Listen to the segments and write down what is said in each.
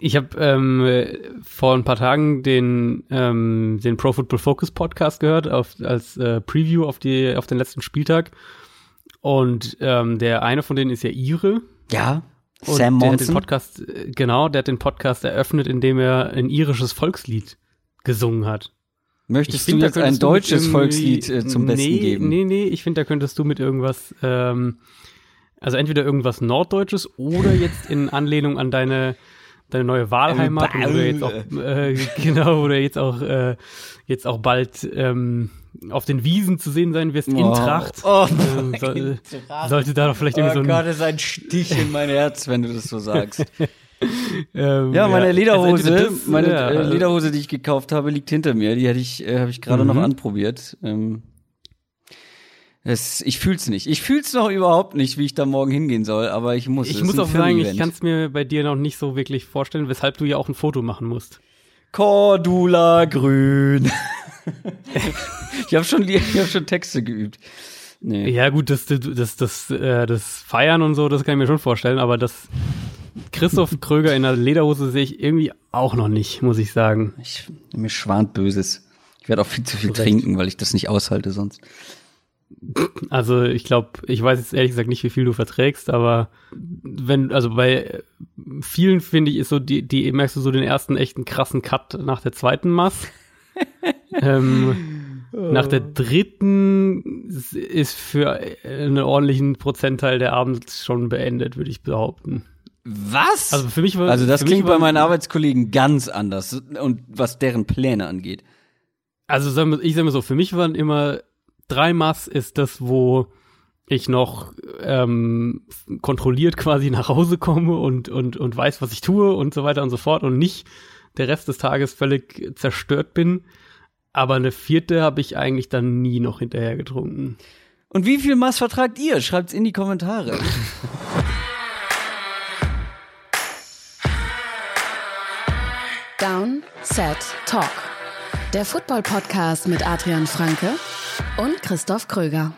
Ich habe ähm, vor ein paar Tagen den, ähm, den Pro Football Focus Podcast gehört auf, als äh, Preview auf, die, auf den letzten Spieltag. Und ähm, der eine von denen ist ja Ire. Ja, Und Sam der hat den Monson. Podcast, äh, genau, der hat den Podcast eröffnet, indem er ein irisches Volkslied gesungen hat. Möchtest find, du jetzt ein deutsches Volkslied äh, zum Besten nee, geben? Nee, nee, ich finde, da könntest du mit irgendwas, ähm, also entweder irgendwas Norddeutsches oder jetzt in Anlehnung an deine deine neue Wahlheimat, wo du jetzt auch, äh, genau, oder jetzt auch, äh, jetzt auch bald ähm, auf den Wiesen zu sehen sein wirst, in Oh. Tracht. Oh, ähm, soll, sollte da doch vielleicht irgendwie Oh so Gott, ein, das ist ein Stich in mein Herz, wenn du das so sagst. ähm, Ja, meine also Lederhose, das, meine ja, äh, Lederhose, die ich gekauft habe, liegt hinter mir. Die hatte ich, äh, habe ich gerade noch Mhm. anprobiert. Ähm, es, ich fühl's nicht. Ich fühl's noch überhaupt nicht, wie ich da morgen hingehen soll, aber ich muss. Ich muss auch sagen, ich kann es mir bei dir noch nicht so wirklich vorstellen, weshalb du ja auch ein Foto machen musst. Cordula Grün. ich habe schon, ich hab schon Texte geübt. Nee. Ja, gut, das, das, das, äh, das Feiern und so, das kann ich mir schon vorstellen, aber das Christoph Kröger in der Lederhose sehe ich irgendwie auch noch nicht, muss ich sagen. Ich, mir schwant Böses. Ich werde auch viel zu viel Recht. trinken, weil ich das nicht aushalte sonst. Also ich glaube, ich weiß jetzt ehrlich gesagt nicht, wie viel du verträgst, aber wenn, also bei vielen finde ich, ist so, die, die merkst du so den ersten echten krassen Cut nach der zweiten Mass. ähm, nach der dritten ist für einen ordentlichen Prozentteil der Abend schon beendet, würde ich behaupten. Was? Also für mich war Also das klingt war- bei meinen Arbeitskollegen ganz anders und was deren Pläne angeht. Also ich sage mal so, für mich waren immer drei Mass ist das, wo ich noch ähm, kontrolliert quasi nach Hause komme und, und, und weiß, was ich tue und so weiter und so fort und nicht der Rest des Tages völlig zerstört bin. Aber eine vierte habe ich eigentlich dann nie noch hinterher getrunken. Und wie viel Maß vertragt ihr? Schreibt's in die Kommentare. Down, Set, Talk. Der Football-Podcast mit Adrian Franke und Christoph Kröger.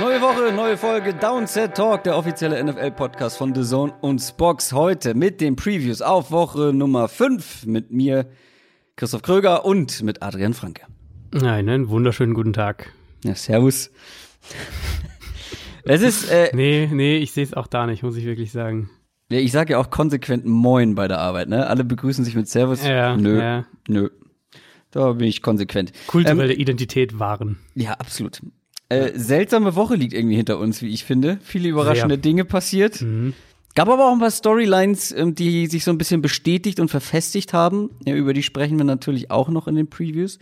Neue Woche, neue Folge Downset Talk, der offizielle NFL-Podcast von The Zone und Spox. Heute mit den Previews auf Woche Nummer 5 mit mir, Christoph Kröger und mit Adrian Franke. Nein, einen wunderschönen guten Tag. Ja, servus. Es ist, äh, Nee, nee, ich sehe es auch da nicht, muss ich wirklich sagen. ja, ich sage ja auch konsequent Moin bei der Arbeit, ne? Alle begrüßen sich mit Servus. Ja, nö, ja. nö. Da bin ich konsequent. Kulturelle Identität wahren. Ja, absolut. Äh, seltsame Woche liegt irgendwie hinter uns, wie ich finde. Viele überraschende Sehr. Dinge passiert. Gab aber auch ein paar Storylines, ähm, die sich so ein bisschen bestätigt und verfestigt haben. Ja, über die sprechen wir natürlich auch noch in den Previews.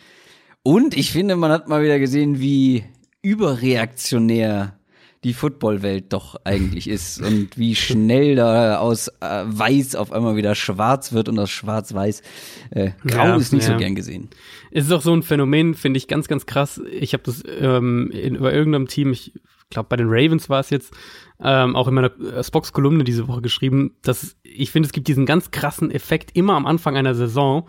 Und ich finde, man hat mal wieder gesehen, wie überreaktionär die Footballwelt doch eigentlich ist und wie schnell da aus äh, weiß auf einmal wieder schwarz wird und aus schwarz-weiß äh, grau Ja, ist nicht so ja. gern gesehen. Es ist auch so ein Phänomen, finde ich ganz, ganz krass. Ich habe das ähm, in, über irgendeinem Team, ich glaube bei den Ravens war es jetzt, ähm, auch in meiner äh, Spox-Kolumne diese Woche geschrieben, dass ich finde, es gibt diesen ganz krassen Effekt immer am Anfang einer Saison,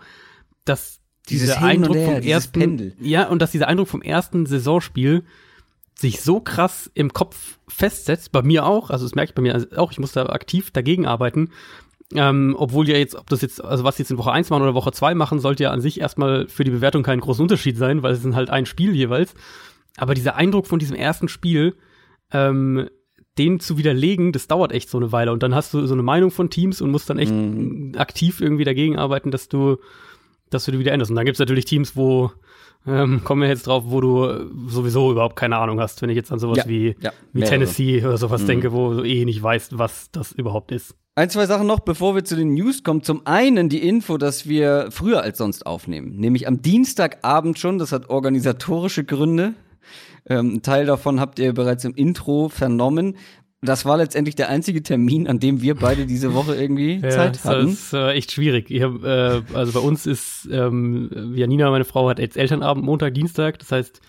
dass Dieses dieser Eindruck Her, vom ersten, Pendel. ja, und dass dieser Eindruck vom ersten Saisonspiel sich so krass im Kopf festsetzt, bei mir auch, also das merke ich bei mir auch, ich muss da aktiv dagegen arbeiten, ähm, obwohl ja jetzt, ob das jetzt, also was jetzt in Woche 1 machen oder Woche 2 machen, sollte ja an sich erstmal für die Bewertung kein großer Unterschied sein, weil es sind halt ein Spiel jeweils. Aber dieser Eindruck von diesem ersten Spiel, ähm, den zu widerlegen, das dauert echt so eine Weile. Und dann hast du so eine Meinung von Teams und musst dann echt aktiv irgendwie dagegen arbeiten, dass du, dass du die wieder änderst. Und dann gibt's natürlich Teams, wo, ähm, kommen wir jetzt drauf, wo du sowieso überhaupt keine Ahnung hast, wenn ich jetzt an sowas Ja, wie, ja, wie. Tennessee oder sowas denke, wo du eh nicht weißt, was das überhaupt ist. Ein, zwei Sachen noch, bevor wir zu den News kommen. Zum einen die Info, dass wir früher als sonst aufnehmen. Nämlich am Dienstagabend schon. Das hat organisatorische Gründe. Ähm, ein Teil davon habt ihr bereits im Intro vernommen. Das war letztendlich der einzige Termin, an dem wir beide diese Woche irgendwie Zeit das hatten. ist äh, echt schwierig. Hab, äh, also bei uns ist, ähm, Janina, meine Frau, hat jetzt Elternabend Montag, Dienstag. Das heißt,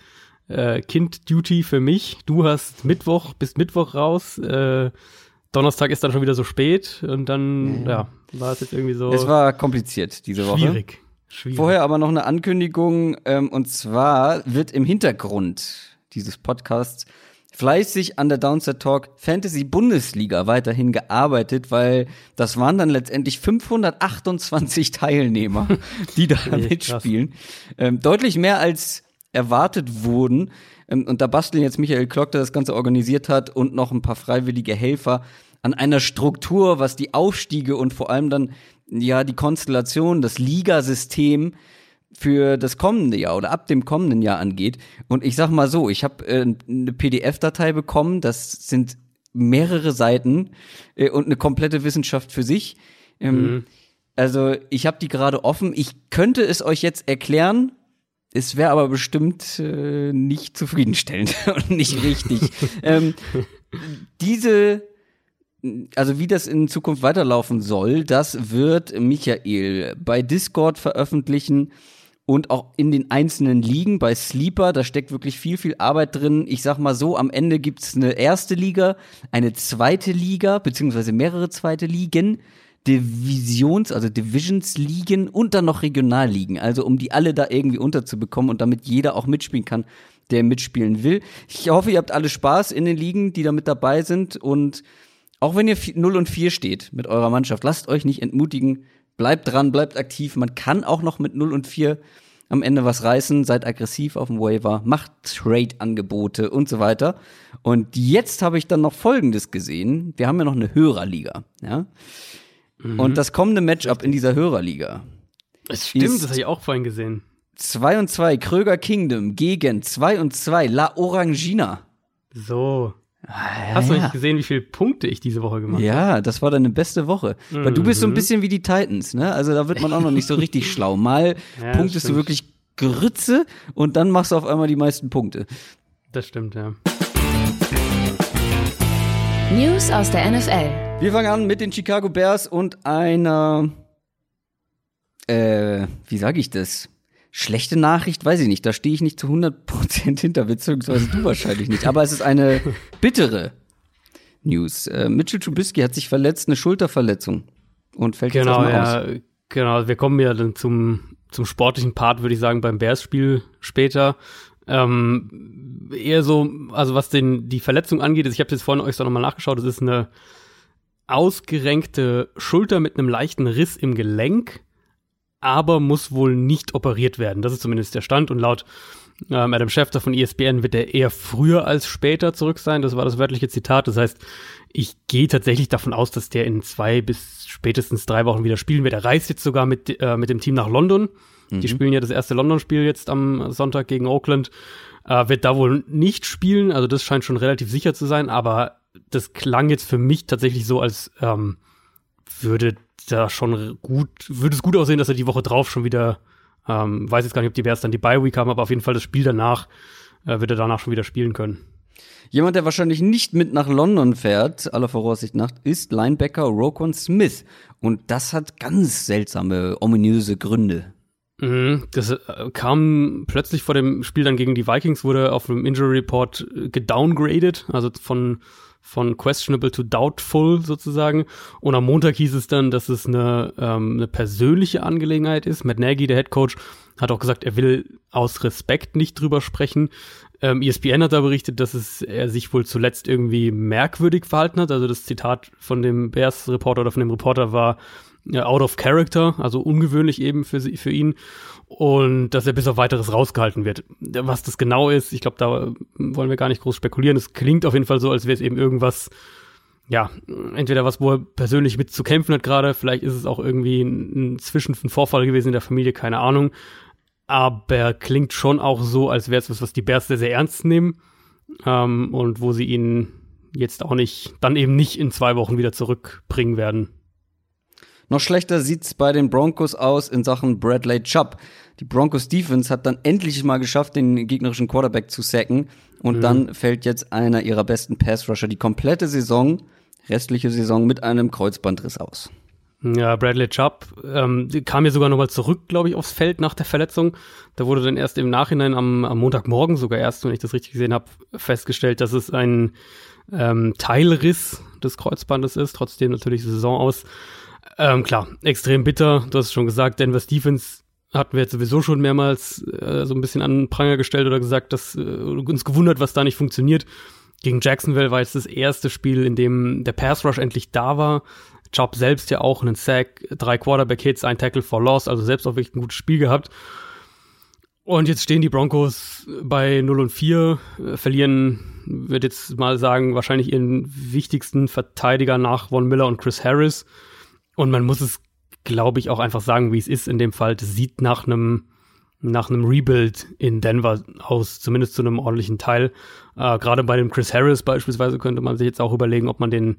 äh, Kind-Duty für mich. Du hast Mittwoch, bist Mittwoch raus. Äh, Donnerstag ist dann schon wieder so spät und dann, ja, war es jetzt irgendwie so Es war kompliziert diese Woche. schwierig. Schwierig. Vorher aber noch eine Ankündigung, ähm, und zwar wird im Hintergrund dieses Podcasts fleißig an der Downset Talk Fantasy Bundesliga weiterhin gearbeitet, weil das waren dann letztendlich 528 Teilnehmer, die da mitspielen. Ähm, deutlich mehr als erwartet wurden. Ähm, und da basteln jetzt Michael Klock, der das Ganze organisiert hat, und noch ein paar freiwillige Helfer an einer Struktur, was die Aufstiege und vor allem dann ja die Konstellation, das Ligasystem für das kommende Jahr oder ab dem kommenden Jahr angeht. Und ich sag mal so, ich habe äh, eine PDF-Datei bekommen, das sind mehrere Seiten äh, und eine komplette Wissenschaft für sich. Ähm, mhm. Also ich habe die gerade offen. Ich könnte es euch jetzt erklären. Es wäre aber bestimmt äh, nicht zufriedenstellend und nicht richtig. ähm, diese also wie das in Zukunft weiterlaufen soll, das wird Michael bei Discord veröffentlichen und auch in den einzelnen Ligen bei Sleeper, da steckt wirklich viel, viel Arbeit drin. Ich sag mal so, am Ende gibt's eine erste Liga, eine zweite Liga, beziehungsweise mehrere zweite Ligen, Divisions, also Divisions-Ligen und dann noch Regionalligen. Also um die alle da irgendwie unterzubekommen und damit jeder auch mitspielen kann, der mitspielen will. Ich hoffe, ihr habt alle Spaß in den Ligen, die da mit dabei sind und auch wenn ihr 0 und 4 steht mit eurer Mannschaft, lasst euch nicht entmutigen. Bleibt dran, bleibt aktiv. Man kann auch noch mit 0 und 4 am Ende was reißen. Seid aggressiv auf dem Waiver, macht Trade-Angebote und so weiter. Und jetzt habe ich dann noch Folgendes gesehen. Wir haben ja noch eine Hörerliga. Ja? Mhm. Und das kommende Matchup in dieser Hörerliga. Es stimmt, das habe ich auch vorhin gesehen. 2 und 2 Kröger Kingdom gegen 2 und 2 La Orangina. So. Ah, ja, Hast du ja. nicht gesehen, wie viele Punkte ich diese Woche gemacht habe? Ja, das war deine beste Woche. Mhm. Weil du bist so ein mhm. bisschen wie die Titans, ne? Also da wird man auch noch nicht so richtig schlau. Mal ja, punktest du wirklich Grütze und dann machst du auf einmal die meisten Punkte. Das stimmt, ja. News aus der NFL. Wir fangen an mit den Chicago Bears und einer, äh, wie sage ich das? Schlechte Nachricht, weiß ich nicht. Da stehe ich nicht zu 100% hinter, beziehungsweise du wahrscheinlich nicht. Aber es ist eine bittere News. Äh, Mitchell Trubisky hat sich verletzt, eine Schulterverletzung und fällt genau, jetzt ja, aus. Genau, wir kommen ja dann zum, zum sportlichen Part, würde ich sagen, beim Bears-Spiel später. Ähm, eher so, also was den, die Verletzung angeht, ich habe jetzt vorhin euch da nochmal nachgeschaut, das ist eine ausgerenkte Schulter mit einem leichten Riss im Gelenk aber muss wohl nicht operiert werden. Das ist zumindest der Stand und laut ähm, Adam Schefter von ESPN wird er eher früher als später zurück sein. Das war das wörtliche Zitat. Das heißt, ich gehe tatsächlich davon aus, dass der in zwei bis spätestens drei Wochen wieder spielen wird. Er reist jetzt sogar mit, äh, mit dem Team nach London. Mhm. Die spielen ja das erste London-Spiel jetzt am Sonntag gegen Oakland. Äh, wird da wohl nicht spielen. Also das scheint schon relativ sicher zu sein. Aber das klang jetzt für mich tatsächlich so, als ähm, würde da schon gut, würde es gut aussehen, dass er die Woche drauf schon wieder, ähm, weiß jetzt gar nicht, ob die Bears dann die Bye Week haben, aber auf jeden Fall das Spiel danach äh, wird er danach schon wieder spielen können. Jemand, der wahrscheinlich nicht mit nach London fährt, aller Voraussicht nach, ist Linebacker Roquan Smith. Und das hat ganz seltsame, ominöse Gründe. Mhm, das äh, kam plötzlich vor dem Spiel dann gegen die Vikings, wurde auf dem Injury Report äh, gedowngraded, also von von questionable to doubtful sozusagen. Und am Montag hieß es dann, dass es eine, ähm, eine persönliche Angelegenheit ist. Matt Nagy, der Head Coach, hat auch gesagt, er will aus Respekt nicht drüber sprechen. Ähm, ESPN hat da berichtet, dass es, er sich wohl zuletzt irgendwie merkwürdig verhalten hat. Also das Zitat von dem Bears-Reporter oder von dem Reporter war äh, out of character, also ungewöhnlich eben für, für ihn und dass er bis auf weiteres rausgehalten wird. Was das genau ist, ich glaube, da wollen wir gar nicht groß spekulieren. Es klingt auf jeden Fall so, als wäre es eben irgendwas, ja, entweder was, wo er persönlich mit zu kämpfen hat gerade, vielleicht ist es auch irgendwie ein, ein Zwischen gewesen in der Familie, keine Ahnung. Aber klingt schon auch so, als wäre es was, was die Bears sehr, sehr ernst nehmen ähm, und wo sie ihn jetzt auch nicht, dann eben nicht in zwei Wochen wieder zurückbringen werden. Noch schlechter sieht's bei den Broncos aus in Sachen Bradley Chubb. Die Broncos Defense hat dann endlich mal geschafft, den gegnerischen Quarterback zu sacken. Und mhm. dann fällt jetzt einer ihrer besten Pass-Rusher die komplette Saison, restliche Saison, mit einem Kreuzbandriss aus. Ja, Bradley Chubb ähm, kam ja sogar nochmal zurück, glaube ich, aufs Feld nach der Verletzung. Da wurde dann erst im Nachhinein am, am Montagmorgen sogar erst, wenn ich das richtig gesehen habe, festgestellt, dass es ein ähm, Teilriss des Kreuzbandes ist, trotzdem natürlich Saison aus. Ähm, klar, extrem bitter. Du hast es schon gesagt, Denver Stephens hatten wir jetzt sowieso schon mehrmals äh, so ein bisschen an den Pranger gestellt oder gesagt, dass äh, uns gewundert, was da nicht funktioniert. Gegen Jacksonville war jetzt das erste Spiel, in dem der Pass Rush endlich da war. Chubb selbst ja auch einen Sack, drei Quarterback-Hits, ein Tackle for Loss, also selbst auch wirklich ein gutes Spiel gehabt. Und jetzt stehen die Broncos bei 0 und 4, äh, verlieren, würde jetzt mal sagen, wahrscheinlich ihren wichtigsten Verteidiger nach Von Miller und Chris Harris. Und man muss es, glaube ich, auch einfach sagen, wie es ist in dem Fall. Das sieht nach einem nach einem Rebuild in Denver aus, zumindest zu einem ordentlichen Teil. Äh, Gerade bei dem Chris Harris beispielsweise könnte man sich jetzt auch überlegen, ob man den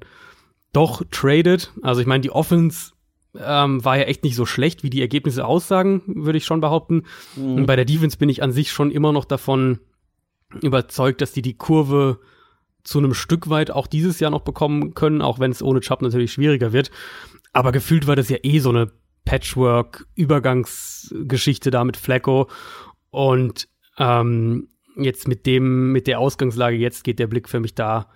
doch tradet. Also ich meine, die Offense ähm, war ja echt nicht so schlecht, wie die Ergebnisse aussagen, würde ich schon behaupten. Mhm. Und bei der Defense bin ich an sich schon immer noch davon überzeugt, dass die die Kurve zu einem Stück weit auch dieses Jahr noch bekommen können, auch wenn es ohne Chubb natürlich schwieriger wird. Aber gefühlt war das ja eh so eine Patchwork-Übergangsgeschichte da mit Flacco. Und ähm, jetzt mit dem, mit der Ausgangslage jetzt geht der Blick für mich da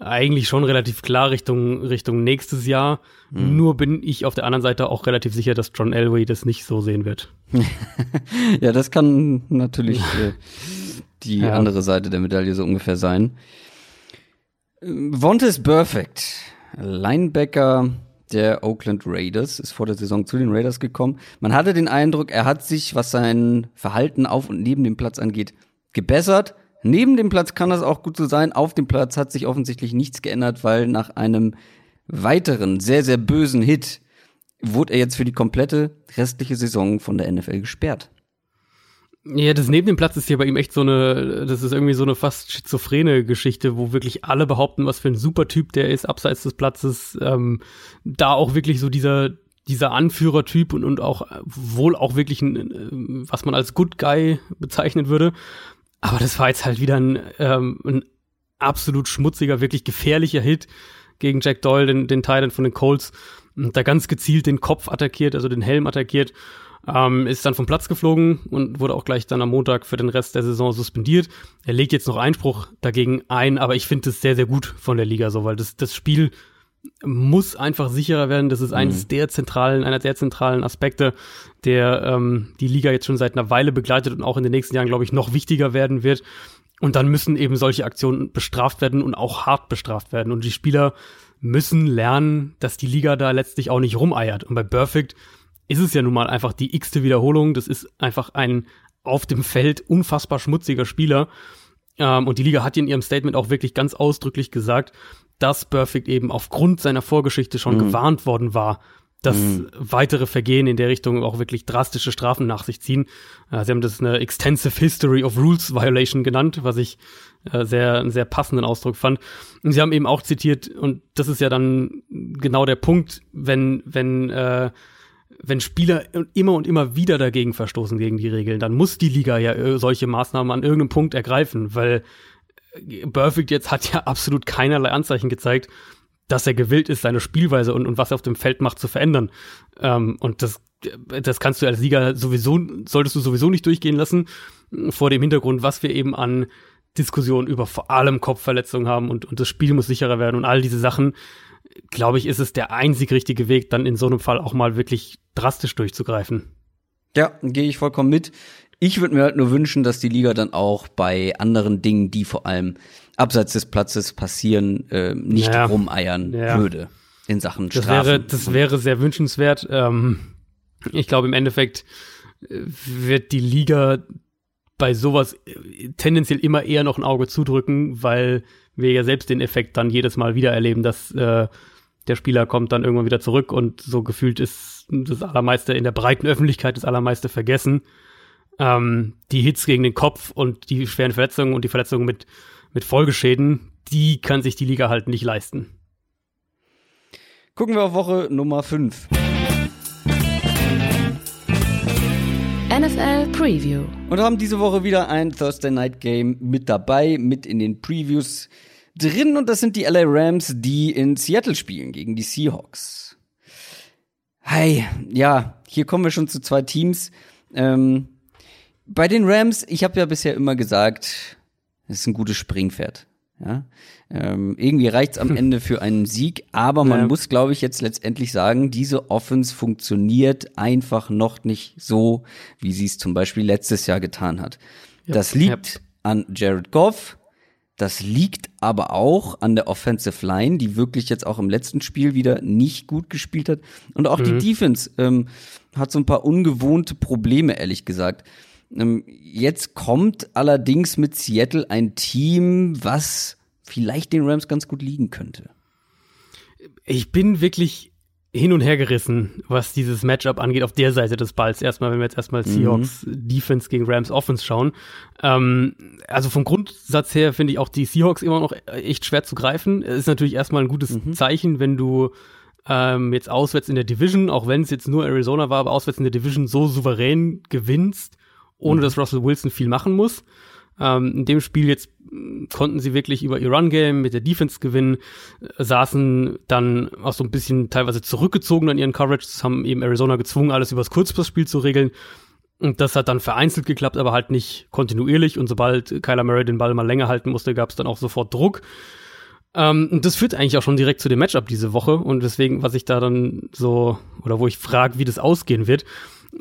eigentlich schon relativ klar Richtung, Richtung nächstes Jahr. Mhm. Nur bin ich auf der anderen Seite auch relativ sicher, dass John Elway das nicht so sehen wird. ja, das kann natürlich äh, die ja. andere Seite der Medaille so ungefähr sein. Vontes Perfect, Linebacker der Oakland Raiders, ist vor der Saison zu den Raiders gekommen. Man hatte den Eindruck, er hat sich, was sein Verhalten auf und neben dem Platz angeht, gebessert. Neben dem Platz kann das auch gut so sein. Auf dem Platz hat sich offensichtlich nichts geändert, weil nach einem weiteren, sehr, sehr bösen Hit wurde er jetzt für die komplette restliche Saison von der NFL gesperrt. Ja, das neben dem Platz ist hier bei ihm echt so eine, das ist irgendwie so eine fast schizophrene Geschichte, wo wirklich alle behaupten, was für ein super Typ der ist, abseits des Platzes. Ähm, da auch wirklich so dieser, dieser Anführertyp und, und auch wohl auch wirklich ein, was man als Good Guy bezeichnen würde. Aber das war jetzt halt wieder ein, ähm, ein absolut schmutziger, wirklich gefährlicher Hit gegen Jack Doyle, den, den Titan von den Colts. Und da ganz gezielt den Kopf attackiert, also den Helm attackiert. Ähm, ist dann vom Platz geflogen und wurde auch gleich dann am Montag für den Rest der Saison suspendiert. Er legt jetzt noch Einspruch dagegen ein, aber ich finde es sehr, sehr gut von der Liga so, weil das, das Spiel muss einfach sicherer werden. Das ist eines mhm. der zentralen, einer der zentralen Aspekte, der ähm, die Liga jetzt schon seit einer Weile begleitet und auch in den nächsten Jahren, glaube ich, noch wichtiger werden wird. Und dann müssen eben solche Aktionen bestraft werden und auch hart bestraft werden. Und die Spieler müssen lernen, dass die Liga da letztlich auch nicht rumeiert. Und bei Perfect ist es ja nun mal einfach die x-te Wiederholung. Das ist einfach ein auf dem Feld unfassbar schmutziger Spieler. Ähm, und die Liga hat in ihrem Statement auch wirklich ganz ausdrücklich gesagt, dass Perfect eben aufgrund seiner Vorgeschichte schon mhm. gewarnt worden war, dass mhm. weitere Vergehen in der Richtung auch wirklich drastische Strafen nach sich ziehen. Äh, sie haben das eine Extensive History of Rules Violation genannt, was ich äh, sehr, einen sehr passenden Ausdruck fand. Und sie haben eben auch zitiert, und das ist ja dann genau der Punkt, wenn, wenn, äh, wenn Spieler immer und immer wieder dagegen verstoßen gegen die Regeln, dann muss die Liga ja äh, solche Maßnahmen an irgendeinem Punkt ergreifen, weil Perfect jetzt hat ja absolut keinerlei Anzeichen gezeigt, dass er gewillt ist, seine Spielweise und, und was er auf dem Feld macht, zu verändern. Ähm, und das, das kannst du als Sieger sowieso, solltest du sowieso nicht durchgehen lassen, vor dem Hintergrund, was wir eben an Diskussionen über vor allem Kopfverletzungen haben und, und das Spiel muss sicherer werden und all diese Sachen, glaube ich, ist es der einzig richtige Weg, dann in so einem Fall auch mal wirklich drastisch durchzugreifen. Ja, gehe ich vollkommen mit. Ich würde mir halt nur wünschen, dass die Liga dann auch bei anderen Dingen, die vor allem abseits des Platzes passieren, äh, nicht ja. rumeiern ja. würde in Sachen das Wäre, das wäre sehr wünschenswert. Ähm, ich glaube, im Endeffekt äh, wird die Liga bei sowas äh, tendenziell immer eher noch ein Auge zudrücken, weil wir ja selbst den Effekt dann jedes Mal wieder erleben, dass äh, der Spieler kommt dann irgendwann wieder zurück und so gefühlt ist das Allermeiste in der breiten Öffentlichkeit das Allermeiste vergessen ähm, die Hits gegen den Kopf und die schweren Verletzungen und die Verletzungen mit, mit Folgeschäden, die kann sich die Liga halt nicht leisten. Gucken wir auf Woche Nummer 5. NFL Preview. Und haben diese Woche wieder ein Thursday Night Game mit dabei, mit in den Previews drin. Und das sind die LA Rams, die in Seattle spielen gegen die Seahawks. Hi, ja, hier kommen wir schon zu zwei Teams. Ähm, bei den Rams, ich habe ja bisher immer gesagt, es ist ein gutes Springpferd. Ja, ähm, irgendwie reicht's am Ende für einen Sieg, aber man Ja. muss, glaube ich, jetzt letztendlich sagen, diese Offense funktioniert einfach noch nicht so, wie sie es zum Beispiel letztes Jahr getan hat. das liegt an Jared Goff, das liegt aber auch an der Offensive Line, die wirklich jetzt auch im letzten Spiel wieder nicht gut gespielt hat. Und auch die Defense ähm, hat so ein paar ungewohnte Probleme, ehrlich gesagt. Ähm, jetzt kommt allerdings mit Seattle ein Team, was vielleicht den Rams ganz gut liegen könnte. Ich bin wirklich hin und her gerissen, was dieses Matchup angeht, auf der Seite des Balls. Erstmal, wenn wir jetzt erstmal Seahawks Defense gegen Rams Offense schauen. Ähm, also vom Grundsatz her finde ich auch die Seahawks immer noch echt schwer zu greifen. Es ist natürlich erstmal ein gutes Zeichen, wenn du ähm, jetzt auswärts in der Division, auch wenn es jetzt nur Arizona war, aber auswärts in der Division so souverän gewinnst, ohne dass Russell Wilson viel machen muss. Ähm, in dem Spiel jetzt mh, konnten sie wirklich über ihr Run-Game mit der Defense gewinnen, äh, saßen dann auch so ein bisschen teilweise zurückgezogen an ihren Coverages, haben eben Arizona gezwungen, alles übers Kurzpassspiel zu regeln. Und das hat dann vereinzelt geklappt, aber halt nicht kontinuierlich. Und sobald Kyler Murray den Ball mal länger halten musste, gab es dann auch sofort Druck. Ähm, und das führt eigentlich auch schon direkt zu dem Matchup diese Woche. Und deswegen, was ich da dann so, oder wo ich frage, wie das ausgehen wird.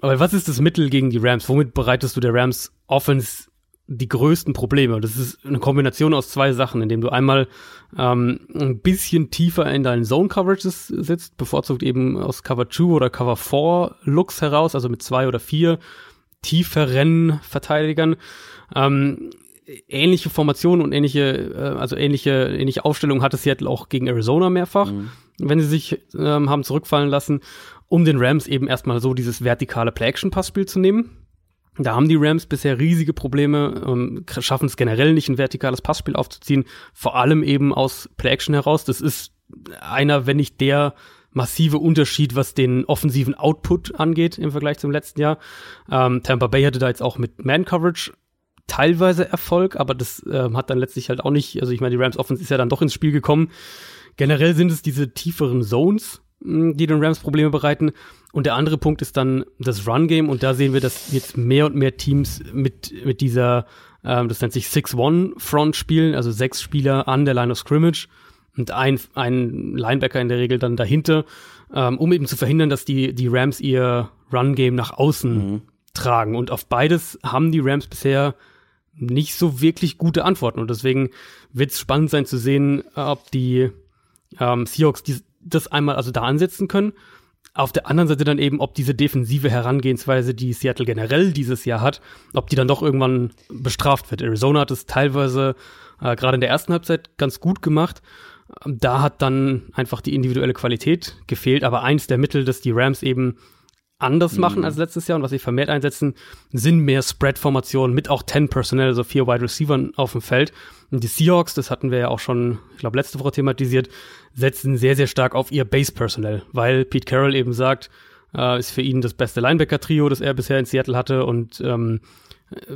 Aber was ist das Mittel gegen die Rams? Womit bereitest du der Rams Offense die größten Probleme? Das ist eine Kombination aus zwei Sachen, indem du einmal ähm, ein bisschen tiefer in deinen Zone-Coverages sitzt, bevorzugt eben aus Cover 2 oder Cover 4 Looks heraus, also mit zwei oder vier tieferen Verteidigern. Ähm, ähnliche Formationen und ähnliche, äh, also ähnliche, ähnliche Aufstellungen hatte Seattle auch gegen Arizona mehrfach, wenn sie sich ähm, haben zurückfallen lassen, um den Rams eben erstmal so dieses vertikale Play-Action-Passspiel zu nehmen. Da haben die Rams bisher riesige Probleme, ähm, schaffen es generell nicht, ein vertikales Passspiel aufzuziehen, vor allem eben aus Play-Action heraus. Das ist einer, wenn nicht der massive Unterschied, was den offensiven Output angeht im Vergleich zum letzten Jahr. Ähm, Tampa Bay hatte da jetzt auch mit Man-Coverage teilweise Erfolg, aber das ähm, hat dann letztlich halt auch nicht, also ich meine, die Rams Offense ist ja dann doch ins Spiel gekommen. Generell sind es diese tieferen Zones, die den Rams Probleme bereiten. Und der andere Punkt ist dann das Run-Game und da sehen wir, dass jetzt mehr und mehr Teams mit, mit dieser, ähm, das nennt sich 6-1-Front spielen, also sechs Spieler an der Line of Scrimmage und ein, ein Linebacker in der Regel dann dahinter, ähm, um eben zu verhindern, dass die, die Rams ihr Run-Game nach außen tragen. Und auf beides haben die Rams bisher nicht so wirklich gute Antworten. Und deswegen wird es spannend sein zu sehen, ob die ähm, Seahawks die, das einmal also da ansetzen können. Auf der anderen Seite dann eben, ob diese defensive Herangehensweise, die Seattle generell dieses Jahr hat, ob die dann doch irgendwann bestraft wird. Arizona hat es teilweise äh, gerade in der ersten Halbzeit ganz gut gemacht. Da hat dann einfach die individuelle Qualität gefehlt. Aber eins der Mittel, dass die Rams eben anders machen als letztes Jahr und was sie vermehrt einsetzen, sind mehr Spread-Formationen mit auch 10 Personnel, also vier Wide Receivers auf dem Feld. Und die Seahawks, das hatten wir ja auch schon, ich glaube, letzte Woche thematisiert, setzen sehr, sehr stark auf ihr Base-Personnel, weil Pete Carroll eben sagt, äh, ist für ihn das beste Linebacker-Trio, das er bisher in Seattle hatte und ähm,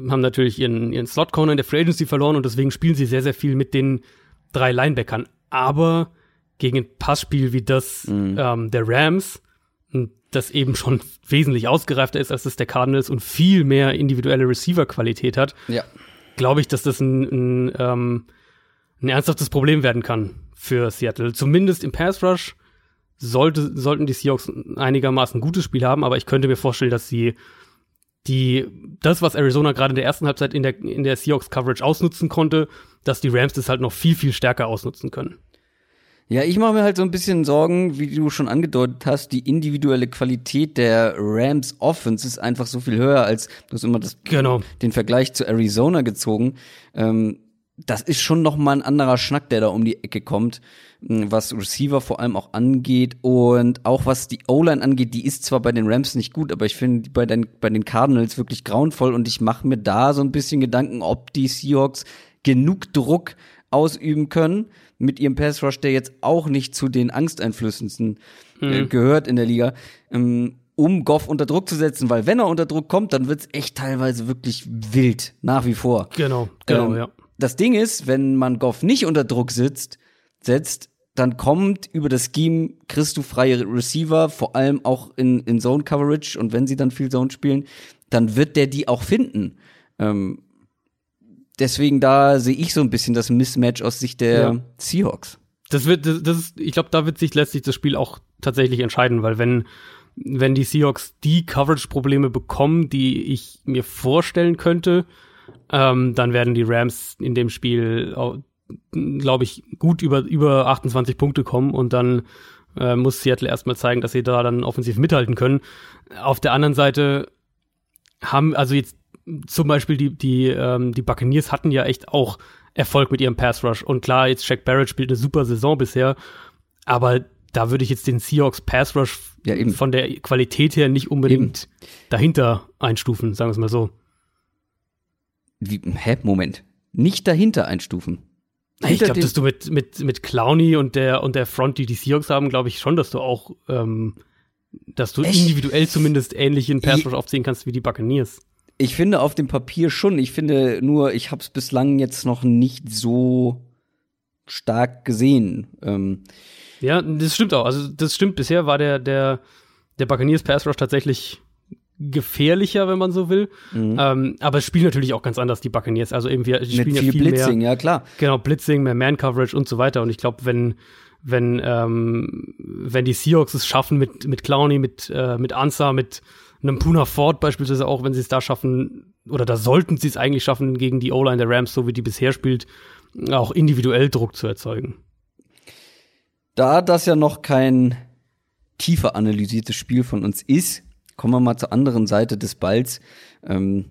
haben natürlich ihren, ihren Slot-Corner in der Free Agency verloren und deswegen spielen sie sehr, sehr viel mit den drei Linebackern. Aber gegen ein Passspiel wie das ähm, der Rams, das eben schon wesentlich ausgereifter ist als das der Cardinals und viel mehr individuelle Receiver-Qualität hat, Ja. Glaube ich, dass das ein, ein, ähm, ein ernsthaftes Problem werden kann für Seattle. Zumindest im Pass Rush sollte, sollten die Seahawks ein einigermaßen gutes Spiel haben, aber ich könnte mir vorstellen, dass sie die, das, was Arizona gerade in der ersten Halbzeit in der, in der Seahawks Coverage ausnutzen konnte, dass die Rams das halt noch viel, viel stärker ausnutzen können. Ja, ich mache mir halt so ein bisschen Sorgen, wie du schon angedeutet hast, die individuelle Qualität der Rams Offense ist einfach so viel höher als du hast immer das, Genau. den Vergleich zu Arizona gezogen. Ähm, das ist schon noch mal ein anderer Schnack, der da um die Ecke kommt, mh, was Receiver vor allem auch angeht und auch was die O-Line angeht. Die ist zwar bei den Rams nicht gut, aber ich finde die bei den bei den Cardinals wirklich grauenvoll und ich mache mir da so ein bisschen Gedanken, ob die Seahawks genug Druck ausüben können mit ihrem Pass Rush, der jetzt auch nicht zu den angsteinflößendsten äh, gehört in der Liga, ähm, um Goff unter Druck zu setzen, weil wenn er unter Druck kommt, dann wird's echt teilweise wirklich wild, nach wie vor. Genau, genau, Ähm, ja. Das Ding ist, wenn man Goff nicht unter Druck sitzt, setzt, dann kommt über das Scheme, kriegst du freie Receiver, vor allem auch in, in Zone Coverage und wenn sie dann viel Zone spielen, dann wird der die auch finden. Ähm, deswegen da sehe ich so ein bisschen das Mismatch aus Sicht der Ja. Seahawks. Das wird, das, das ist, ich glaube, da wird sich letztlich das Spiel auch tatsächlich entscheiden, weil wenn, wenn die Seahawks die Coverage-Probleme bekommen, die ich mir vorstellen könnte, ähm, dann werden die Rams in dem Spiel, glaube ich, gut über, über 28 Punkte kommen und dann äh, muss Seattle erstmal zeigen, dass sie da dann offensiv mithalten können. Auf der anderen Seite haben, also jetzt zum Beispiel die, die, ähm, die Buccaneers hatten ja echt auch Erfolg mit ihrem Pass Rush. Und klar, jetzt Shaq Barrett spielt eine super Saison bisher, aber da würde ich jetzt den Seahawks Pass Rush Ja, eben. von der Qualität her nicht unbedingt dahinter einstufen, sagen wir es mal so. Wie, hä? Moment. Nicht dahinter einstufen. Ich Hinter glaube, den- dass du mit, mit, mit Clowney und der, und der Front, die die Seahawks haben, glaube ich schon, dass du auch, ähm, dass du Echt? individuell zumindest ähnlichen Pass Rush aufziehen kannst wie die Buccaneers. Ich finde auf dem Papier schon. Ich finde nur, ich habe es bislang jetzt noch nicht so stark gesehen. Ähm, Ja, das stimmt auch. Also das stimmt. Bisher war der der der Buccaneers Pass Rush tatsächlich gefährlicher, wenn man so will. Ähm, aber es spielen natürlich auch ganz anders die Buccaneers. Also eben wir die mit spielen viel, ja viel Blitzing, mehr ja klar. genau Blitzing, mehr Man Coverage und so weiter. Und ich glaube, wenn wenn ähm, wenn die Seahawks es schaffen mit mit Clowney, mit äh, mit Ansah, mit einem Puna Ford beispielsweise auch, wenn sie es da schaffen oder da sollten sie es eigentlich schaffen gegen die O-Line der Rams, so wie die bisher spielt, auch individuell Druck zu erzeugen. Da das ja noch kein tiefer analysiertes Spiel von uns ist, kommen wir mal zur anderen Seite des Balls. Ähm,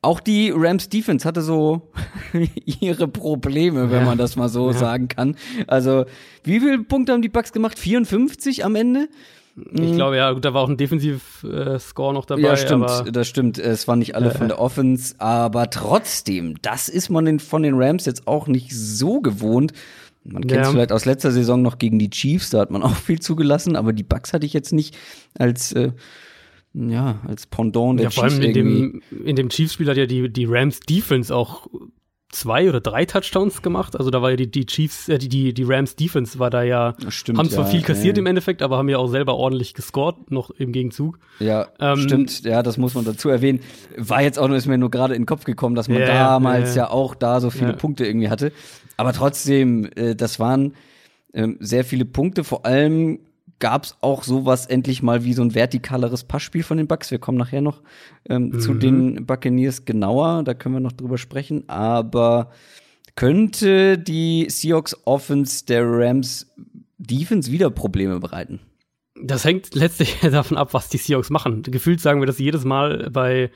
auch die Rams Defense hatte so ihre Probleme, wenn Ja. man das mal so Ja. sagen kann. Also, wie viele Punkte haben die Bucks gemacht? 54 am Ende? Ich glaube, ja, gut, da war auch ein Defensiv-Score noch dabei. Mhm. ja, stimmt, das stimmt. Es waren nicht alle von der Offense, aber trotzdem, das ist man den, von den Rams jetzt auch nicht so gewohnt. Man kennt es Ja. vielleicht aus letzter Saison noch gegen die Chiefs, da hat man auch viel zugelassen, aber die Bucks hatte ich jetzt nicht als äh, ja, als Pendant der ja, vor Chiefs allem in irgendwie. dem, in dem Chiefs-Spiel hat ja die, die Rams-Defense auch zwei oder drei Touchdowns gemacht. Also da war ja die, die Chiefs, äh, die, die, die Rams-Defense war da ja, Stimmt, haben zwar ja, viel kassiert ja. im Endeffekt, aber haben ja auch selber ordentlich gescored, noch im Gegenzug. Ja, Ähm, stimmt, ja, das muss man dazu erwähnen. War jetzt auch nur, ist mir nur gerade in den Kopf gekommen, dass man Ja, damals ja, auch da so viele. Punkte irgendwie hatte. Aber trotzdem, äh, das waren ähm, sehr viele Punkte. Vor allem gab's auch sowas endlich mal wie so ein vertikaleres Passspiel von den Bucks. Wir kommen nachher noch ähm, Mhm. zu den Buccaneers genauer, da können wir noch drüber sprechen. Aber könnte die Seahawks Offense der Rams Defense wieder Probleme bereiten? Das hängt letztlich davon ab, was die Seahawks machen. Gefühlt sagen wir das jedes Mal bei,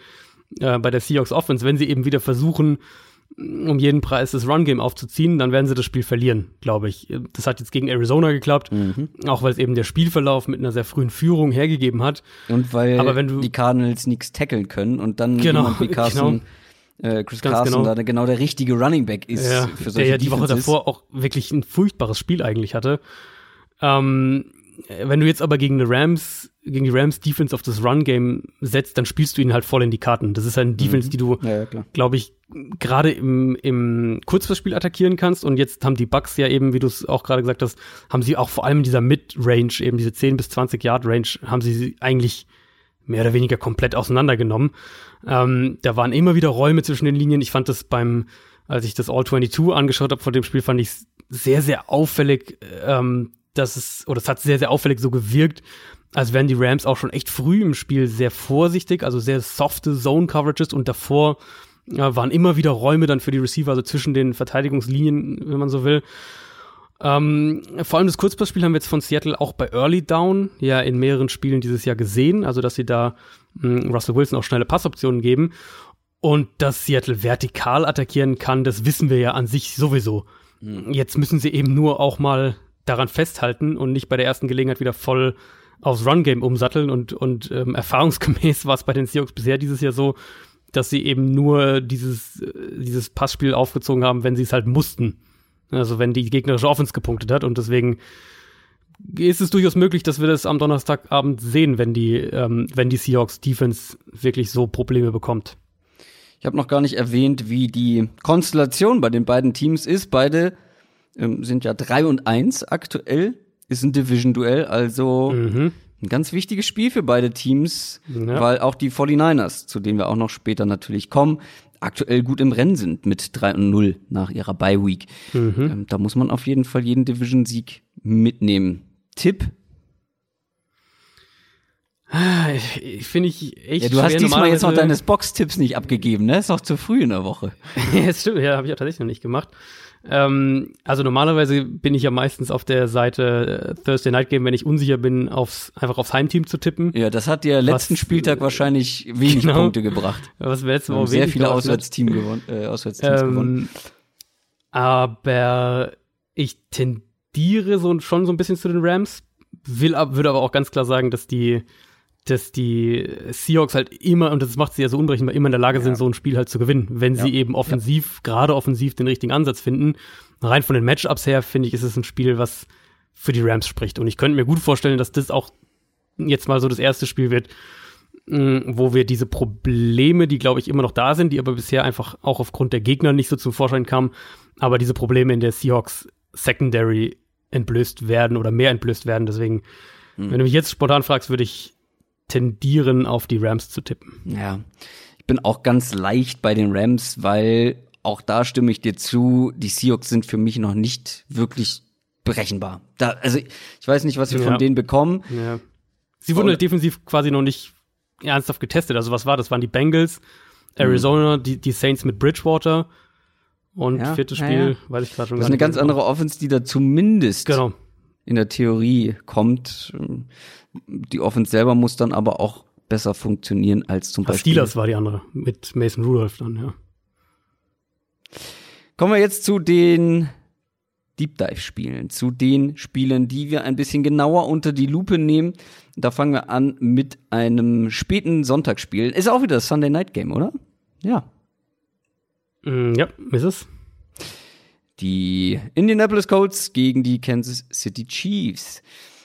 äh, bei der Seahawks Offense, wenn sie eben wieder versuchen, um jeden Preis das Run-Game aufzuziehen, dann werden sie das Spiel verlieren, glaube ich. Das hat jetzt gegen Arizona geklappt, Mhm. auch weil es eben der Spielverlauf mit einer sehr frühen Führung hergegeben hat. Und weil Aber wenn du- die Cardinals nichts tackeln können und dann Genau, wie Carson, äh, Chris Ganz Carson genau. da genau der richtige Running Back ist Ja, für der solche ja die Woche davor auch wirklich ein furchtbares Spiel eigentlich hatte. Ähm, wenn du jetzt aber gegen die Rams, gegen die Rams Defense auf das Run-Game setzt, dann spielst du ihnen halt voll in die Karten. Das ist halt eine Defense, die du, Mhm. Ja, ja, glaube ich, gerade im, im Kurzpassspiel attackieren kannst. Und jetzt haben die Bucks ja eben, wie du es auch gerade gesagt hast, haben sie auch vor allem in dieser Mid-Range, eben diese 10 bis 20 Yard Range, haben sie sie eigentlich mehr oder weniger komplett auseinandergenommen. Ähm, da waren immer wieder Räume zwischen den Linien. Ich fand das beim, als ich das All-22 angeschaut habe vor dem Spiel, fand ich es sehr, sehr auffällig, ähm, dass es, oder es hat sehr, sehr auffällig so gewirkt, als wären die Rams auch schon echt früh im Spiel sehr vorsichtig, also sehr softe Zone-Coverages und davor äh, waren immer wieder Räume dann für die Receiver, also zwischen den Verteidigungslinien, wenn man so will. Ähm, vor allem das Kurzpassspiel haben wir jetzt von Seattle auch bei Early Down ja in mehreren Spielen dieses Jahr gesehen, also dass sie da mh, Russell Wilson auch schnelle Passoptionen geben. Und dass Seattle vertikal attackieren kann, das wissen wir ja an sich sowieso. Jetzt müssen sie eben nur auch mal daran festhalten und nicht bei der ersten Gelegenheit wieder voll aufs Run-Game umsatteln. Und, und ähm, erfahrungsgemäß war es bei den Seahawks bisher dieses Jahr so, dass sie eben nur dieses, äh, dieses Passspiel aufgezogen haben, wenn sie es halt mussten. Also wenn die gegnerische Offense gepunktet hat. Und deswegen ist es durchaus möglich, dass wir das am Donnerstagabend sehen, wenn die, ähm, wenn die Seahawks Defense wirklich so Probleme bekommt. Ich habe noch gar nicht erwähnt, wie die Konstellation bei den beiden Teams ist. Beide ähm, sind ja 3 und 1 aktuell. Ist ein Division-Duell, also Mhm. Ein ganz wichtiges Spiel für beide Teams, Ja. weil auch die 49ers, zu denen wir auch noch später natürlich kommen, aktuell gut im Rennen sind mit 3 und 0 nach ihrer Bye Week. Mhm. Ähm, da muss man auf jeden Fall jeden Division-Sieg mitnehmen. Tipp? Ich, ich finde ich echt Ja, du hast diesmal jetzt noch Normalerweise- deine Box-Tipps nicht abgegeben, ne? Ist noch zu früh in der Woche. ja, stimmt, ja, habe ich auch tatsächlich noch nicht gemacht. Ähm, also normalerweise bin ich ja meistens auf der Seite äh, Thursday Night Game, wenn ich unsicher bin, aufs, einfach aufs Heimteam zu tippen. Ja, das hat dir letzten Spieltag wahrscheinlich wenig Genau. Punkte gebracht. Was wir letzte Wir haben Woche sehr viele hat. Auswärtsteam gewonnen, äh, Auswärtsteams gewonnen. Ähm, aber ich tendiere so, schon so ein bisschen zu den Rams, will, würde aber auch ganz klar sagen, dass die, dass die Seahawks halt immer, und das macht sie ja so unberechenbar, immer in der Lage sind, so ein Spiel halt zu gewinnen, wenn sie eben offensiv, gerade offensiv den richtigen Ansatz finden. Rein von den Matchups her, finde ich, ist es ein Spiel, was für die Rams spricht. Und ich könnte mir gut vorstellen, dass das auch jetzt mal so das erste Spiel wird, mh, wo wir diese Probleme, die glaube ich immer noch da sind, die aber bisher einfach auch aufgrund der Gegner nicht so zum Vorschein kamen, aber diese Probleme in der Seahawks Secondary entblößt werden oder mehr entblößt werden. Deswegen, wenn du mich jetzt spontan fragst, würde ich tendieren, auf die Rams zu tippen. Ja, ich bin auch ganz leicht bei den Rams, weil auch da stimme ich dir zu, die Seahawks sind für mich noch nicht wirklich berechenbar. Da, also ich weiß nicht, was wir Ja. von denen bekommen. Ja. Sie wurden halt defensiv quasi noch nicht ernsthaft getestet. Also was war? Das waren die Bengals, Arizona, die, die Saints mit Bridgewater und Ja, viertes Spiel, ja. weiß ich gerade schon Das ist eine ganz mehr. andere Offense, die da zumindest Genau. In der Theorie kommt. Die Offense selber muss dann aber auch besser funktionieren als zum Beispiel. Steelers war die andere mit Mason Rudolph dann, ja. Kommen wir jetzt zu den Deep Dive Spielen, zu den Spielen, die wir ein bisschen genauer unter die Lupe nehmen. Da fangen wir an mit einem späten Sonntagsspiel. Ist auch wieder das Sunday Night Game, oder? Ja. Mm, ja, ist es. Die Indianapolis Colts gegen die Kansas City Chiefs.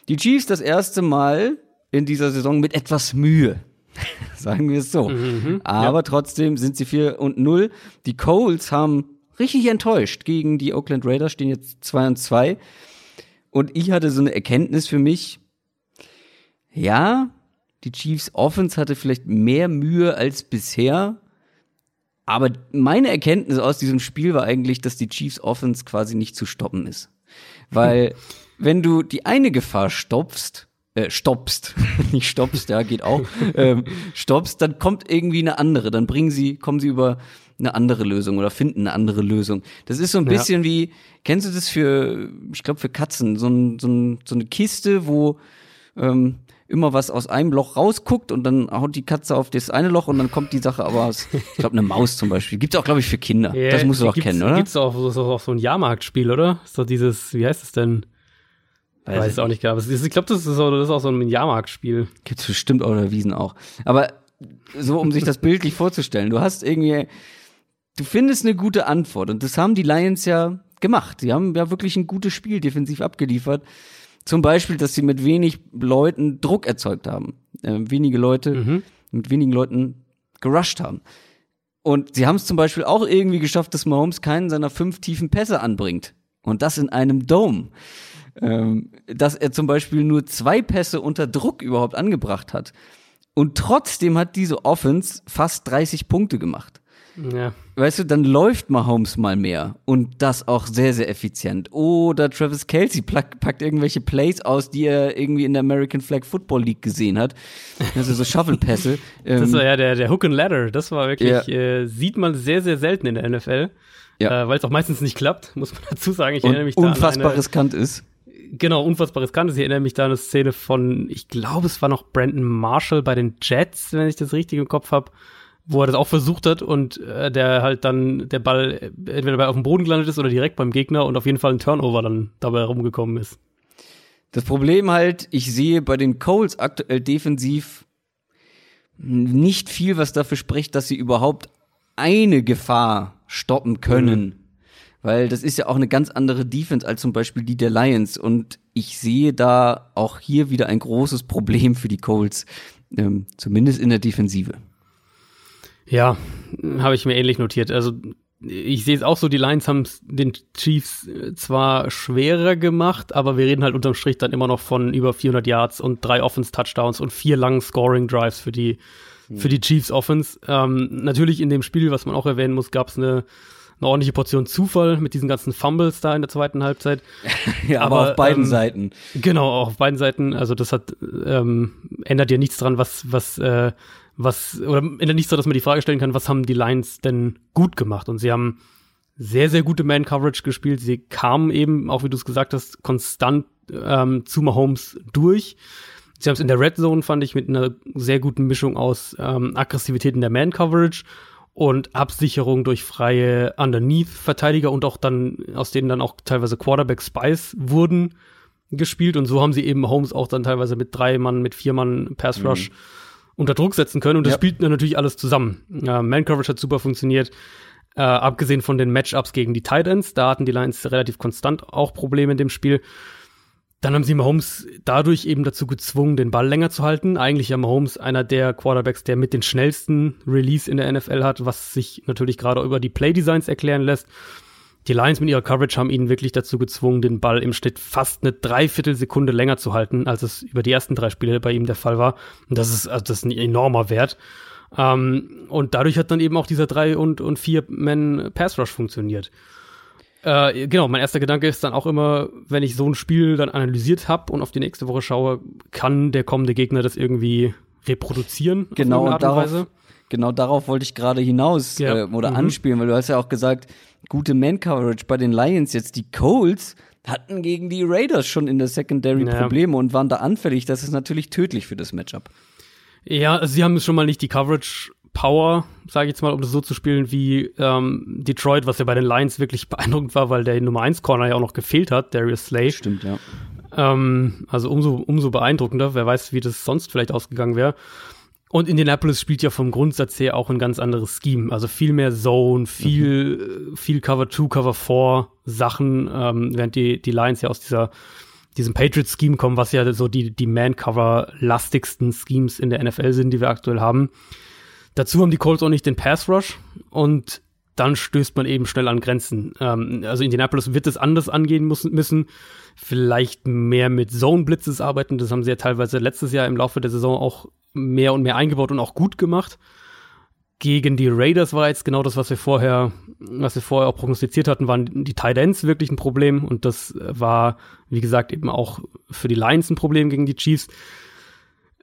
Die Chiefs das erste Mal in dieser Saison mit etwas Mühe. Sagen wir es so. Aber trotzdem sind sie 4 und 0. Die Colts haben richtig enttäuscht gegen die Oakland Raiders, stehen jetzt 2 und 2. Und ich hatte so eine Erkenntnis für mich. Ja, die Chiefs Offense hatte vielleicht mehr Mühe als bisher. Aber meine Erkenntnis aus diesem Spiel war eigentlich, dass die Chiefs Offense quasi nicht zu stoppen ist. Weil, wenn du die eine Gefahr stoppst, äh, stoppst, nicht stoppst, ja, geht auch, ähm, stoppst, dann kommt irgendwie eine andere. Dann bringen sie, kommen sie über eine andere Lösung oder finden eine andere Lösung. Das ist so ein Ja. bisschen wie, kennst du das für, ich glaube für Katzen, so, ein, so, ein, so eine Kiste, wo ähm, immer was aus einem Loch rausguckt und dann haut die Katze auf das eine Loch und dann kommt die Sache aber aus, ich glaube eine Maus zum Beispiel. Gibt's auch, glaube ich, für Kinder. Ja, das musst du doch kennen, oder? Gibt's auch, so- so- auch so ein Jahrmarktspiel, oder? Ist doch dieses, wie heißt es denn? Weiß Weiß ich es auch nicht. Aber es Ich glaube, das, das ist auch so ein Jahrmarktspiel. Gibt's bestimmt auch oder Wiesen auch. Aber so, um sich das bildlich vorzustellen, du hast irgendwie, du findest eine gute Antwort und das haben die Lions ja gemacht. Sie haben ja wirklich ein gutes Spiel defensiv abgeliefert. Zum Beispiel, dass sie mit wenig Leuten Druck erzeugt haben. Äh, wenige Leute Mhm. mit wenigen Leuten gerusht haben. Und sie haben es zum Beispiel auch irgendwie geschafft, dass Mahomes keinen seiner fünf tiefen Pässe anbringt. Und das in einem Dome. Ähm, dass er zum Beispiel nur zwei Pässe unter Druck überhaupt angebracht hat. Und trotzdem hat diese Offense fast 30 Punkte gemacht. Ja. Weißt du, dann läuft Mahomes mal mehr und das auch sehr, sehr effizient. Oder Travis Kelsey packt irgendwelche Plays aus, die er irgendwie in der American Flag Football League gesehen hat. Also so Shuffle-Pässe. Das Ähm, war ja der, der Hook and Ladder. Das war wirklich, Ja. äh, sieht man sehr, sehr selten in der NFL. Ja. Äh, Weil es auch meistens nicht klappt, muss man dazu sagen. Ich und erinnere mich da unfassbar an eine, riskant ist. Genau, unfassbar riskant. ist. Ich erinnere mich da an eine Szene von, ich glaube, es war noch Brandon Marshall bei den Jets, wenn ich das richtig im Kopf habe, wo er das auch versucht hat und äh, der halt dann der Ball entweder bei auf dem Boden gelandet ist oder direkt beim Gegner und auf jeden Fall ein Turnover dann dabei herumgekommen ist. Das Problem halt, ich sehe bei den Coles aktuell defensiv nicht viel, was dafür spricht, dass sie überhaupt eine Gefahr stoppen können. Weil das ist ja auch eine ganz andere Defense als zum Beispiel die der Lions. Und ich sehe da auch hier wieder ein großes Problem für die Colts, ähm, zumindest in der Defensive. Ja, habe ich mir ähnlich notiert. Also ich sehe es auch so, die Lions haben den Chiefs äh, zwar schwerer gemacht, aber wir reden halt unterm Strich dann immer noch von über 400 Yards und drei Offense-Touchdowns und vier langen Scoring-Drives für die, für die Chiefs Offense. Ähm, natürlich in dem Spiel, was man auch erwähnen muss, gab es eine, eine ordentliche Portion Zufall mit diesen ganzen Fumbles da in der zweiten Halbzeit. ja, aber, aber auf beiden ähm, Seiten. Genau, auch auf beiden Seiten. Also das hat ähm, ändert ja nichts dran, was was äh, was, oder nichts so, dass man die Frage stellen kann, was haben die Lions denn gut gemacht? Und sie haben sehr, sehr gute Man-Coverage gespielt. Sie kamen eben, auch wie du es gesagt hast, konstant ähm, zu Mahomes durch. Sie haben es in der Red Zone, fand ich, mit einer sehr guten Mischung aus ähm, Aggressivität in der Man-Coverage und Absicherung durch freie Underneath-Verteidiger und auch dann, aus denen dann auch teilweise Quarterback-Spies wurden gespielt. Und so haben sie eben Mahomes auch dann teilweise mit drei Mann, mit vier Mann Pass-Rush mhm unter Druck setzen können. Und das ja. spielt natürlich alles zusammen. Äh, Man Coverage hat super funktioniert. Äh, abgesehen von den Matchups gegen die Titans, da hatten die Lions relativ konstant auch Probleme in dem Spiel. Dann haben sie Mahomes dadurch eben dazu gezwungen, den Ball länger zu halten. Eigentlich ja Mahomes einer der Quarterbacks, der mit den schnellsten Release in der NFL hat, was sich natürlich gerade über die Playdesigns erklären lässt. Die Lions mit ihrer Coverage haben ihn wirklich dazu gezwungen, den Ball im Schnitt fast eine Dreiviertelsekunde länger zu halten, als es über die ersten drei Spiele bei ihm der Fall war. Und das ist, also das ist ein enormer Wert. Ähm, und dadurch hat dann eben auch dieser drei und, und vier Man Pass Rush funktioniert. Äh, genau, mein erster Gedanke ist dann auch immer, wenn ich so ein Spiel dann analysiert habe und auf die nächste Woche schaue, kann der kommende Gegner das irgendwie reproduzieren? Genau, und darauf, genau darauf wollte ich gerade hinaus ja. äh, oder mhm. anspielen, weil du hast ja auch gesagt, gute Man-Coverage bei den Lions. Jetzt die Colts hatten gegen die Raiders schon in der Secondary ja. Probleme und waren da anfällig. Das ist natürlich tödlich für das Matchup. Ja, also sie haben schon mal nicht die Coverage Power, sage ich jetzt mal, um das so zu spielen wie ähm, Detroit, was ja bei den Lions wirklich beeindruckend war, weil der Nummer 1 Corner ja auch noch gefehlt hat, Darius Slay. Stimmt, ja. Ähm, also umso, umso beeindruckender. Wer weiß, wie das sonst vielleicht ausgegangen wäre. Und Indianapolis spielt ja vom Grundsatz her auch ein ganz anderes Scheme. Also viel mehr Zone, viel, mhm. viel Cover 2, Cover 4 Sachen, ähm, während die, die Lions ja aus dieser, diesem Patriots-Scheme kommen, was ja so die, die Man-Cover-lastigsten Schemes in der NFL sind, die wir aktuell haben. Dazu haben die Colts auch nicht den Pass-Rush und dann stößt man eben schnell an Grenzen. Ähm, also Indianapolis wird es anders angehen müssen. Vielleicht mehr mit Zone-Blitzes arbeiten. Das haben sie ja teilweise letztes Jahr im Laufe der Saison auch mehr und mehr eingebaut und auch gut gemacht. Gegen die Raiders war jetzt genau das, was wir vorher, was wir vorher auch prognostiziert hatten, waren die Tight Ends wirklich ein Problem und das war, wie gesagt, eben auch für die Lions ein Problem gegen die Chiefs.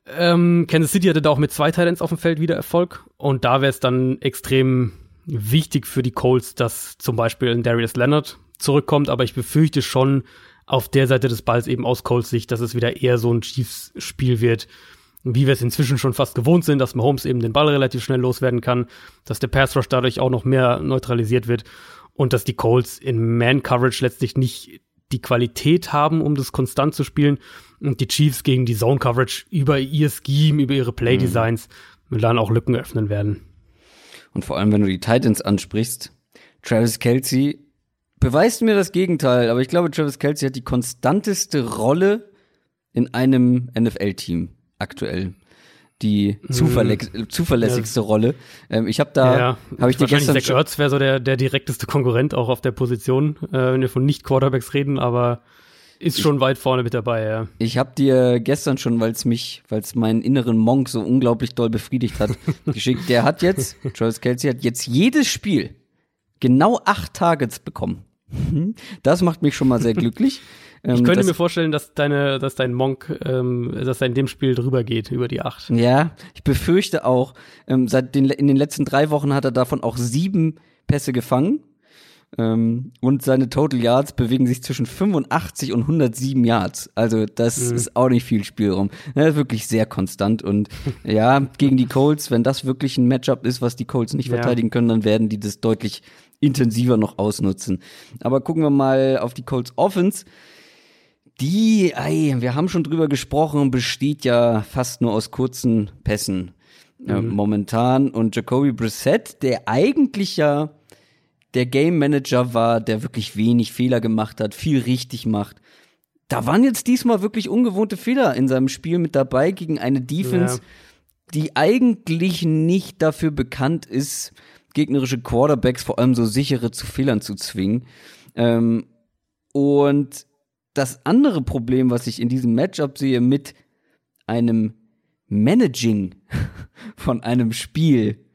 Ähm, Kansas City hatte da auch mit zwei Tight Ends auf dem Feld wieder Erfolg und da wäre es dann extrem wichtig für die Colts, dass zum Beispiel ein Darius Leonard zurückkommt, aber ich befürchte schon auf der Seite des Balls eben aus Colts Sicht, dass es wieder eher so ein Chiefs-Spiel wird, wie wir es inzwischen schon fast gewohnt sind, dass Mahomes eben den Ball relativ schnell loswerden kann, dass der Pass Rush dadurch auch noch mehr neutralisiert wird und dass die Colts in Man Coverage letztlich nicht die Qualität haben, um das konstant zu spielen und die Chiefs gegen die Zone Coverage über ihr Scheme, über ihre Play Designs mhm. dann auch Lücken öffnen werden. Und vor allem, wenn du die Titans ansprichst, Travis Kelsey beweist mir das Gegenteil, aber ich glaube, Travis Kelsey hat die konstanteste Rolle in einem NFL-Team aktuell die hm. zuverlässigste ja. Rolle. Ähm, ich habe da, ja, habe ich dir gestern Zach Ertz wäre so der der direkteste Konkurrent auch auf der Position, äh, wenn wir von nicht Quarterbacks reden, aber ist schon ich, weit vorne mit dabei, ja. Ich habe dir gestern schon, weil es mich, weil es meinen inneren Monk so unglaublich doll befriedigt hat, geschickt. Der hat jetzt, Travis Kelsey hat jetzt jedes Spiel genau acht Targets bekommen. Das macht mich schon mal sehr glücklich. Ähm, ich könnte mir vorstellen, dass deine, dass dein Monk, ähm, dass er in dem Spiel drüber geht, über die acht. Ja, ich befürchte auch. Ähm, seit den, in den letzten drei Wochen hat er davon auch sieben Pässe gefangen. Ähm, und seine Total Yards bewegen sich zwischen 85 und 107 Yards. Also das mhm. ist auch nicht viel Spielraum. Er ist wirklich sehr konstant und ja, gegen die Colts, wenn das wirklich ein Matchup ist, was die Colts nicht ja. verteidigen können, dann werden die das deutlich intensiver noch ausnutzen. Aber gucken wir mal auf die Colts Offense. Die, ey, wir haben schon drüber gesprochen, besteht ja fast nur aus kurzen Pässen äh, mhm. momentan. Und Jacoby Brissett, der eigentlich ja der Game Manager war, der wirklich wenig Fehler gemacht hat, viel richtig macht. Da waren jetzt diesmal wirklich ungewohnte Fehler in seinem Spiel mit dabei gegen eine Defense, ja. die eigentlich nicht dafür bekannt ist, gegnerische Quarterbacks, vor allem so sichere, zu Fehlern zu zwingen. Ähm, und das andere Problem, was ich in diesem Matchup sehe mit einem Managing von einem Spiel,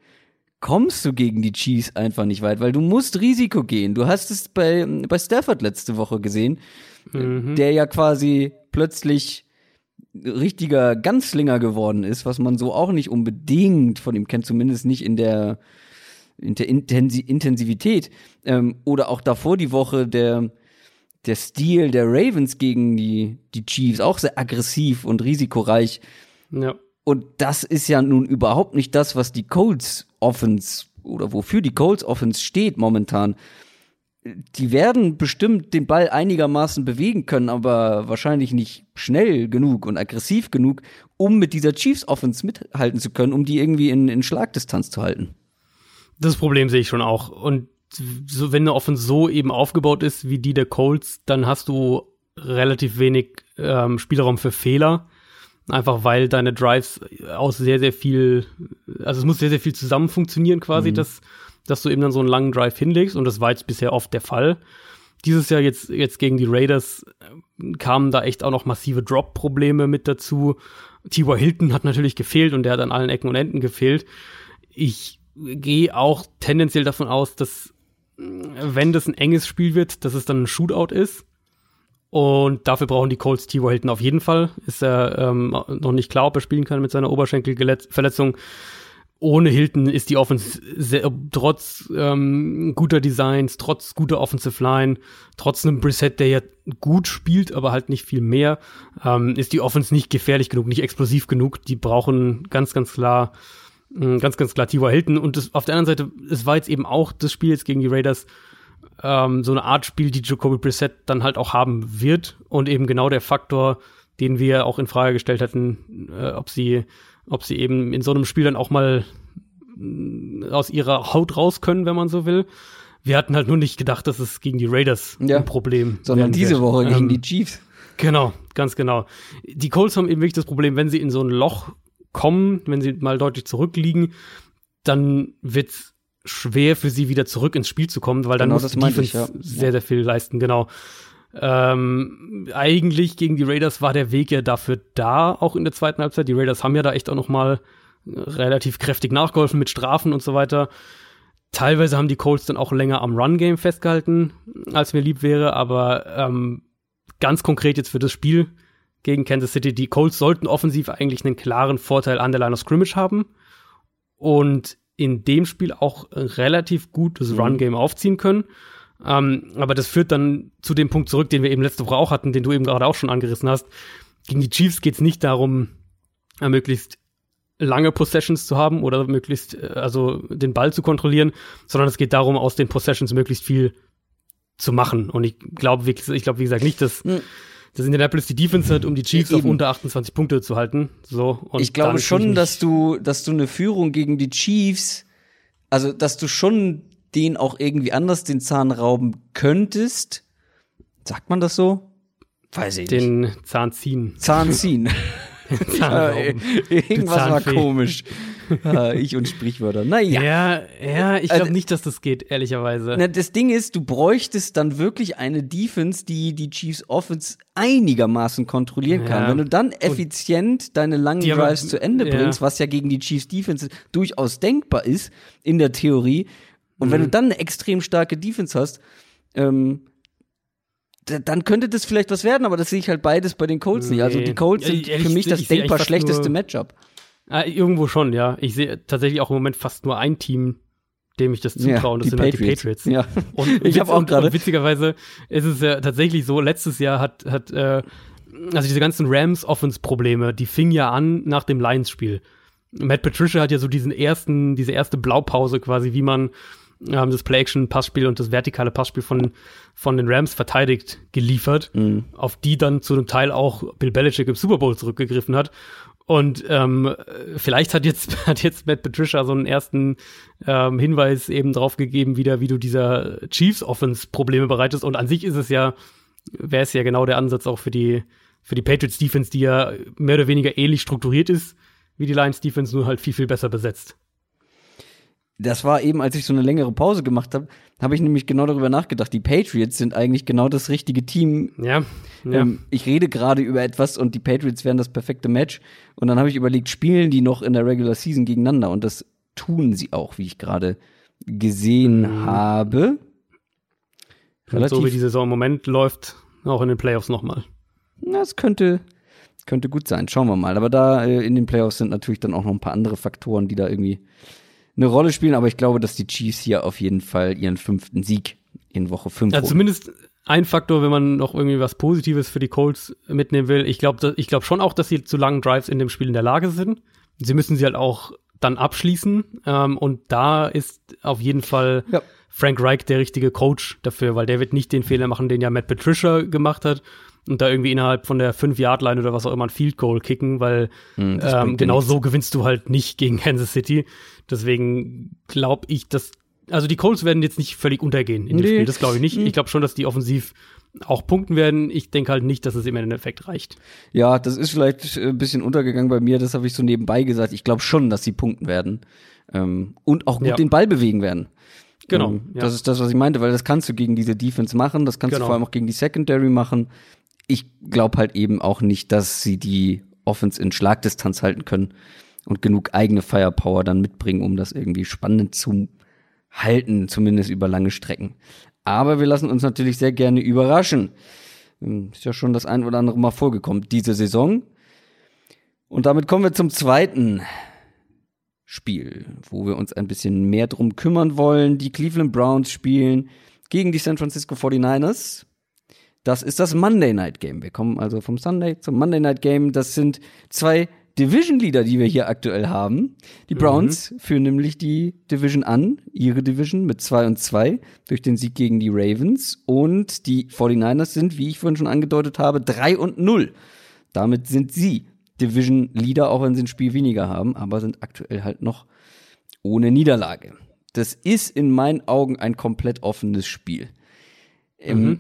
kommst du gegen die Chiefs einfach nicht weit, weil du musst Risiko gehen. Du hast es bei, bei Stafford letzte Woche gesehen, mhm. der ja quasi plötzlich richtiger Ganzlinger geworden ist, was man so auch nicht unbedingt von ihm kennt, zumindest nicht in der, in der Intensi Intensivität. Ähm, oder auch davor die Woche der, der Stil der Ravens gegen die, die Chiefs, auch sehr aggressiv und risikoreich. Ja. Und das ist ja nun überhaupt nicht das, was die Colts Offense oder wofür die Colts Offense steht momentan. Die werden bestimmt den Ball einigermaßen bewegen können, aber wahrscheinlich nicht schnell genug und aggressiv genug, um mit dieser Chiefs Offense mithalten zu können, um die irgendwie in, in Schlagdistanz zu halten. Das Problem sehe ich schon auch. Und so, wenn eine Offense so eben aufgebaut ist wie die der Colts, dann hast du relativ wenig ähm, Spielraum für Fehler. Einfach weil deine Drives aus sehr, sehr viel, also es muss sehr, sehr viel zusammen funktionieren quasi, mhm. dass, dass du eben dann so einen langen Drive hinlegst und das war jetzt bisher oft der Fall. Dieses Jahr jetzt, jetzt gegen die Raiders äh, kamen da echt auch noch massive Drop-Probleme mit dazu. T.Y. Hilton hat natürlich gefehlt und der hat an allen Ecken und Enden gefehlt. Ich gehe auch tendenziell davon aus, dass wenn das ein enges Spiel wird, dass es dann ein Shootout ist und dafür brauchen die Colts T.Y. Hilton auf jeden Fall. Ist er ähm, noch nicht klar, ob er spielen kann mit seiner Oberschenkelverletzung. Ohne Hilton ist die Offense sehr, trotz ähm, guter Designs, trotz guter Offensive Line, trotz einem Brissett, der ja gut spielt, aber halt nicht viel mehr, ähm, ist die Offense nicht gefährlich genug, nicht explosiv genug. Die brauchen ganz, ganz klar, äh, ganz, ganz klar T.Y. Hilton. Und das, auf der anderen Seite, es war jetzt eben auch das Spiel jetzt gegen die Raiders, ähm, so eine Art Spiel, die Jacoby Brissett dann halt auch haben wird und eben genau der Faktor, den wir auch in Frage gestellt hätten, äh, ob sie, ob sie eben in so einem Spiel dann auch mal äh, aus ihrer Haut raus können, wenn man so will. Wir hatten halt nur nicht gedacht, dass es gegen die Raiders ja, ein Problem sondern diese. Woche gegen ähm, die Chiefs. Genau, ganz genau. Die Colts haben eben wirklich das Problem, wenn sie in so ein Loch kommen, wenn sie mal deutlich zurückliegen, dann wird's schwer für sie wieder zurück ins Spiel zu kommen, weil dann genau, muss die Defense ich, ja. sehr, sehr viel leisten, genau. Ähm, eigentlich gegen die Raiders war der Weg ja dafür da, auch in der zweiten Halbzeit. Die Raiders haben ja da echt auch noch mal relativ kräftig nachgeholfen mit Strafen und so weiter. Teilweise haben die Colts dann auch länger am Run-Game festgehalten, als mir lieb wäre, aber ähm, ganz konkret jetzt für das Spiel gegen Kansas City, die Colts sollten offensiv eigentlich einen klaren Vorteil an der Line of Scrimmage haben. Und in dem Spiel auch relativ gut das mhm. Run-Game aufziehen können. Ähm, aber das führt dann zu dem Punkt zurück, den wir eben letzte Woche auch hatten, den du eben gerade auch schon angerissen hast. Gegen die Chiefs geht es nicht darum, äh, möglichst lange Possessions zu haben oder möglichst, äh, also den Ball zu kontrollieren, sondern es geht darum, aus den Possessions möglichst viel zu machen. Und ich glaube, ich glaube, wie gesagt, nicht, dass mhm dass Indianapolis die Defense hat, um die Chiefs ja, auf unter 28 Punkte zu halten. So, und ich glaube schon, dass du, dass du eine Führung gegen die Chiefs, also dass du schon den auch irgendwie anders den Zahn rauben könntest. Sagt man das so? Weiß ich den nicht. Den Zahn ziehen. Zahn ziehen. Äh, irgendwas war komisch. Ich und Sprichwörter. Naja. Ja, ja, ich glaube also, nicht, dass das geht, ehrlicherweise. Na, das Ding ist, du bräuchtest dann wirklich eine Defense, die die Chiefs Offense einigermaßen kontrollieren kann. Ja. Wenn du dann effizient deine langen Drives zu Ende bringst, ja. was ja gegen die Chiefs Defense durchaus denkbar ist, in der Theorie, und mhm. wenn du dann eine extrem starke Defense hast, ähm, dann könnte das vielleicht was werden, aber das sehe ich halt beides bei den Colts nee. nicht. Also die Colts sind ja, für mich das denkbar schlechteste Matchup. Ah, irgendwo schon, ja. Ich sehe tatsächlich auch im Moment fast nur ein Team, dem ich das zutraue, ja, und das sind Patriots. halt die Patriots. Ja. Und ich habe auch gerade. Witzigerweise ist es ja tatsächlich so, letztes Jahr hat, hat äh, also diese ganzen Rams-Offense-Probleme, die fingen ja an nach dem Lions-Spiel. Matt Patricia hat ja so diesen ersten, diese erste Blaupause quasi, wie man ähm, das Play-Action-Passspiel und das vertikale Passspiel von, von den Rams verteidigt geliefert, mhm. auf die dann zu einem Teil auch Bill Belichick im Super Bowl zurückgegriffen hat. Und ähm, vielleicht hat jetzt, hat jetzt Matt Patricia so einen ersten ähm, Hinweis eben drauf gegeben, wieder, wie du dieser Chiefs Offense Probleme bereitest. Und an sich ist es ja, wäre es ja genau der Ansatz auch für die, für die Patriots Defense, die ja mehr oder weniger ähnlich strukturiert ist wie die Lions Defense, nur halt viel, viel besser besetzt. Das war eben, als ich so eine längere Pause gemacht habe, habe ich nämlich genau darüber nachgedacht. Die Patriots sind eigentlich genau das richtige Team. Ja. ja. Ähm, ich rede gerade über etwas und die Patriots wären das perfekte Match. Und dann habe ich überlegt, spielen die noch in der Regular Season gegeneinander? Und das tun sie auch, wie ich gerade gesehen mhm. habe. Relativ. so wie die Saison im Moment läuft, auch in den Playoffs nochmal. Das könnte, könnte gut sein. Schauen wir mal. Aber da äh, in den Playoffs sind natürlich dann auch noch ein paar andere Faktoren, die da irgendwie eine Rolle spielen. Aber ich glaube, dass die Chiefs hier auf jeden Fall ihren fünften Sieg in Woche 5 ja, zumindest ein Faktor, wenn man noch irgendwie was Positives für die Colts mitnehmen will. Ich glaube ich glaub schon auch, dass sie zu langen Drives in dem Spiel in der Lage sind. Sie müssen sie halt auch dann abschließen. Ähm, und da ist auf jeden Fall ja. Frank Reich der richtige Coach dafür, weil der wird nicht den Fehler machen, den ja Matt Patricia gemacht hat und da irgendwie innerhalb von der 5-Yard-Line oder was auch immer ein Field Goal kicken, weil hm, ähm, genau so gewinnst du halt nicht gegen Kansas City. Deswegen glaube ich, dass also die Colts werden jetzt nicht völlig untergehen in dem nee. Spiel, das glaube ich nicht. Ich glaube schon, dass die offensiv auch punkten werden. Ich denke halt nicht, dass es im Endeffekt reicht. Ja, das ist vielleicht ein bisschen untergegangen bei mir, das habe ich so nebenbei gesagt. Ich glaube schon, dass sie punkten werden ähm, und auch gut ja. den Ball bewegen werden. Genau. Ähm, ja. Das ist das, was ich meinte, weil das kannst du gegen diese Defense machen, das kannst genau. du vor allem auch gegen die Secondary machen. Ich glaube halt eben auch nicht, dass sie die Offense in Schlagdistanz halten können und genug eigene Firepower dann mitbringen, um das irgendwie spannend zu halten, zumindest über lange Strecken. Aber wir lassen uns natürlich sehr gerne überraschen. Ähm, ist ja schon das ein oder andere Mal vorgekommen diese Saison. Und damit kommen wir zum zweiten Spiel, wo wir uns ein bisschen mehr drum kümmern wollen. Die Cleveland Browns spielen gegen die San Francisco 49ers. Das ist das Monday Night Game. Wir kommen also vom Sunday zum Monday Night Game. Das sind zwei Division Leader, die wir hier aktuell haben. Die Browns mhm. führen nämlich die Division an, ihre Division mit 2 und 2 durch den Sieg gegen die Ravens. Und die 49ers sind, wie ich vorhin schon angedeutet habe, 3 und 0. Damit sind sie Division Leader, auch wenn sie ein Spiel weniger haben, aber sind aktuell halt noch ohne Niederlage. Das ist in meinen Augen ein komplett offenes Spiel. Ähm, mhm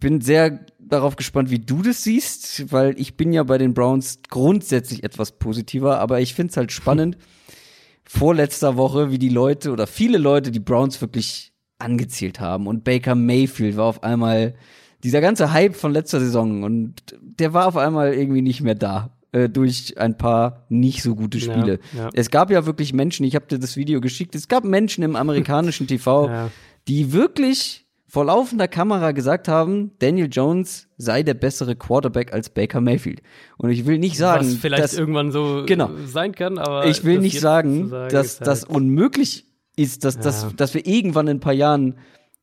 bin sehr darauf gespannt, wie du das siehst, weil ich bin ja bei den Browns grundsätzlich etwas positiver, aber ich finde es halt spannend, vorletzter Woche, wie die Leute oder viele Leute die Browns wirklich angezählt haben und Baker Mayfield war auf einmal dieser ganze Hype von letzter Saison und der war auf einmal irgendwie nicht mehr da äh, durch ein paar nicht so gute Spiele. Ja, ja. Es gab ja wirklich Menschen, ich habe dir das Video geschickt, es gab Menschen im amerikanischen TV, ja. die wirklich vor laufender Kamera gesagt haben, Daniel Jones sei der bessere Quarterback als Baker Mayfield. Und ich will nicht sagen, was vielleicht dass, irgendwann so genau, sein kann, aber ich will nicht sagen, sagen, dass das halt unmöglich ist, dass, ja. dass, dass wir irgendwann in ein paar Jahren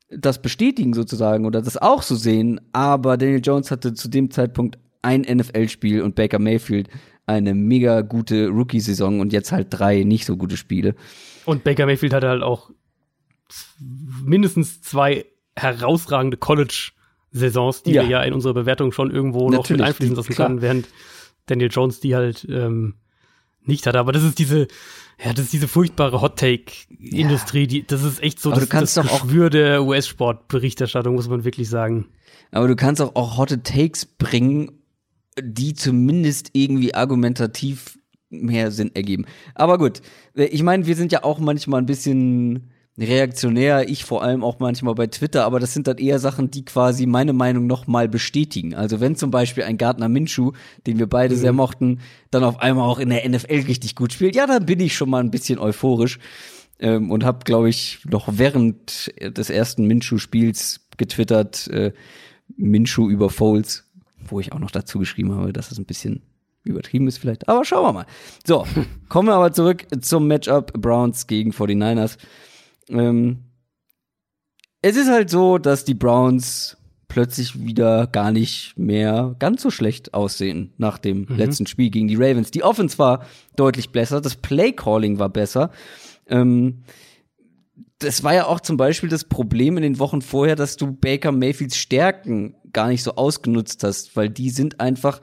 das bestätigen sozusagen oder das auch so sehen. Aber Daniel Jones hatte zu dem Zeitpunkt ein NFL-Spiel und Baker Mayfield eine mega gute Rookie-Saison und jetzt halt drei nicht so gute Spiele. Und Baker Mayfield hatte halt auch mindestens zwei herausragende College-Saisons, die ja. wir ja in unserer Bewertung schon irgendwo Natürlich, noch mit einfließen lassen können, während Daniel Jones die halt ähm, nicht hat. Aber das ist diese, ja, das ist diese furchtbare Hot-Take-Industrie, ja. die, das ist echt so Aber das, du kannst das doch Geschwür der US-Sport-Berichterstattung, muss man wirklich sagen. Aber du kannst auch, auch Hot Takes bringen, die zumindest irgendwie argumentativ mehr Sinn ergeben. Aber gut, ich meine, wir sind ja auch manchmal ein bisschen reaktionär, ich vor allem auch manchmal bei Twitter, aber das sind dann eher Sachen, die quasi meine Meinung nochmal bestätigen. Also wenn zum Beispiel ein Gardner Minshew, den wir beide mhm. sehr mochten, dann auf einmal auch in der NFL richtig gut spielt, ja, dann bin ich schon mal ein bisschen euphorisch ähm, und habe, glaube ich, noch während des ersten Minshew-Spiels getwittert, äh, Minshew über Foles, wo ich auch noch dazu geschrieben habe, dass es ein bisschen übertrieben ist vielleicht, aber schauen wir mal. So, kommen wir aber zurück zum Matchup Browns gegen 49ers. Ähm, es ist halt so, dass die Browns plötzlich wieder gar nicht mehr ganz so schlecht aussehen nach dem mhm. letzten Spiel gegen die Ravens. Die Offense war deutlich besser, das Play-Calling war besser. Ähm, das war ja auch zum Beispiel das Problem in den Wochen vorher, dass du Baker Mayfields Stärken gar nicht so ausgenutzt hast, weil die sind einfach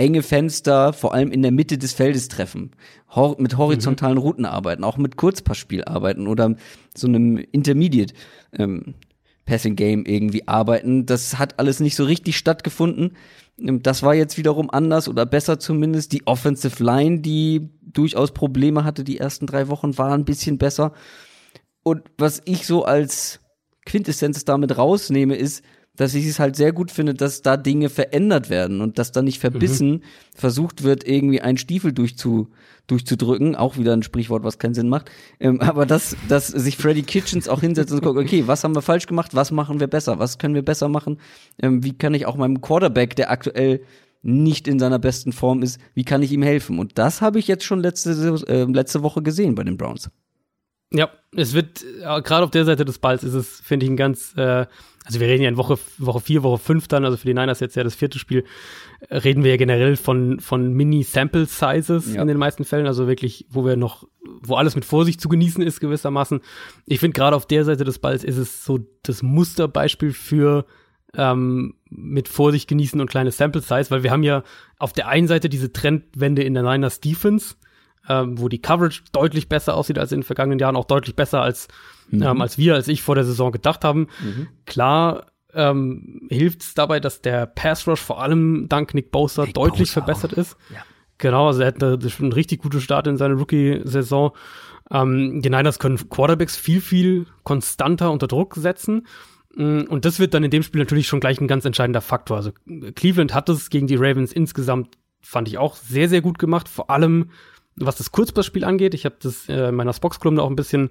enge Fenster, vor allem in der Mitte des Feldes treffen, Hor mit horizontalen mhm. Routen arbeiten, auch mit Kurzpassspiel arbeiten oder so einem Intermediate ähm, Passing Game irgendwie arbeiten. Das hat alles nicht so richtig stattgefunden. Ähm, das war jetzt wiederum anders oder besser zumindest. Die Offensive Line, die durchaus Probleme hatte, die ersten drei Wochen war ein bisschen besser. Und was ich so als Quintessenz damit rausnehme, ist, dass ich es halt sehr gut finde, dass da Dinge verändert werden und dass da nicht verbissen mhm. versucht wird, irgendwie einen Stiefel durchzu, durchzudrücken. Auch wieder ein Sprichwort, was keinen Sinn macht. Ähm, aber dass, dass sich Freddy Kitchens auch hinsetzt und guckt, okay, was haben wir falsch gemacht? Was machen wir besser? Was können wir besser machen? Ähm, wie kann ich auch meinem Quarterback, der aktuell nicht in seiner besten Form ist, wie kann ich ihm helfen? Und das habe ich jetzt schon letzte, äh, letzte Woche gesehen bei den Browns. Ja, es wird, äh, gerade auf der Seite des Balls ist es, finde ich, ein ganz, äh, also wir reden ja in Woche, Woche vier, Woche fünf dann, also für die Niners jetzt ja das vierte Spiel, äh, reden wir ja generell von, von Mini-Sample-Sizes ja. in den meisten Fällen, also wirklich, wo wir noch, wo alles mit Vorsicht zu genießen ist gewissermaßen. Ich finde gerade auf der Seite des Balls ist es so das Musterbeispiel für ähm, mit Vorsicht genießen und kleine Sample-Size, weil wir haben ja auf der einen Seite diese Trendwende in der Niners Defense, ähm, wo die Coverage deutlich besser aussieht als in den vergangenen Jahren, auch deutlich besser als, mhm. ähm, als wir, als ich vor der Saison gedacht haben. Mhm. Klar ähm, hilft es dabei, dass der Pass Rush vor allem dank Nick Bosa Nick deutlich Bosa verbessert auch. ist. Ja. Genau, also er hat eine, einen richtig guten Start in seiner Rookie-Saison. Ähm, die Niners können Quarterbacks viel, viel konstanter unter Druck setzen. Mm, und das wird dann in dem Spiel natürlich schon gleich ein ganz entscheidender Faktor. Also Cleveland hat es gegen die Ravens insgesamt, fand ich auch sehr, sehr gut gemacht. Vor allem was das Kurzpassspiel angeht. Ich habe das äh, in meiner Spox-Kolumne auch ein bisschen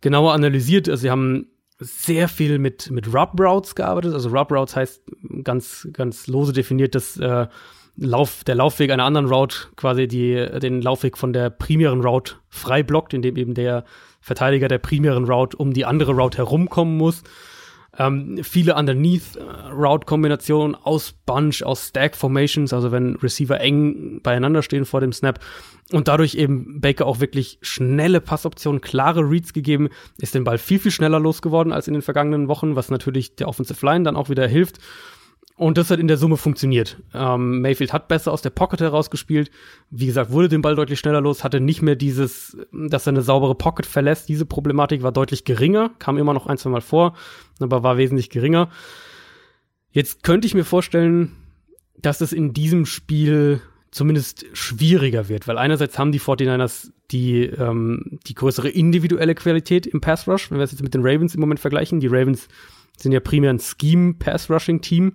genauer analysiert. Also sie haben sehr viel mit, mit Rub Routes gearbeitet. Also Rub Routes heißt ganz, ganz lose definiert, dass äh, Lauf, der Laufweg einer anderen Route quasi die, den Laufweg von der primären Route frei blockt, indem eben der Verteidiger der primären Route um die andere Route herumkommen muss. Ähm, viele Underneath-Route-Kombinationen aus Bunch, aus Stack-Formations, also wenn Receiver eng beieinander stehen vor dem Snap. Und dadurch eben Baker auch wirklich schnelle Passoptionen, klare Reads gegeben, ist den Ball viel, viel schneller losgeworden als in den vergangenen Wochen, was natürlich der Offensive Line dann auch wieder hilft. Und das hat in der Summe funktioniert. Ähm, Mayfield hat besser aus der Pocket herausgespielt. Wie gesagt, wurde den Ball deutlich schneller los, hatte nicht mehr dieses, dass er eine saubere Pocket verlässt. Diese Problematik war deutlich geringer, kam immer noch ein, zwei Mal vor, aber war wesentlich geringer. Jetzt könnte ich mir vorstellen, dass es in diesem Spiel zumindest schwieriger wird, weil einerseits haben die 49ers die, ähm, die größere individuelle Qualität im Pass Rush, wenn wir es jetzt mit den Ravens im Moment vergleichen. Die Ravens sind ja primär ein Scheme-Pass-Rushing-Team.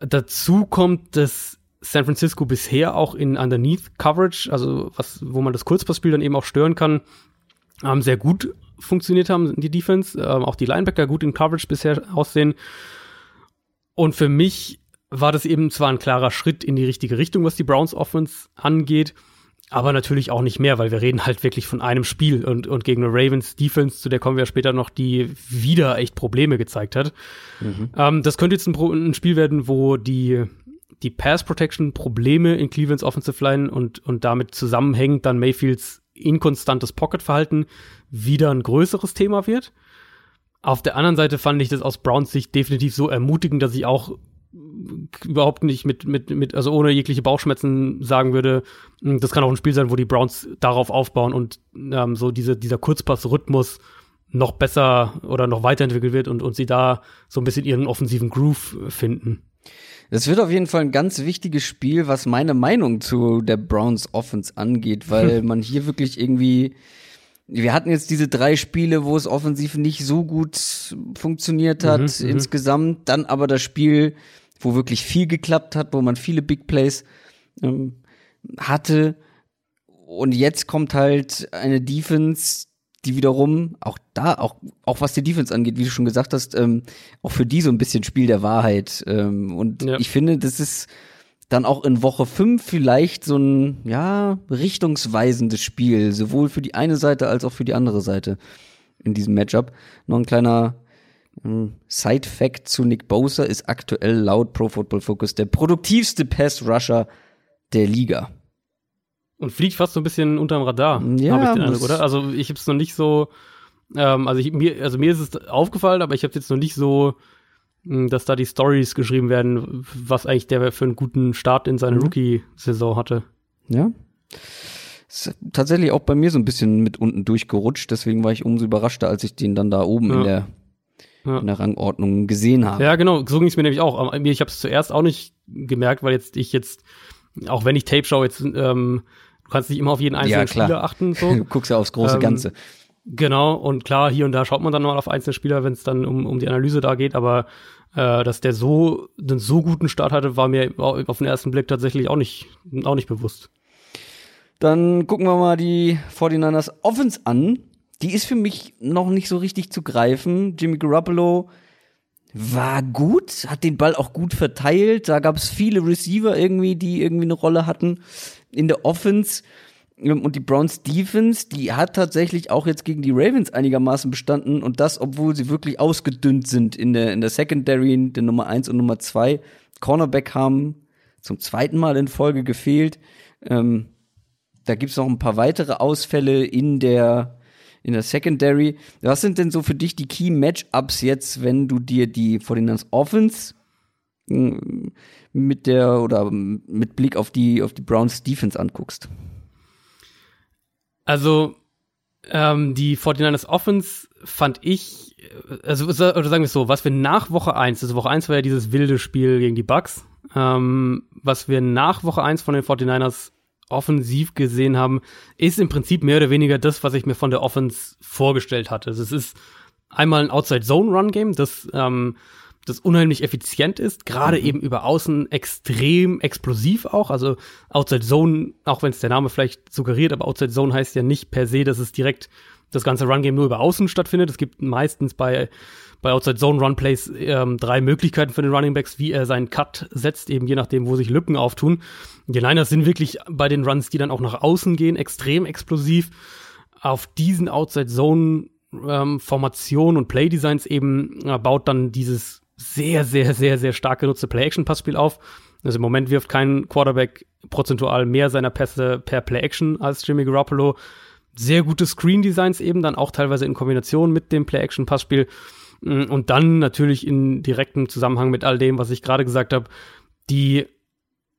Dazu kommt, dass San Francisco bisher auch in Underneath Coverage, also was, wo man das Kurzpassspiel dann eben auch stören kann, ähm, sehr gut funktioniert haben, die Defense, ähm, auch die Linebacker gut in Coverage bisher aussehen. Und für mich war das eben zwar ein klarer Schritt in die richtige Richtung, was die Browns Offense angeht, aber natürlich auch nicht mehr, weil wir reden halt wirklich von einem Spiel und, und gegen eine Ravens Defense, zu der kommen wir später noch, die wieder echt Probleme gezeigt hat. Mhm. Ähm, das könnte jetzt ein, ein, Spiel werden, wo die, die Pass Protection Probleme in Clevelands Offensive Line und, und damit zusammenhängend dann Mayfields inkonstantes Pocket-Verhalten wieder ein größeres Thema wird. Auf der anderen Seite fand ich das aus Browns Sicht definitiv so ermutigend, dass ich auch überhaupt nicht mit, mit, mit, also ohne jegliche Bauchschmerzen sagen würde, hm, das kann auch ein Spiel sein, wo die Browns darauf aufbauen und ähm, so diese, dieser Kurzpass-Rhythmus noch besser oder noch weiterentwickelt wird und, und sie da so ein bisschen ihren offensiven Groove finden. Es wird auf jeden Fall ein ganz wichtiges Spiel, was meine Meinung zu der Browns Offense angeht, weil man hier wirklich irgendwie wir hatten jetzt diese drei Spiele, wo es offensiv nicht so gut funktioniert hat mhm, mhm. insgesamt. Dann aber das Spiel, wo wirklich viel geklappt hat, wo man viele Big Plays ähm, hatte. Und jetzt kommt halt eine Defense, die wiederum auch da, auch, auch was die Defense angeht, wie du schon gesagt hast, ähm, auch für die so ein bisschen Spiel der Wahrheit. Ähm, und ja. ich finde, das ist dann auch in Woche 5 vielleicht so ein, ja, richtungsweisendes Spiel, sowohl für die eine Seite als auch für die andere Seite in diesem Matchup. Noch ein kleiner Side-Fact zu Nick Bosa ist aktuell laut Pro Football Focus der produktivste Pass-Rusher der Liga. Und fliegt fast so ein bisschen unterm Radar, ja, habe ich den Eindruck, oder? Also ich habe es noch nicht so, ähm, also, ich, mir, also mir ist es aufgefallen, aber ich habe es jetzt noch nicht so hm, dass da die Stories geschrieben werden, was eigentlich der für einen guten Start in seine mhm. Rookie-Saison hatte. Ja. Ist tatsächlich auch bei mir so ein bisschen mit unten durchgerutscht, deswegen war ich umso überraschter, als ich den dann da oben ja. in der ja. in der Rangordnung gesehen habe. Ja, genau, so ging es mir nämlich auch. Ich habe es zuerst auch nicht gemerkt, weil jetzt ich jetzt, auch wenn ich Tape schaue, jetzt ähm, du kannst nicht immer auf jeden einzelnen ja, Spieler achten. So. Du guckst ja aufs große ähm, Ganze. Genau, und klar, hier und da schaut man dann mal auf einzelne Spieler, wenn es dann um, um die Analyse da geht, aber äh, dass der so einen so guten Start hatte, war mir auf den ersten Blick tatsächlich auch nicht, auch nicht bewusst. Dann gucken wir mal die 49ers Offense an. Die ist für mich noch nicht so richtig zu greifen. Jimmy Garoppolo war gut, hat den Ball auch gut verteilt. Da gab es viele Receiver irgendwie, die irgendwie eine Rolle hatten in der Offense. Ähm, und die Browns Defense, die hat tatsächlich auch jetzt gegen die Ravens einigermaßen bestanden und das, obwohl sie wirklich ausgedünnt sind in der, in der Secondary, der Nummer eins und Nummer zwei Cornerback haben zum zweiten Mal in Folge gefehlt. Ähm, da gibt's noch ein paar weitere Ausfälle in der in der Secondary. Was sind denn so für dich die Key Matchups jetzt, wenn du dir die 49ers Offense hm, mit der oder mit Blick auf die auf die Browns Defense anguckst? Also, ähm, die 49ers Offense fand ich, also oder sagen wir es so, was wir nach Woche 1, also Woche 1 war ja dieses wilde Spiel gegen die Bucks, ähm, was wir nach Woche 1 von den 49ers offensiv gesehen haben, ist im Prinzip mehr oder weniger das, was ich mir von der Offense vorgestellt hatte. Also es ist einmal ein Outside-Zone-Run-Game, das ähm, das unheimlich effizient ist, gerade mhm. eben über außen extrem explosiv auch. Also Outside Zone, auch wenn es der Name vielleicht suggeriert, aber Outside Zone heißt ja nicht per se, dass es direkt das ganze Run Game nur über außen stattfindet. Es gibt meistens bei bei Outside Zone Run Plays ähm, drei Möglichkeiten für den Running Backs, wie er seinen Cut setzt, eben je nachdem, wo sich Lücken auftun. Die Niners sind wirklich bei den Runs, die dann auch nach außen gehen, extrem explosiv. Auf diesen Outside Zone ähm, Formation und Play Designs eben äh, baut dann dieses sehr, sehr, sehr, sehr stark genutzte Play-Action-Passspiel auf. Also im Moment wirft kein Quarterback prozentual mehr seiner Pässe per Play-Action als Jimmy Garoppolo. Sehr gute Screen-Designs eben, dann auch teilweise in Kombination mit dem Play-Action-Passspiel. Mm, und dann natürlich in direktem Zusammenhang mit all dem, was ich gerade gesagt habe, die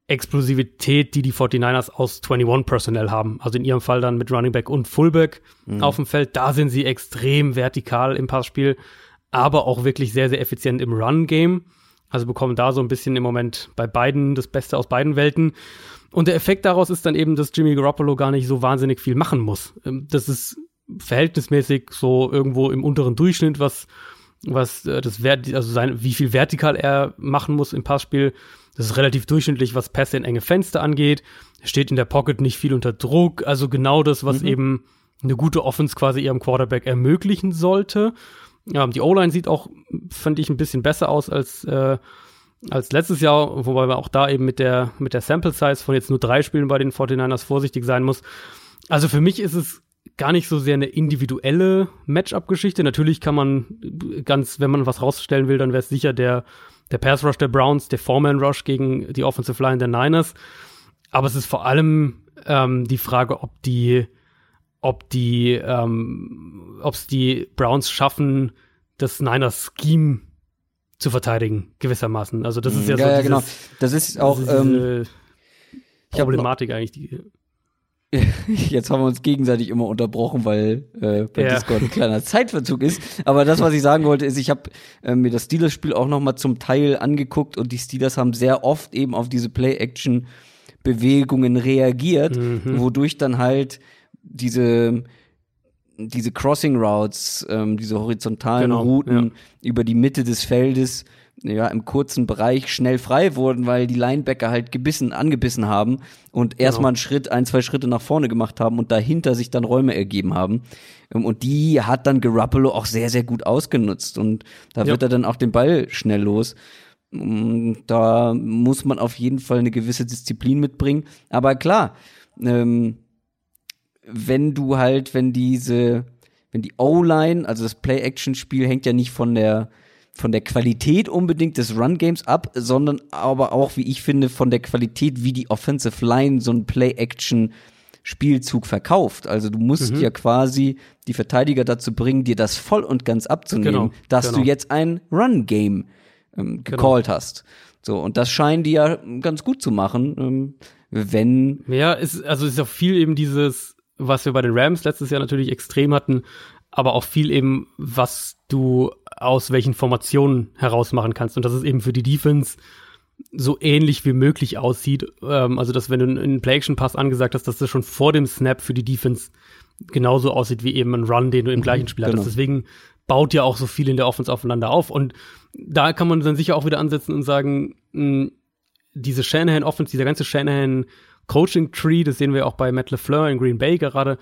Explosivität, die die 49ers aus 21 Personnel haben. Also in ihrem Fall dann mit Running Back und Fullback mhm. auf dem Feld. Da sind sie extrem vertikal im Passspiel aber auch wirklich sehr, sehr effizient im Run-Game. Also bekommen da so ein bisschen im Moment bei beiden das Beste aus beiden Welten. Und der Effekt daraus ist dann eben, dass Jimmy Garoppolo gar nicht so wahnsinnig viel machen muss. Ähm, das ist verhältnismäßig so irgendwo im unteren Durchschnitt, was, was äh, das Wert, also sein, wie viel vertikal er machen muss im Passspiel. Das ist relativ durchschnittlich, was Pässe in enge Fenster angeht. Er steht in der Pocket nicht viel unter Druck. Also genau das, was mhm. eben eine gute Offense quasi ihrem Quarterback ermöglichen sollte. Ja, die O-Line sieht auch, fand ich, ein bisschen besser aus als, äh, als letztes Jahr, wobei man auch da eben mit der, mit der Sample Size von jetzt nur drei Spielen bei den 49ers vorsichtig sein muss. Also für mich ist es gar nicht so sehr eine individuelle Matchup-Geschichte. Natürlich kann man ganz, wenn man was rausstellen will, dann wäre es sicher der, der Pass Rush der Browns, der Foreman Rush gegen die Offensive Line der Niners. Aber es ist vor allem ähm, die Frage, ob die ob die, ähm, ob es die Browns schaffen, das Niners Scheme zu verteidigen, gewissermaßen. Also das ist ja, ja so ja, genau. Das ist auch das ist ähm, Problematik eigentlich. Die Jetzt haben wir uns gegenseitig immer unterbrochen, weil äh, bei ja. Discord ein kleiner Zeitverzug ist. Aber das, was ich sagen wollte, ist, ich habe äh, mir das Steelers-Spiel auch noch mal zum Teil angeguckt und die Steelers haben sehr oft eben auf diese Play-Action-Bewegungen reagiert, mhm. wodurch dann halt diese diese Crossing Routes, ähm, diese horizontalen genau, Routen ja. über die Mitte des Feldes, ja, im kurzen Bereich schnell frei wurden, weil die Linebacker halt gebissen, angebissen haben und genau. erstmal einen Schritt, ein, zwei Schritte nach vorne gemacht haben und dahinter sich dann Räume ergeben haben. Ähm, und die hat dann Garoppolo auch sehr, sehr gut ausgenutzt und da ja. wird er dann auch den Ball schnell los. Da muss man auf jeden Fall eine gewisse Disziplin mitbringen. Aber klar, ähm, wenn du halt, wenn diese, wenn die O-Line, also das Play-Action-Spiel hängt ja nicht von der von der Qualität unbedingt des Run-Games ab, sondern aber auch, wie ich finde, von der Qualität, wie die Offensive Line so ein Play-Action Spielzug verkauft. Also du musst mhm. ja quasi die Verteidiger dazu bringen, dir das voll und ganz abzunehmen, genau, dass genau. du jetzt ein Run-Game ähm, gecallt genau. hast. So, und das scheinen die ja ganz gut zu machen, ähm, wenn. Ja, ist, also ist ja viel eben dieses, was wir bei den Rams letztes Jahr natürlich extrem hatten, aber auch viel eben, was du aus welchen Formationen heraus machen kannst. Und dass es eben für die Defense so ähnlich wie möglich aussieht. Ähm, also, dass wenn du einen Play-Action-Pass angesagt hast, dass das schon vor dem Snap für die Defense genauso aussieht wie eben ein Run, den du im mhm, gleichen Spiel genau. hattest. Deswegen baut ja auch so viel in der Offense aufeinander auf. Und da kann man dann sicher auch wieder ansetzen und sagen, mh, diese Shanahan-Offense, dieser ganze Shanahan-Coaching-Tree, das sehen wir auch bei Matt LeFleur in Green Bay gerade,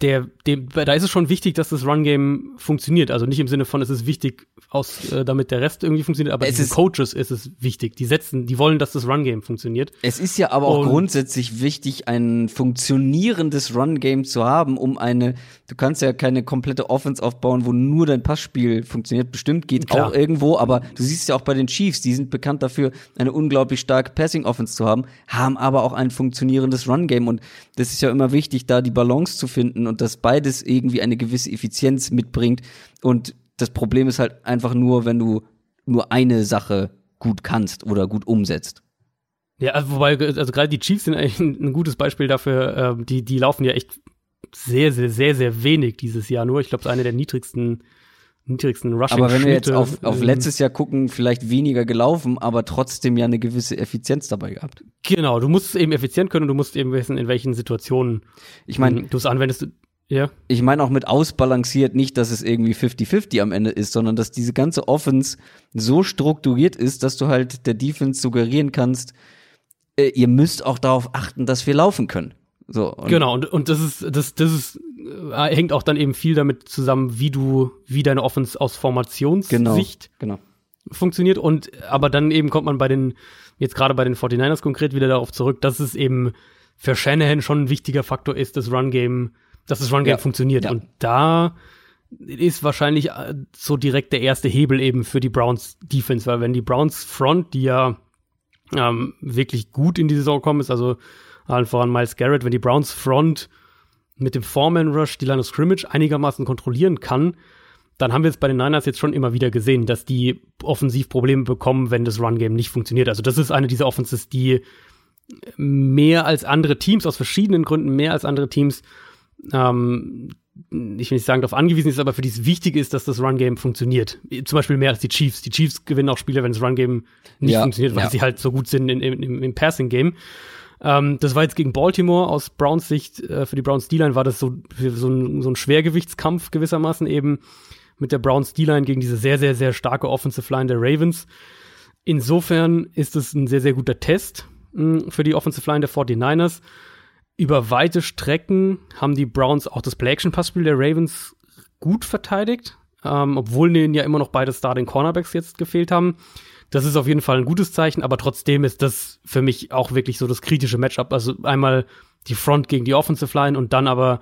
der, dem, da ist es schon wichtig, dass das Run-Game funktioniert. Also nicht im Sinne von, es ist wichtig, aus, äh, damit der Rest irgendwie funktioniert, aber es Coaches ist es wichtig. Die setzen, die wollen, dass das Run-Game funktioniert. Es ist ja aber auch Und grundsätzlich wichtig, ein funktionierendes Run-Game zu haben, um eine, du kannst ja keine komplette Offense aufbauen, wo nur dein Passspiel funktioniert. Bestimmt geht Klar. auch irgendwo, aber du siehst ja auch bei den Chiefs, die sind bekannt dafür, eine unglaublich starke Passing-Offense zu haben, haben aber auch ein funktionierendes Run-Game. Und das ist ja immer wichtig, da die Balance zu finden und dass beides irgendwie eine gewisse Effizienz mitbringt. Und das Problem ist halt einfach nur, wenn du nur eine Sache gut kannst oder gut umsetzt. Ja, also wobei, also gerade die Chiefs sind eigentlich ein, gutes Beispiel dafür. Äh, die, die laufen ja echt sehr, sehr, sehr, sehr wenig dieses Jahr nur. Ich glaube, es ist eine der niedrigsten niedrigsten Rushing Aber wenn wir jetzt auf, auf letztes Jahr gucken, vielleicht weniger gelaufen, aber trotzdem ja eine gewisse Effizienz dabei gehabt. Genau, du musst es eben effizient können und du musst eben wissen, in welchen Situationen ich meine, du es anwendest. Ja. Ich meine auch mit ausbalanciert nicht, dass es irgendwie 50-50 am Ende ist, sondern dass diese ganze Offense so strukturiert ist, dass du halt der Defense suggerieren kannst, äh, ihr müsst auch darauf achten, dass wir laufen können. So, und genau, und, und das ist, das, das ist, hängt auch dann eben viel damit zusammen, wie du, wie deine Offense aus Formationssicht genau, genau. funktioniert. Und aber dann eben kommt man bei den, jetzt gerade bei den 49ers konkret wieder darauf zurück, dass es eben für Shanahan schon ein wichtiger Faktor ist, das Run-Game dass das Run-Game ja. funktioniert. Ja. Und da ist wahrscheinlich äh, so direkt der erste Hebel eben für die Browns Defense, weil wenn die Browns Front, die ja ähm, wirklich gut in die Saison kommen, ist also allen voran Miles Garrett, wenn die Browns Front mit dem Foreman Rush die Line of Scrimmage einigermaßen kontrollieren kann, dann haben wir es bei den Niners jetzt schon immer wieder gesehen, dass die offensiv Probleme bekommen, wenn das Run-Game nicht funktioniert. Also das ist eine dieser Offenses, die mehr als andere Teams, aus verschiedenen Gründen mehr als andere Teams ähm, ich will nicht sagen, darauf angewiesen ist, aber für die es wichtig ist, dass das Run-Game funktioniert. Zum Beispiel mehr als die Chiefs. Die Chiefs gewinnen auch Spiele, wenn das Run-Game nicht ja, funktioniert, weil ja. sie halt so gut sind in, in, im, im Passing-Game. Ähm, das war jetzt gegen Baltimore aus Browns Sicht. Äh, für die Browns D-Line war das so, so, ein, so ein Schwergewichtskampf gewissermaßen eben mit der Browns D-Line gegen diese sehr, sehr, sehr starke Offensive Line der Ravens. Insofern ist es ein sehr, sehr guter Test mh, hm, für die Offensive Line der 49ers über weite Strecken haben die Browns auch das Play-Action-Passspiel der Ravens gut verteidigt, ähm, obwohl denen ja immer noch beide Starting Cornerbacks jetzt gefehlt haben. Das ist auf jeden Fall ein gutes Zeichen, aber trotzdem ist das für mich auch wirklich so das kritische Matchup. Also einmal die Front gegen die Offensive Line und dann aber,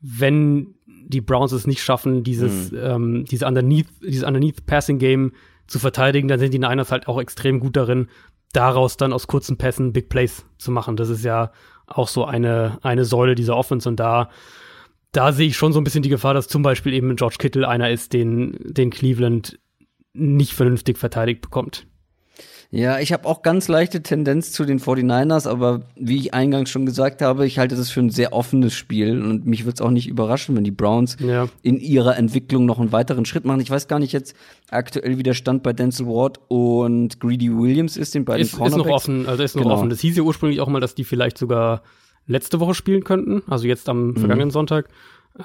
wenn die Browns es nicht schaffen, dieses, mhm. ähm, diese Underneath, dieses Underneath Passing Game zu verteidigen, dann sind die Niners halt auch extrem gut darin, daraus dann aus kurzen Pässen Big Plays zu machen. Das ist ja auch so eine, eine Säule dieser Offense. Und da, da sehe ich schon so ein bisschen die Gefahr, dass zum Beispiel eben George Kittle einer ist, den, den Cleveland nicht vernünftig verteidigt bekommt. Ja, ich habe auch ganz leichte Tendenz zu den 49ers, aber wie ich eingangs schon gesagt habe, ich halte das für ein sehr offenes Spiel und mich würde es auch nicht überraschen, wenn die Browns ja. in ihrer Entwicklung noch einen weiteren Schritt machen. Ich weiß gar nicht jetzt aktuell, wie der Stand bei Denzel Ward und Greedy Williams ist, den beiden ist, Ist noch offen, also ist noch genau. offen. Das hieß ja ursprünglich auch mal, dass die vielleicht sogar letzte Woche spielen könnten, also jetzt am mhm. vergangenen Sonntag.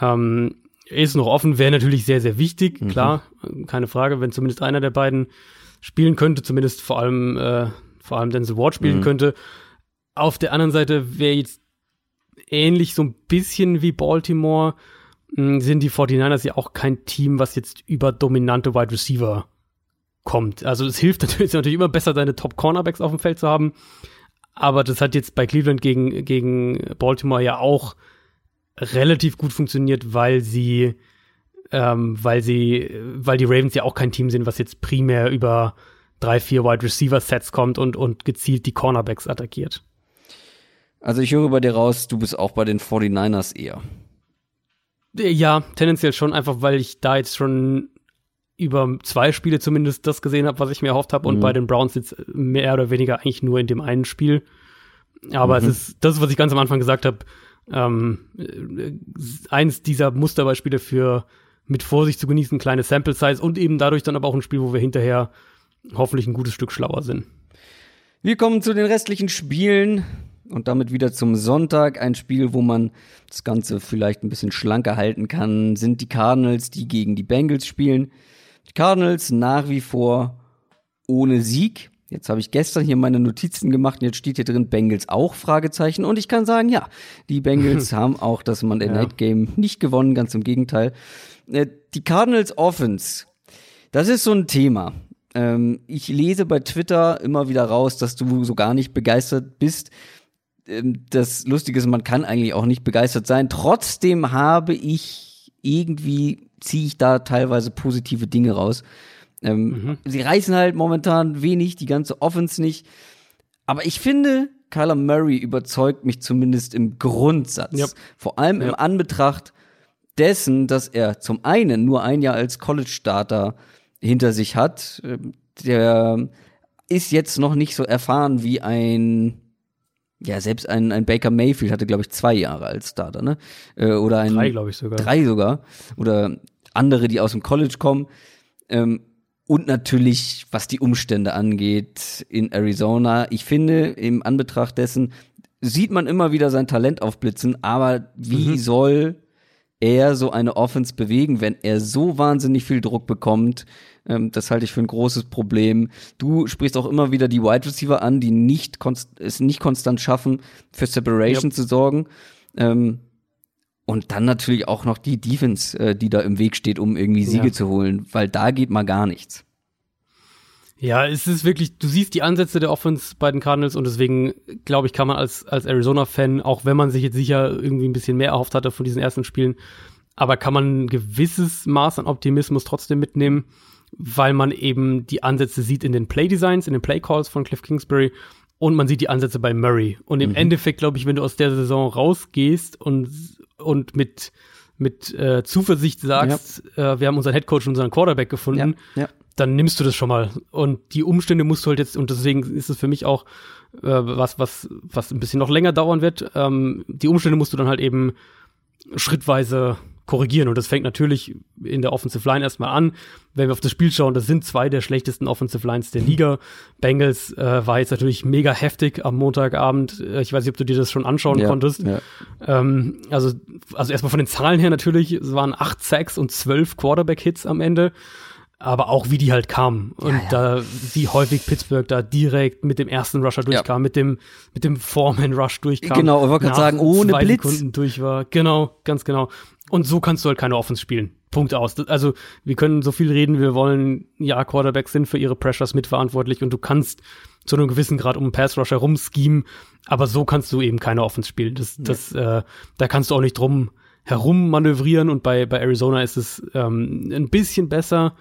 Ähm, ist noch offen, wäre natürlich sehr, sehr wichtig, mhm. klar, keine Frage, wenn zumindest einer der beiden spielen könnte, zumindest vor allem, äh, vor allem Denzel Ward spielen mhm. könnte. Auf der anderen Seite wäre jetzt ähnlich so ein bisschen wie Baltimore, mh, hm, sind die 49ers ja auch kein Team, was jetzt über dominante Wide Receiver kommt. Also es hilft natürlich, natürlich immer besser, deine Top Cornerbacks auf dem Feld zu haben. Aber das hat jetzt bei Cleveland gegen, gegen Baltimore ja auch relativ gut funktioniert, weil sie ähm, weil sie, weil die Ravens ja auch kein Team sind, was jetzt primär über drei, vier Wide Receiver Sets kommt und, und gezielt die Cornerbacks attackiert. Also ich höre bei dir raus, du bist auch bei den 49ers eher. Ja, tendenziell schon, einfach weil ich da jetzt schon über zwei Spiele zumindest das gesehen habe, was ich mir erhofft habe, mhm. und bei den Browns jetzt mehr oder weniger eigentlich nur in dem einen Spiel. Aber mhm. es ist das, was ich ganz am Anfang gesagt habe, ähm, eins dieser Musterbeispiele für mit Vorsicht zu genießen, kleine Sample Size und eben dadurch dann aber auch ein Spiel, wo wir hinterher hoffentlich ein gutes Stück schlauer sind. Wir kommen zu den restlichen Spielen und damit wieder zum Sonntag. Ein Spiel, wo man das Ganze vielleicht ein bisschen schlanker halten kann, sind die Cardinals, die gegen die Bengals spielen. Die Cardinals nach wie vor ohne Sieg. Jetzt habe ich gestern hier meine Notizen gemacht und jetzt steht hier drin Bengals auch Fragezeichen und ich kann sagen, ja, die Bengals haben auch das Monday ja. Night Game nicht gewonnen, ganz im Gegenteil. Äh, die Cardinals Offense, das ist so ein Thema. Ähm, ich lese bei Twitter immer wieder raus, dass du so gar nicht begeistert bist. Ähm, das Lustige ist, man kann eigentlich auch nicht begeistert sein. Trotzdem habe ich irgendwie ziehe ich da teilweise positive Dinge raus. Ähm, mhm. Sie reißen halt momentan wenig, die ganze Offense nicht. Aber ich finde, Kyler Murray überzeugt mich zumindest im Grundsatz. Yep. Vor allem yep. im Anbetracht dessen, dass er zum einen nur ein Jahr als College-Starter hinter sich hat. Ähm, der ist jetzt noch nicht so erfahren wie ein ja, selbst ein, ein Baker Mayfield hatte, glaube ich, zwei Jahre als Starter, ne? Äh, oder ein. Drei, glaube ich sogar. Drei sogar. Oder andere, die aus dem College kommen. Ähm, und natürlich, was die Umstände angeht in Arizona. Ich finde, im Anbetracht dessen sieht man immer wieder sein Talent aufblitzen, aber wie mhm. soll er so eine Offense bewegen, wenn er so wahnsinnig viel Druck bekommt? Ähm, das halte ich für ein großes Problem. Du sprichst auch immer wieder die Wide Receiver an, die nicht es nicht konstant schaffen, für Separation yep. zu sorgen. Ähm, und dann natürlich auch noch die Defense, äh, die da im Weg steht, um irgendwie Siege ja. zu holen, weil da geht mal gar nichts. Ja, es ist wirklich, du siehst die Ansätze der Offense bei den Cardinals und deswegen, glaube ich, kann man als, als Arizona-Fan, auch wenn man sich jetzt sicher irgendwie ein bisschen mehr erhofft hatte von diesen ersten Spielen, aber kann man ein gewisses Maß an Optimismus trotzdem mitnehmen, weil man eben die Ansätze sieht in den Play-Designs, in den Play-Calls von Cliff Kingsbury und man sieht die Ansätze bei Murray. Und im mhm. Endeffekt, glaube ich, wenn du aus der Saison rausgehst und und mit mit äh, Zuversicht sagst, ja. äh, wir haben unseren Headcoach und unseren Quarterback gefunden, ja. Ja. dann nimmst du das schon mal. Und die Umstände musst du halt jetzt, und deswegen ist es für mich auch äh, was, was, was ein bisschen noch länger dauern wird. Ähm, die Umstände musst du dann halt eben schrittweise korrigieren. Und das fängt natürlich in der Offensive Line erstmal an. Wenn wir auf das Spiel schauen, das sind zwei der schlechtesten Offensive Lines der Liga. Bengals äh, war jetzt natürlich mega heftig am Montagabend. Äh, ich weiß nicht, ob du dir das schon anschauen ja, konntest. Ja. Ähm, also, also erstmal von den Zahlen her natürlich, es waren acht Sacks und zwölf Quarterback-Hits am Ende aber auch wie die halt kamen und ja, ja. da wie häufig Pittsburgh da direkt mit dem ersten Rusher durchkam, ja. mit dem mit dem Foreman Rush durchkam. Genau, ich wollte gerade sagen, ohne zwei Blitz Sekunden durch war. Genau, ganz genau. Und so kannst du halt keine Offense spielen. Punkt aus. Also, wir können so viel reden, wir wollen, ja, Quarterbacks sind für ihre Pressures mitverantwortlich und du kannst zu einem gewissen Grad um Pass Rush herum schemen, aber so kannst du eben keine Offense spielen. Das, das, äh, da kannst du auch nicht drum herum manövrieren und bei, bei Arizona ist es ähm, ein bisschen besser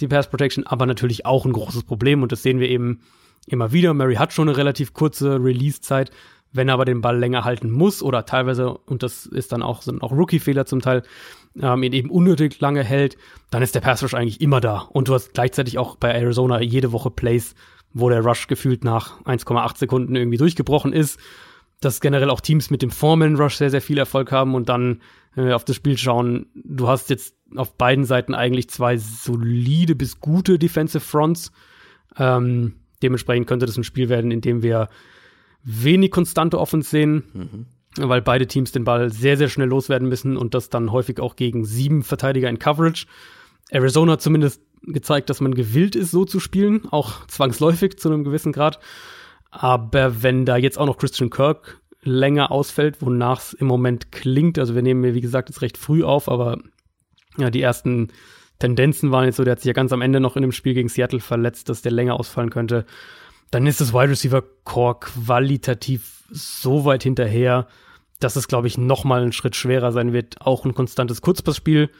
die Pass Protection, aber natürlich auch ein großes Problem und das sehen wir eben immer wieder. Mary hat schon eine relativ kurze Release-Zeit, wenn er aber den Ball länger halten muss oder teilweise, und das ist dann auch, sind auch Rookie-Fehler zum Teil, ähm, ihn eben unnötig lange hält, dann ist der Pass Rush eigentlich immer da. Und du hast gleichzeitig auch bei Arizona jede Woche Plays, wo der Rush gefühlt nach 1,8 Sekunden irgendwie durchgebrochen ist. Dass generell auch Teams mit dem Foreman Rush sehr, sehr viel Erfolg haben und dann, wenn wir auf das Spiel schauen, du hast jetzt auf beiden Seiten eigentlich zwei solide bis gute Defensive Fronts. Ähm, dementsprechend könnte das ein Spiel werden, in dem wir wenig konstante Offense sehen, mhm. weil beide Teams den Ball sehr, sehr schnell loswerden müssen und das dann häufig auch gegen sieben Verteidiger in Coverage. Arizona hat zumindest gezeigt, dass man gewillt ist, so zu spielen, auch zwangsläufig zu einem gewissen Grad. Aber wenn da jetzt auch noch Christian Kirk länger ausfällt, wonach es im Moment klingt, also wir nehmen mir, wie gesagt, jetzt recht früh auf, aber ja, die ersten Tendenzen waren jetzt so, der hat sich ja ganz am Ende noch in dem Spiel gegen Seattle verletzt, dass der länger ausfallen könnte. Dann ist das Wide Receiver Core qualitativ so weit hinterher, dass es, glaube ich, noch mal einen Schritt schwerer sein wird, auch ein konstantes Kurzpassspiel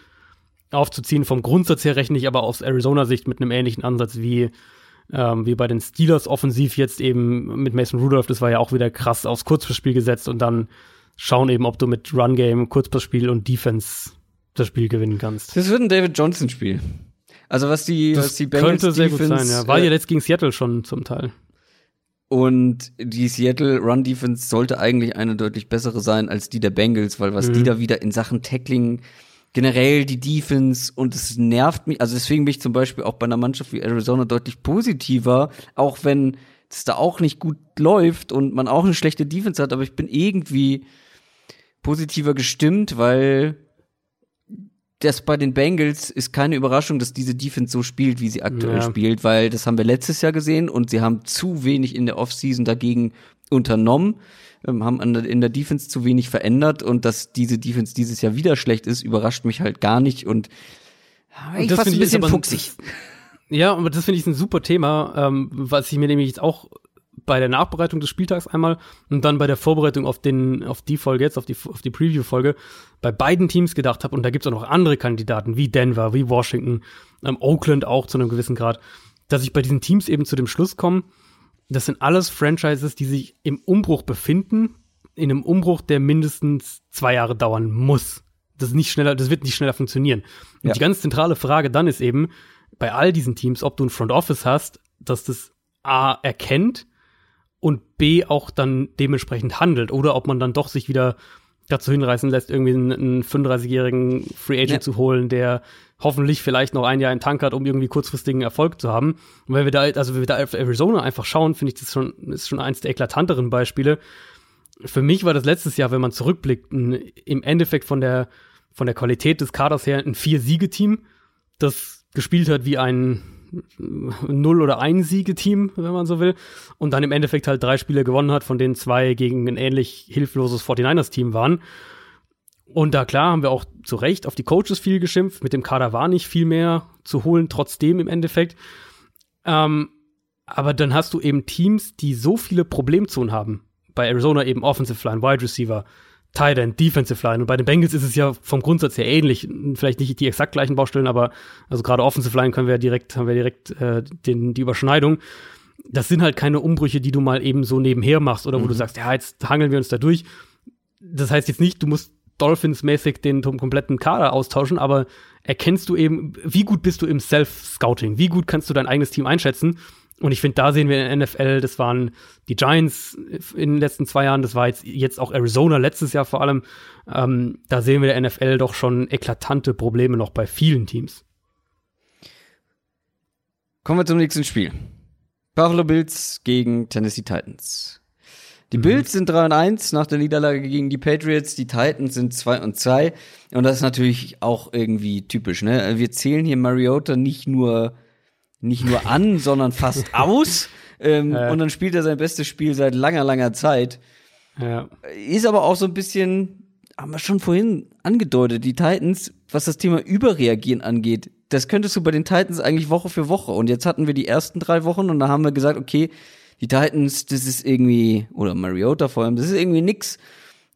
aufzuziehen. Vom Grundsatz her rechne ich aber aus Arizona-Sicht mit einem ähnlichen Ansatz wie, ähm, wie bei den Steelers offensiv jetzt eben mit Mason Rudolph. Das war ja auch wieder krass aufs Kurzpassspiel gesetzt und dann schauen eben, ob du mit Run-Game, Kurzpassspiel und Defense das Spiel gewinnen kannst. Das wird ein David Johnson-Spiel. Also was die, das was die Bengals könnte sehr Defense, gut sein, ja. War ja jetzt gegen Seattle schon zum Teil. Und die Seattle Run Defense sollte eigentlich eine deutlich bessere sein als die der Bengals, weil was mhm. die da wieder in Sachen Tackling generell die Defense und es nervt mich. Also deswegen bin ich zum Beispiel auch bei einer Mannschaft wie Arizona deutlich positiver, auch wenn es da auch nicht gut läuft und man auch eine schlechte Defense hat, aber ich bin irgendwie positiver gestimmt, weil das bei den Bengals ist keine Überraschung, dass diese Defense so spielt, wie sie aktuell ja. spielt, weil das haben wir letztes Jahr gesehen und sie haben zu wenig in der Offseason dagegen unternommen, ähm, haben in der Defense zu wenig verändert und dass diese Defense dieses Jahr wieder schlecht ist, überrascht mich halt gar nicht und, und ich fand ein bisschen fuchsig. Ja, aber das finde ich ein super Thema, ähm, was ich mir nämlich jetzt auch bei der Nachbereitung des Spieltags einmal und dann bei der Vorbereitung auf den auf die Folge jetzt auf die auf die Preview Folge bei beiden Teams gedacht habe und da gibt's auch noch andere Kandidaten wie Denver, wie Washington, ähm, Oakland auch zu einem gewissen Grad, dass ich bei diesen Teams eben zu dem Schluss komme, das sind alles Franchises, die sich im Umbruch befinden, in einem Umbruch, der mindestens zwei Jahre dauern muss. Das ist nicht schneller, das wird nicht schneller funktionieren. Und ja. die ganz zentrale Frage dann ist eben bei all diesen Teams, ob du ein Front Office hast, dass das A erkennt und B auch dann dementsprechend handelt oder ob man dann doch sich wieder dazu hinreißen lässt, irgendwie einen, einen 35-jährigen Free Agent ja. zu holen, der hoffentlich vielleicht noch ein Jahr in Tank hat, um irgendwie kurzfristigen Erfolg zu haben. Und wenn wir da, also wenn wir da auf Arizona einfach schauen, finde ich das schon, ist schon eins der eklatanteren Beispiele. Für mich war das letztes Jahr, wenn man zurückblickt, ein, im Endeffekt von der, von der Qualität des Kaders her ein Vier-Siege-Team, das gespielt hat wie ein Null- oder Ein-Siege-Team, wenn man so will, und dann im Endeffekt halt drei Spiele gewonnen hat, von denen zwei gegen ein ähnlich hilfloses 49ers-Team waren. Und da klar haben wir auch zu Recht auf die Coaches viel geschimpft. Mit dem Kader war nicht viel mehr zu holen, trotzdem im Endeffekt. Ähm, aber dann hast du eben Teams, die so viele Problemzonen haben. Bei Arizona eben Offensive Line, Wide Receiver, Tight End, Defensive Line. Und bei den Bengals ist es ja vom Grundsatz her ähnlich. Vielleicht nicht die exakt gleichen Baustellen, aber also gerade Offensive Line können wir direkt, haben wir direkt äh, den, die Überschneidung. Das sind halt keine Umbrüche, die du mal eben so nebenher machst oder wo mhm. du sagst, ja, jetzt hangeln wir uns da durch. Das heißt jetzt nicht, du musst Dolphins-mäßig den kompletten Kader austauschen, aber erkennst du eben, wie gut bist du im Self-Scouting? Wie gut kannst du dein eigenes Team einschätzen? Und ich finde, da sehen wir in der NFL, das waren die Giants in den letzten zwei Jahren, das war jetzt, jetzt auch Arizona letztes Jahr vor allem. Ähm, da sehen wir in der NFL doch schon eklatante Probleme noch bei vielen Teams. Kommen wir zum nächsten Spiel. Buffalo Bills gegen Tennessee Titans. Die mhm. Bills sind 3 und 1 nach der Niederlage gegen die Patriots, die Titans sind 2 und 2 und das ist natürlich auch irgendwie typisch, ne? Wir zählen hier Mariota nicht nur nicht nur an, sondern fast aus. Ähm, ja. Und dann spielt er sein bestes Spiel seit langer, langer Zeit. Ja. Ist aber auch so ein bisschen, haben wir schon vorhin angedeutet, die Titans, was das Thema Überreagieren angeht, das könntest du bei den Titans eigentlich Woche für Woche. Und jetzt hatten wir die ersten drei Wochen und da haben wir gesagt, okay, die Titans, das ist irgendwie, oder Mariota vor allem, das ist irgendwie nix.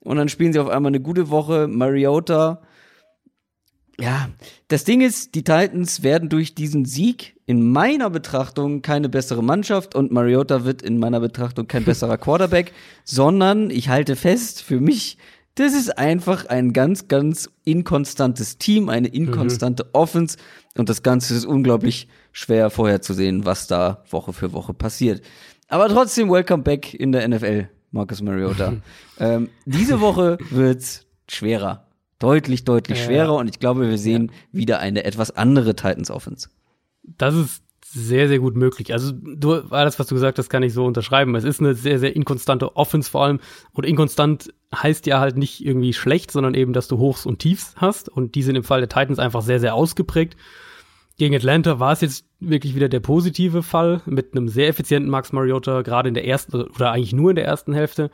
Und dann spielen sie auf einmal eine gute Woche. Mariota ja, das Ding ist, die Titans werden durch diesen Sieg in meiner Betrachtung keine bessere Mannschaft und Mariota wird in meiner Betrachtung kein besserer Quarterback, sondern ich halte fest, für mich, das ist einfach ein ganz, ganz inkonstantes Team, eine inkonstante mhm. Offense und das Ganze ist unglaublich schwer vorherzusehen, was da Woche für Woche passiert. Aber trotzdem, welcome back in der NFL, Marcus Mariota. ähm, diese Woche wird's schwerer deutlich, deutlich ja. schwerer und ich glaube, wir sehen ja. wieder eine etwas andere Titans Offense. Das ist sehr, sehr gut möglich. Also du, alles, was du gesagt hast, kann ich so unterschreiben. Es ist eine sehr, sehr inkonstante Offense vor allem. Und inkonstant heißt ja halt nicht irgendwie schlecht, sondern eben, dass du Hochs und Tiefs hast. Und die sind im Fall der Titans einfach sehr, sehr ausgeprägt. Gegen Atlanta war es jetzt wirklich wieder der positive Fall mit einem sehr effizienten Max Mariota, gerade in der ersten oder eigentlich nur in der ersten Hälfte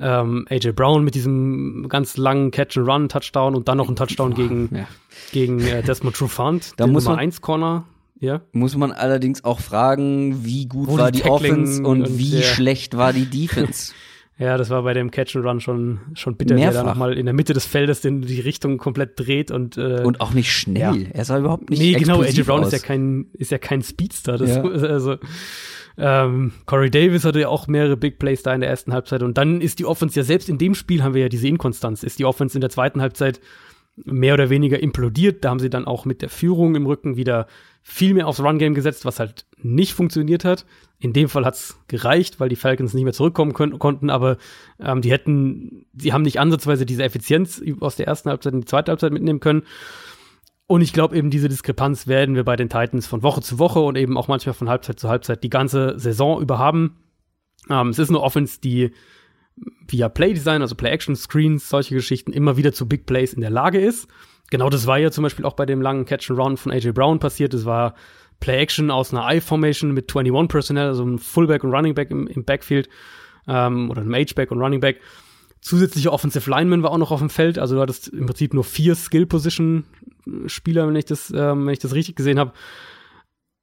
ähm, AJ Brown mit diesem ganz langen Catch-and-Run-Touchdown und dann noch ein Touchdown gegen, ja. gegen äh, Desmond Trufant, da muss Nummer 1 Corner. Ja. Muss man allerdings auch fragen, wie gut Wo war die, die Offense und, und wie schlecht war die Defense. Ja, das war bei dem Catch and Run schon, schon bitter, Mehrfach. der da nochmal in der Mitte des Feldes den, die Richtung komplett dreht und äh, Und auch nicht schnell. Ja. Er sah überhaupt nicht Nee, genau, AJ Brown aus. ist ja kein, ist ja kein Speedster. Das, ja. Also, ähm, Corey Davis hatte ja auch mehrere Big Plays da in der ersten Halbzeit. Und dann ist die Offense ja selbst in dem Spiel haben wir ja diese Inkonstanz. Ist die Offense in der zweiten Halbzeit mehr oder weniger implodiert. Da haben sie dann auch mit der Führung im Rücken wieder viel mehr aufs Run-Game gesetzt, was halt nicht funktioniert hat. In dem Fall hat's gereicht, weil die Falcons nicht mehr zurückkommen können, konnten, aber ähm, die hätten, sie haben nicht ansatzweise diese Effizienz aus der ersten Halbzeit in die zweite Halbzeit mitnehmen können. Und ich glaube eben, diese Diskrepanz werden wir bei den Titans von Woche zu Woche und eben auch manchmal von Halbzeit zu Halbzeit die ganze Saison über haben. Ähm, es ist eine Offense, die via Playdesign, also Play-Action-Screens, solche Geschichten immer wieder zu Big Plays in der Lage ist. Genau das war ja zum Beispiel auch bei dem langen Catch-and-Run von AJ Brown passiert. Das war Play-Action aus einer I-Formation mit 21 Personnel, also ein Fullback und Running Back im, im Backfield ähm, oder einem H-Back und Running Back. Zusätzliche Offensive Lineman war auch noch auf dem Feld, also du hattest im Prinzip nur vier Skill-Position-Spieler, wenn ich das, ähm, wenn ich das richtig gesehen habe.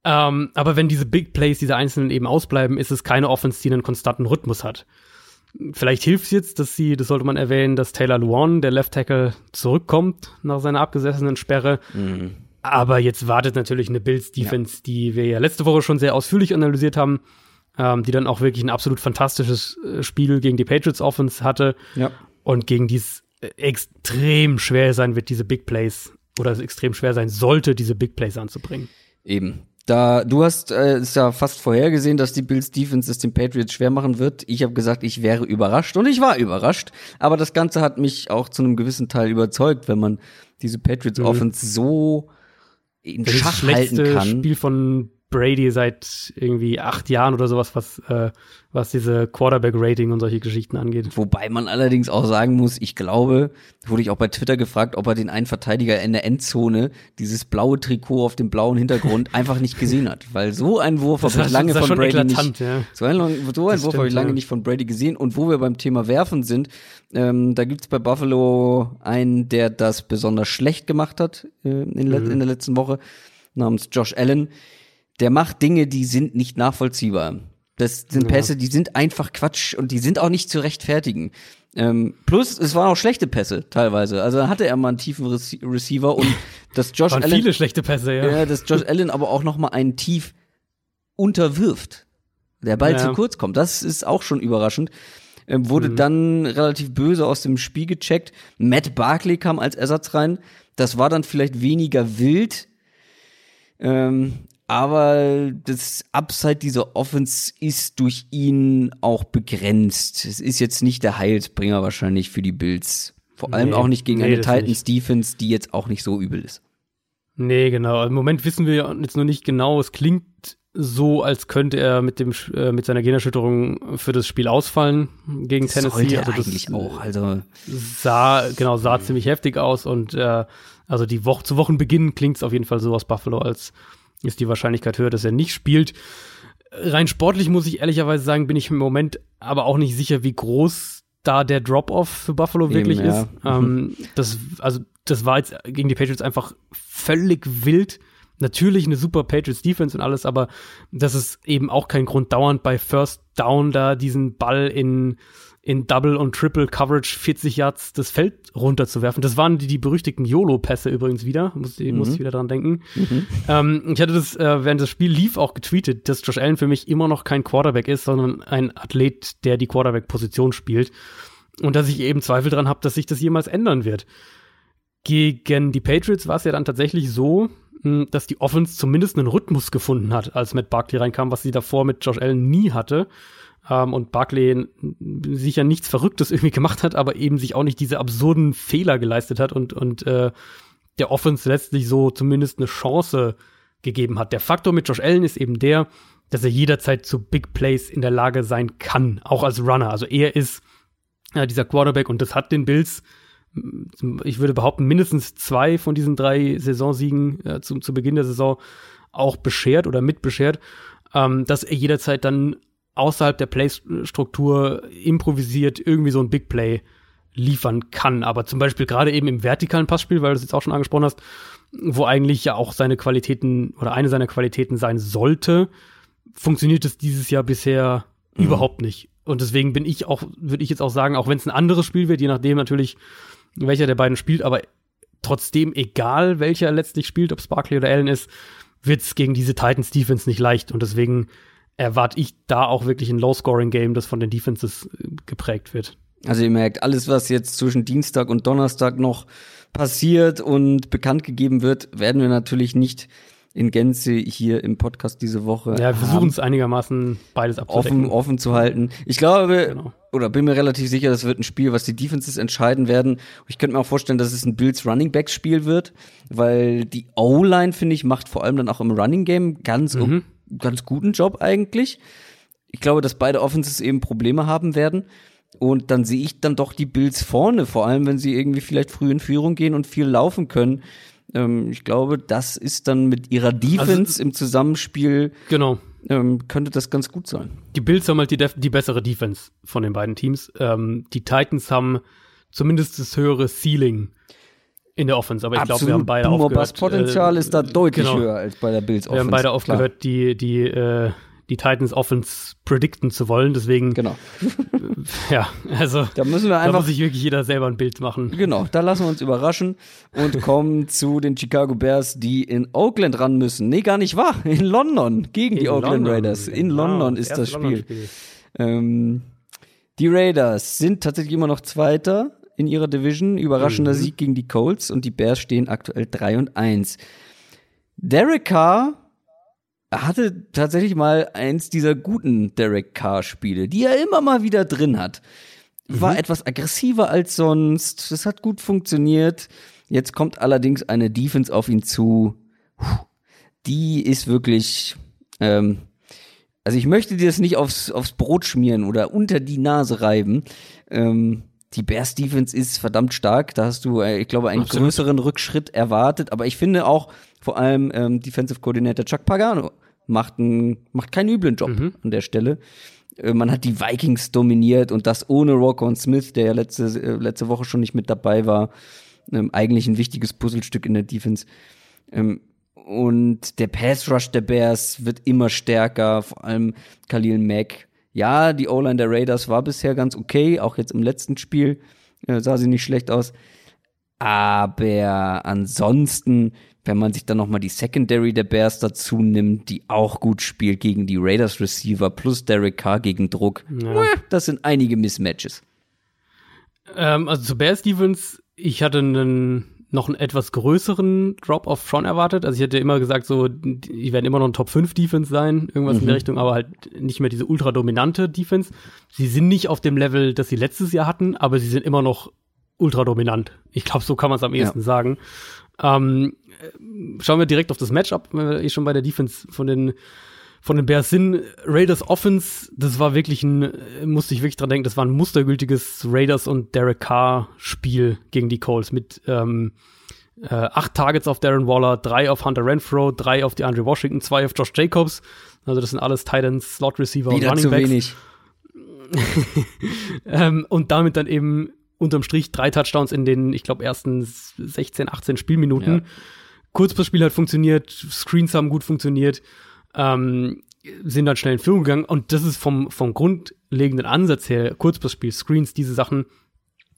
Ähm, aber wenn diese Big Plays, diese einzelnen eben ausbleiben, ist es keine Offense, die einen konstanten Rhythmus hat. Vielleicht hilft es jetzt, dass sie, das sollte man erwähnen, dass Taylor Luan, der Left Tackle, zurückkommt nach seiner abgesessenen Sperre. Mhm. Aber jetzt wartet natürlich eine Bills Defense, ja. die wir ja letzte Woche schon sehr ausführlich analysiert haben, ähm, die dann auch wirklich ein absolut fantastisches äh, Spiel gegen die Patriots Offense hatte ja. und gegen die es äh, extrem schwer sein wird, diese Big Plays oder es extrem schwer sein sollte, diese Big Plays anzubringen. Eben. Da, du hast äh, es ja fast vorhergesehen, dass die Bills Defense es den Patriots schwer machen wird. Ich habe gesagt, ich wäre überrascht und ich war überrascht. Aber das Ganze hat mich auch zu einem gewissen Teil überzeugt, wenn man diese Patriots mhm. Offense so in das Schach halten kann. Spiel von Brady seit irgendwie acht Jahren oder sowas, was, äh, was diese Quarterback-Rating und solche Geschichten angeht. Wobei man allerdings auch sagen muss, ich glaube, wurde ich auch bei Twitter gefragt, ob er den einen Verteidiger in der Endzone, dieses blaue Trikot auf dem blauen Hintergrund, einfach nicht gesehen hat. Weil so ein Wurf habe ich lange von Brady eklatant, nicht. Ja. So ein, so ein Wurf habe ich lange ja. nicht von Brady gesehen. Und wo wir beim Thema Werfen sind, ähm, da gibt's bei Buffalo einen, der das besonders schlecht gemacht hat äh, in, mhm. in der letzten Woche, namens Josh Allen der macht Dinge, die sind nicht nachvollziehbar. Das sind Pässe, die sind einfach Quatsch und die sind auch nicht zu rechtfertigen. Ähm, plus, es waren auch schlechte Pässe teilweise. Also hatte er mal einen tiefen Rece Receiver und das Josh waren Allen. viele schlechte Pässe, ja. Ja, dass Josh Allen aber auch noch mal einen tief unterwirft. Der Ball ja. zu kurz kommt. Das ist auch schon überraschend. Ähm, wurde mhm. dann relativ böse aus dem Spiel gecheckt. Matt Barkley kam als Ersatz rein. Das war dann vielleicht weniger wild. Ähm, aber das Upside dieser Offense ist durch ihn auch begrenzt. Es ist jetzt nicht der Heilsbringer wahrscheinlich für die Bills. Vor allem nee, auch nicht gegen nee, eine Titans nicht. Defense, die jetzt auch nicht so übel ist. Nee, genau. Im Moment wissen wir jetzt noch nicht genau. Es klingt so, als könnte er mit dem äh, mit seiner Generschütterung für das Spiel ausfallen gegen das Tennessee. Sollte also das eigentlich auch. Also sah genau sah mhm. ziemlich heftig aus und äh, also die Woche zu Wochenbeginn klingt es auf jeden Fall so aus Buffalo, als ist die Wahrscheinlichkeit höher, dass er nicht spielt. Rein sportlich muss ich ehrlicherweise sagen, bin ich im Moment aber auch nicht sicher, wie groß da der Drop-off für Buffalo Eben, wirklich ja. ist. Ähm, das, also, das war jetzt gegen die Patriots einfach völlig wild. Natürlich eine super Patriots Defense und alles, aber das ist eben auch kein Grund, dauernd bei First Down da diesen Ball in in Double und Triple Coverage 40 Yards das Feld runterzuwerfen. Das waren die, die berüchtigten YOLO-Pässe übrigens wieder. Muss, mhm. muss ich wieder dran denken. Mhm. Ähm, ich hatte das, äh, während das Spiel lief, auch getweetet, dass Josh Allen für mich immer noch kein Quarterback ist, sondern ein Athlet, der die Quarterback-Position spielt. Und dass ich eben Zweifel dran habe, dass sich das jemals ändern wird. Gegen die Patriots war es ja dann tatsächlich so, hm, dass die Offense zumindest einen Rhythmus gefunden hat, als Matt Barkley reinkam, was sie davor mit Josh Allen nie hatte ähm, und Barkley sicher nichts Verrücktes irgendwie gemacht hat, aber eben sich auch nicht diese absurden Fehler geleistet hat und, und äh, der Offense letztlich so zumindest eine Chance gegeben hat. Der Faktor mit Josh Allen ist eben der, dass er jederzeit zu Big Plays in der Lage sein kann, auch als Runner. Also er ist äh, dieser Quarterback und das hat den Bills, ich würde behaupten, mindestens zwei von diesen drei Saisonsiegen äh, zu, zu Beginn der Saison auch beschert oder mit beschert, ähm, dass er jederzeit dann außerhalb der Play-Struktur improvisiert irgendwie so ein Big Play liefern kann. Aber zum Beispiel gerade eben im vertikalen Passspiel, weil du es jetzt auch schon angesprochen hast, wo eigentlich ja auch seine Qualitäten oder eine seiner Qualitäten sein sollte, funktioniert es dieses Jahr bisher mhm. überhaupt nicht. Und deswegen bin ich auch, würde ich jetzt auch sagen, auch wenn es ein anderes Spiel wird, je nachdem natürlich, welcher der beiden spielt, aber trotzdem, egal welcher letztlich spielt, ob Sparkley oder Allen ist, wird es gegen diese Titans Defense nicht leicht. Und deswegen erwarte ich da auch wirklich ein Low-Scoring-Game, das von den Defenses äh, geprägt wird. Also ihr merkt, alles, was jetzt zwischen Dienstag und Donnerstag noch passiert und bekannt gegeben wird, werden wir natürlich nicht in Gänze hier im Podcast diese Woche. Ja, wir versuchen es einigermaßen beides abzudecken. Offen, offen zu halten. Ich glaube, genau. oder bin mir relativ sicher, das wird ein Spiel, was die Defenses entscheiden werden. Ich könnte mir auch vorstellen, dass es ein Bills Running Back Spiel wird, weil die O-Line, finde ich, macht vor allem dann auch im Running Game ganz, mhm. Ganz guten Job eigentlich. Ich glaube, dass beide Offenses eben Probleme haben werden. Und dann sehe ich dann doch die Bills vorne, vor allem wenn sie irgendwie vielleicht früh in Führung gehen und viel laufen können. Ähm, ich glaube, das ist dann mit ihrer Defense also, im Zusammenspiel. Genau. Ähm, könnte das ganz gut sein. Die Bills haben halt die, die bessere Defense von den beiden Teams. Ähm, die Titans haben zumindest das höhere Ceiling in der Offense, aber ich glaube, wir haben beide aufgehört. Das Potenzial äh, ist da deutlich genau. höher als bei der Bills Offense. Wir haben beide aufgehört, die die äh, die Titans Offense predikten zu wollen. Deswegen, genau. ja, also da müssen wir einfach, da muss sich wirklich jeder selber ein Bild machen. Genau, da lassen wir uns überraschen und kommen zu den Chicago Bears, die in Oakland ran müssen. Nee, gar nicht wahr, in London gegen in die Oakland London. Raiders. In genau, London ist das Spiel. Ähm, die Raiders sind tatsächlich immer noch Zweiter in ihrer Division. Überraschender mhm. Sieg gegen die Colts und die Bears stehen aktuell 3 und 1. Derek Carr hatte tatsächlich mal eins dieser guten Derek Carr-Spiele, die er immer mal wieder drin hat. War mhm. etwas aggressiver als sonst. Das hat gut funktioniert. Jetzt kommt allerdings eine Defense auf ihn zu. Die ist wirklich. Ähm, also ich möchte dir das nicht aufs, aufs Brot schmieren oder unter die Nase reiben. Ähm, die Bears Defense ist verdammt stark. Da hast du, äh, ich glaube, einen Absolut. größeren Rückschritt erwartet. Aber ich finde auch vor allem ähm, Defensive Coordinator Chuck Pagano macht, ein, macht keinen üblen Job mhm. an der Stelle. Äh, man hat die Vikings dominiert und das ohne Rocco Smith, der ja letzte, äh, letzte Woche schon nicht mit dabei war. Ähm, eigentlich ein wichtiges Puzzlestück in der Defense. Ähm, und der Pass Rush der Bears wird immer stärker, vor allem Khalil Mack. Ja, die O-Line der Raiders war bisher ganz okay, auch jetzt im letzten Spiel äh, sah sie nicht schlecht aus. Aber ansonsten wenn man sich dann nochmal die Secondary der Bears dazu nimmt, die auch gut spielt gegen die Raiders Receiver plus Derek Carr gegen Druck, ja. das sind einige Mismatches. Ähm, also zu Bears Defense, ich hatte einen noch einen etwas größeren Drop-off schon erwartet. Also ich hätte immer gesagt, so, die werden immer noch ein Top 5 Defense sein, irgendwas mhm. in der mhm. Richtung, aber halt nicht mehr diese ultra dominante Defense. Sie sind nicht auf dem Level, das sie letztes Jahr hatten, aber sie sind immer noch ultra dominant. Ich glaube, so kann man es am ehesten ja. sagen. Ähm, schauen wir direkt auf das Matchup, wenn wir eh schon bei der Defense von den von den Bears sind. Raiders Offense, das war wirklich ein, musste ich wirklich dran denken, das war ein mustergültiges Raiders und Derek Carr Spiel gegen die Colts mit ähm, äh, acht Targets auf Darren Waller, drei auf Hunter Renfro, drei auf die Andre Washington, zwei auf Josh Jacobs. Also das sind alles Titans, Slot Receiver Wieder und Running Backs. zu wenig. ähm, und damit dann eben unterm Strich drei Touchdowns in den, ich glaube, ersten 16, 18 Spielminuten. Ja. Kurzpassspiel hat funktioniert, Screens haben gut funktioniert, ähm, sind dann schnell in Führung gegangen und das ist vom, vom grundlegenden Ansatz her, Kurzpassspiel, Screens, diese Sachen,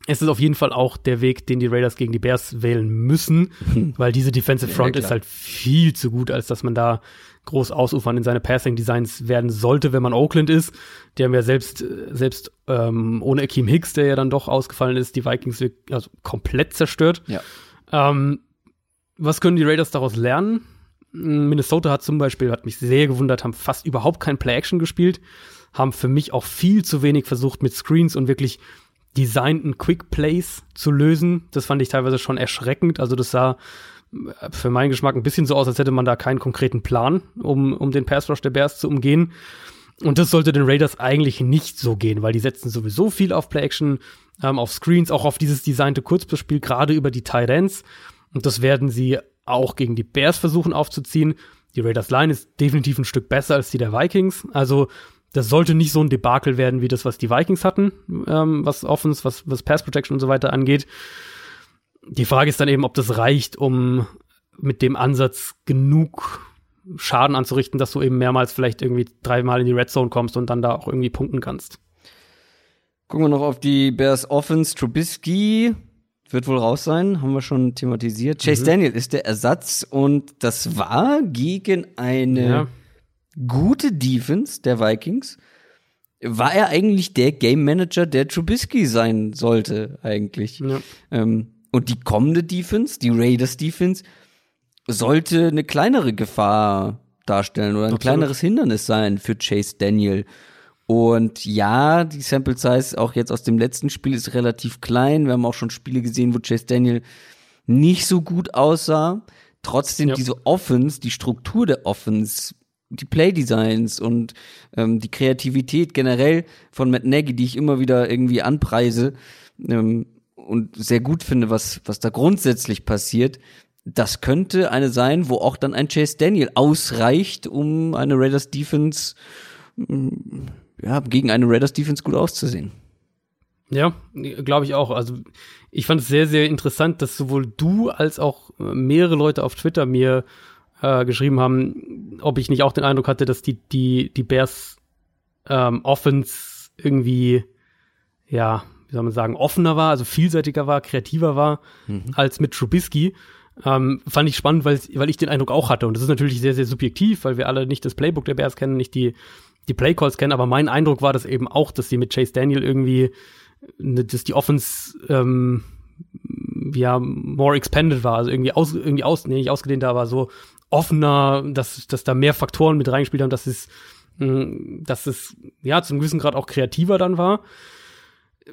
es ist auf jeden Fall auch der Weg, den die Raiders gegen die Bears wählen müssen, weil diese Defensive Front ja, ist halt viel zu gut, als dass man da groß ausufern in seine Passing Designs werden sollte, wenn man Oakland ist. Die haben ja selbst, selbst ähm, ohne Akeem Hicks, der ja dann doch ausgefallen ist, die Vikings also komplett zerstört. Ja. Ähm, was können die Raiders daraus lernen? Minnesota hat zum Beispiel, hat mich sehr gewundert, haben fast überhaupt kein Play-Action gespielt, haben für mich auch viel zu wenig versucht mit Screens und wirklich designten Quick Plays zu lösen. Das fand ich teilweise schon erschreckend. Also das sah für meinen Geschmack ein bisschen so aus, als hätte man da keinen konkreten Plan, um, um den Pass Rush der Bears zu umgehen. Und das sollte den Raiders eigentlich nicht so gehen, weil die setzen sowieso viel auf Play-Action, ähm, auf Screens, auch auf dieses designte Kurzspiel, gerade über die Ends. Und das werden sie auch gegen die Bears versuchen aufzuziehen. Die Raiders Line ist definitiv ein Stück besser als die der Vikings. Also das sollte nicht so ein Debakel werden wie das, was die Vikings hatten, ähm, was Offense, was, was Pass Protection und so weiter angeht. Die Frage ist dann eben, ob das reicht, um mit dem Ansatz genug Schaden anzurichten, dass du eben mehrmals vielleicht irgendwie dreimal in die Red Zone kommst und dann da auch irgendwie punkten kannst. Gucken wir noch auf die Bears Offense. Trubisky wird wohl raus sein, haben wir schon thematisiert. Chase mhm. Daniel ist der Ersatz und das war gegen eine ja. gute Defense der Vikings. War er eigentlich der Game Manager, der Trubisky sein sollte, eigentlich? Ja. Ähm, und die kommende Defense, die Raiders Defense, sollte eine kleinere Gefahr darstellen oder ein Absolut. kleineres Hindernis sein für Chase Daniel. Und ja, die Sample Size auch jetzt aus dem letzten Spiel ist relativ klein. Wir haben auch schon Spiele gesehen, wo Chase Daniel nicht so gut aussah. Trotzdem Ja. diese Offense, die Struktur der Offense, die Playdesigns und ähm, die Kreativität generell von Matt Nagy, die ich immer wieder irgendwie anpreise ähm, und sehr gut finde, was, was da grundsätzlich passiert, das könnte eine sein, wo auch dann ein Chase Daniel ausreicht, um eine Raiders Defense mm, ja, gegen eine Raiders Defense gut auszusehen. Ja, glaube ich auch. Also ich fand es sehr, sehr interessant, dass sowohl du als auch äh, mehrere Leute auf Twitter mir äh, geschrieben haben, ob ich nicht auch den Eindruck hatte, dass die, die, die Bears ähm, Offense irgendwie, ja, wie soll man sagen, offener war, also vielseitiger war, kreativer war als mit Trubisky. Ähm, fand ich spannend, weil ich den Eindruck auch hatte. Und das ist natürlich sehr, sehr subjektiv, weil wir alle nicht das Playbook der Bears kennen, nicht die, die Playcalls kennen, aber mein Eindruck war das eben auch, dass sie mit Chase Daniel irgendwie, ne, dass die Offense ähm, ja more expanded war, also irgendwie aus, irgendwie aus, nee, nicht ausgedehnt, aber so offener, dass, dass da mehr Faktoren mit reingespielt haben, dass es, mh, dass es ja zum gewissen Grad auch kreativer dann war.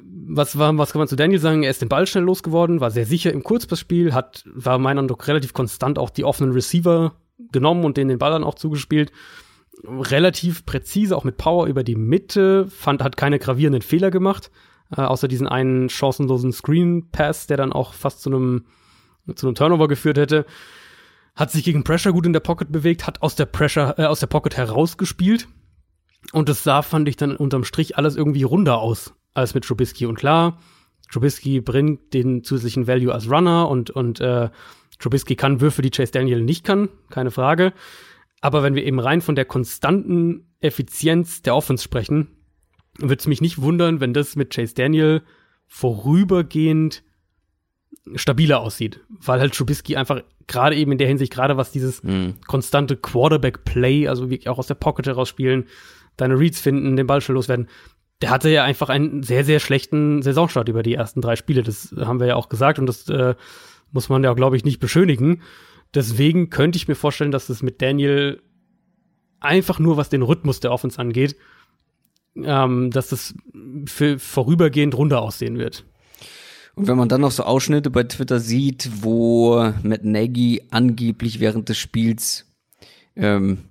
Was war, was kann man zu Daniel sagen? Er ist den Ball schnell losgeworden, war sehr sicher im Kurzpassspiel, hat, war mein Eindruck relativ konstant auch die offenen Receiver genommen und denen den Ball dann auch zugespielt relativ präzise, auch mit Power über die Mitte, fand, hat keine gravierenden Fehler gemacht, äh, außer diesen einen chancenlosen Screen Pass, der dann auch fast zu einem, zu einem Turnover geführt hätte. Hat sich gegen Pressure gut in der Pocket bewegt, hat aus der Pressure, äh, aus der Pocket herausgespielt. Und das sah, fand ich dann unterm Strich alles irgendwie runder aus als mit Trubisky. Und klar, Trubisky bringt den zusätzlichen Value als Runner und, und äh, Trubisky kann Würfe, die Chase Daniel nicht kann, keine Frage. Aber wenn wir eben rein von der konstanten Effizienz der Offense sprechen, würde es mich nicht wundern, wenn das mit Chase Daniel vorübergehend stabiler aussieht. Weil halt Trubisky einfach gerade eben in der Hinsicht, gerade was dieses konstante Quarterback-Play, also wirklich auch aus der Pocket heraus spielen, deine Reads finden, den Ball schnell loswerden, der hatte ja einfach einen sehr, sehr schlechten Saisonstart über die ersten drei Spiele. Das haben wir ja auch gesagt und das äh, muss man ja, glaube ich, nicht beschönigen. Deswegen könnte ich mir vorstellen, dass es mit Daniel einfach nur, was den Rhythmus der Offense angeht, ähm, dass das für vorübergehend runter aussehen wird. Und wenn man dann noch so Ausschnitte bei Twitter sieht, wo Matt Nagy angeblich während des Spiels ähm,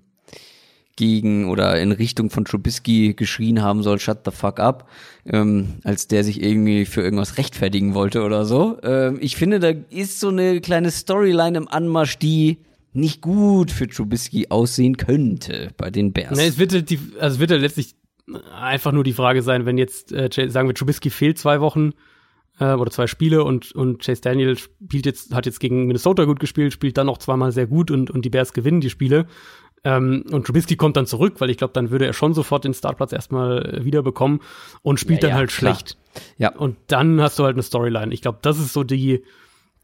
gegen oder in Richtung von Trubisky geschrien haben soll, shut the fuck up, ähm, als der sich irgendwie für irgendwas rechtfertigen wollte oder so. Ähm, ich finde, da ist so eine kleine Storyline im Anmarsch, die nicht gut für Trubisky aussehen könnte bei den Bears. Ne, es wird halt die, also es wird ja letztlich einfach nur die Frage sein, wenn jetzt, äh, sagen wir, Trubisky fehlt zwei Wochen äh, oder zwei Spiele und, und Chase Daniel spielt jetzt, hat jetzt gegen Minnesota gut gespielt, spielt dann noch zweimal sehr gut und, und die Bears gewinnen die Spiele. Ähm, und Trubisky kommt dann zurück, weil ich glaube, dann würde er schon sofort den Startplatz erstmal äh, wieder bekommen und spielt Ja, dann ja, halt klar. schlecht. Ja. Und dann hast du halt eine Storyline. Ich glaube, das ist so die,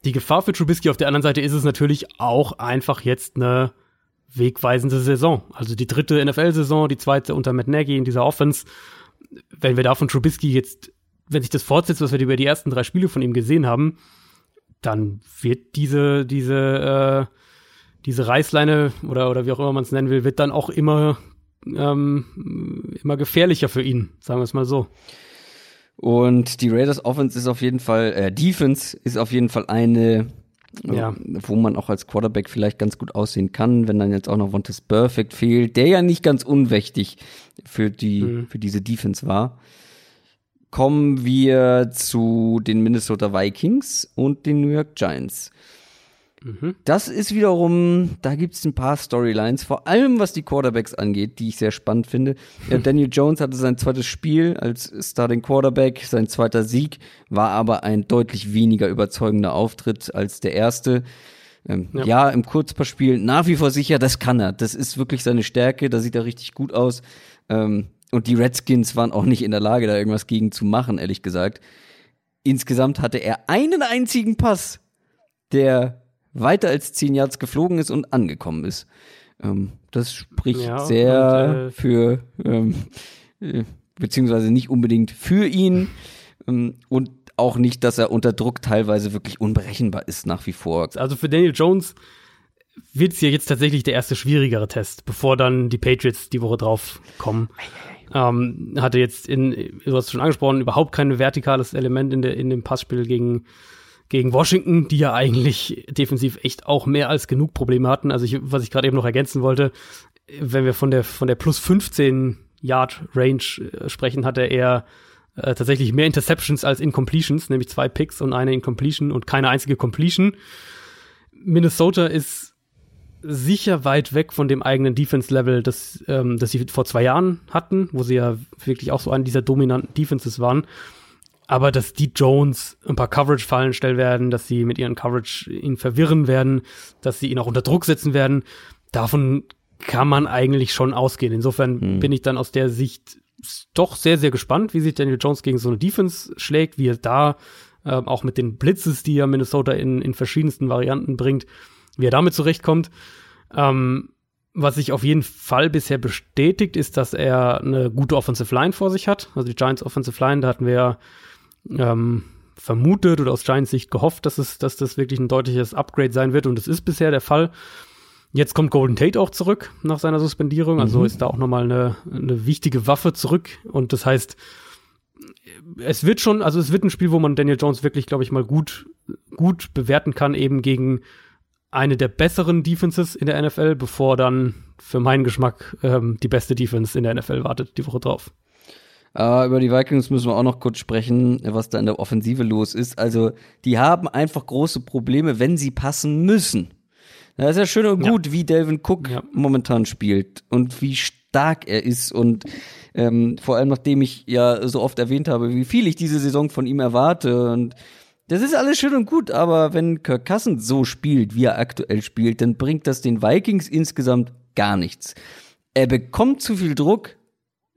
die Gefahr für Trubisky. Auf der anderen Seite ist es natürlich auch einfach jetzt eine wegweisende Saison. Also die dritte NFL-Saison, die zweite unter Matt Nagy in dieser Offense. Wenn wir da von Trubisky jetzt, wenn sich das fortsetzt, was wir über die ersten drei Spiele von ihm gesehen haben, dann wird diese, diese, äh, diese Reißleine oder, oder wie auch immer man es nennen will, wird dann auch immer, ähm, immer gefährlicher für ihn, sagen wir es mal so. Und die Raiders Offense ist auf jeden Fall, äh, Defense ist auf jeden Fall eine, Ja. wo man auch als Quarterback vielleicht ganz gut aussehen kann, wenn dann jetzt auch noch Vontaze Perfect fehlt, der ja nicht ganz unwichtig für die, Mhm. für diese Defense war. Kommen wir zu den Minnesota Vikings und den New York Giants. Das ist wiederum, da gibt es ein paar Storylines, vor allem was die Quarterbacks angeht, die ich sehr spannend finde. Ja, Daniel Jones hatte sein zweites Spiel als Starting Quarterback, sein zweiter Sieg, war aber ein deutlich weniger überzeugender Auftritt als der erste. Ähm, ja. Ja. im Kurzpassspiel nach wie vor sicher, das kann er. Das ist wirklich seine Stärke, da sieht er richtig gut aus. Ähm, und die Redskins waren auch nicht in der Lage, da irgendwas gegen zu machen, ehrlich gesagt. Insgesamt hatte er einen einzigen Pass, der weiter als zehn Yards geflogen ist und angekommen ist. Ähm, das spricht Ja, sehr und, äh, für, ähm, äh, beziehungsweise nicht unbedingt für ihn ähm, und auch nicht, dass er unter Druck teilweise wirklich unberechenbar ist nach wie vor. Also für Daniel Jones wird es ja jetzt tatsächlich der erste schwierigere Test, bevor dann die Patriots die Woche drauf kommen. Ähm, hatte jetzt in, du hast es schon angesprochen, überhaupt kein vertikales Element in, der, in dem Passspiel gegen, gegen Washington, die ja eigentlich defensiv echt auch mehr als genug Probleme hatten. Also ich, was ich gerade eben noch ergänzen wollte, wenn wir von der, von der plus 15 Yard Range äh, sprechen, hatte er äh, tatsächlich mehr Interceptions als Incompletions, nämlich zwei Picks und eine Incompletion und keine einzige Completion. Minnesota ist sicher weit weg von dem eigenen Defense-Level, das, ähm, das sie vor zwei Jahren hatten, wo sie ja wirklich auch so an dieser dominanten Defenses waren. Aber dass die Jones ein paar Coverage-Fallen stellen werden, dass sie mit ihren Coverage ihn verwirren werden, dass sie ihn auch unter Druck setzen werden, davon kann man eigentlich schon ausgehen. Insofern hm. bin ich dann aus der Sicht doch sehr, sehr gespannt, wie sich Daniel Jones gegen so eine Defense schlägt, wie er da äh, auch mit den Blitzes, die er Minnesota in, in verschiedensten Varianten bringt, wie er damit zurechtkommt. Ähm, was sich auf jeden Fall bisher bestätigt, ist, dass er eine gute Offensive Line vor sich hat. Also die Giants Offensive Line, da hatten wir ähm, vermutet oder aus Giants Sicht gehofft, dass es, dass das wirklich ein deutliches Upgrade sein wird und es ist bisher der Fall. Jetzt kommt Golden Tate auch zurück nach seiner Suspendierung, also mhm. ist da auch nochmal eine, eine wichtige Waffe zurück und das heißt, es wird schon, also es wird ein Spiel, wo man Daniel Jones wirklich, glaube ich, mal gut, gut bewerten kann, eben gegen eine der besseren Defenses in der NFL, bevor dann für meinen Geschmack ähm, die beste Defense in der NFL wartet die Woche drauf. Uh, über die Vikings müssen wir auch noch kurz sprechen, was da in der Offensive los ist. Also, die haben einfach große Probleme, wenn sie passen müssen. Das ist ja schön und gut, ja. wie Delvin Cook ja. momentan spielt und wie stark er ist und ähm, vor allem nachdem ich ja so oft erwähnt habe, wie viel ich diese Saison von ihm erwarte und das ist alles schön und gut, aber wenn Kirk Cousins so spielt, wie er aktuell spielt, dann bringt das den Vikings insgesamt gar nichts. Er bekommt zu viel Druck.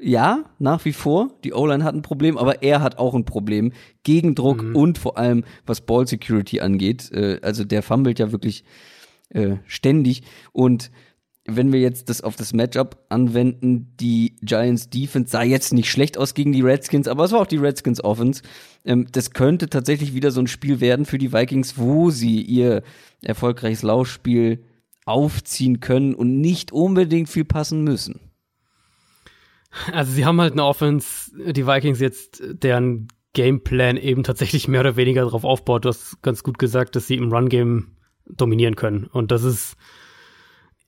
Ja, nach wie vor. Die O-Line hat ein Problem, aber er hat auch ein Problem. Gegendruck mhm. und vor allem, was Ball Security angeht. Äh, also der fummelt ja wirklich äh, ständig. Und wenn wir jetzt das auf das Matchup anwenden, die Giants Defense sah jetzt nicht schlecht aus gegen die Redskins, aber es war auch die Redskins Offense. Ähm, das könnte tatsächlich wieder so ein Spiel werden für die Vikings, wo sie ihr erfolgreiches Laufspiel aufziehen können und nicht unbedingt viel passen müssen. Also sie haben halt eine Offense, die Vikings jetzt, deren Gameplan eben tatsächlich mehr oder weniger darauf aufbaut. Du hast ganz gut gesagt, dass sie im Run-Game dominieren können. Und das ist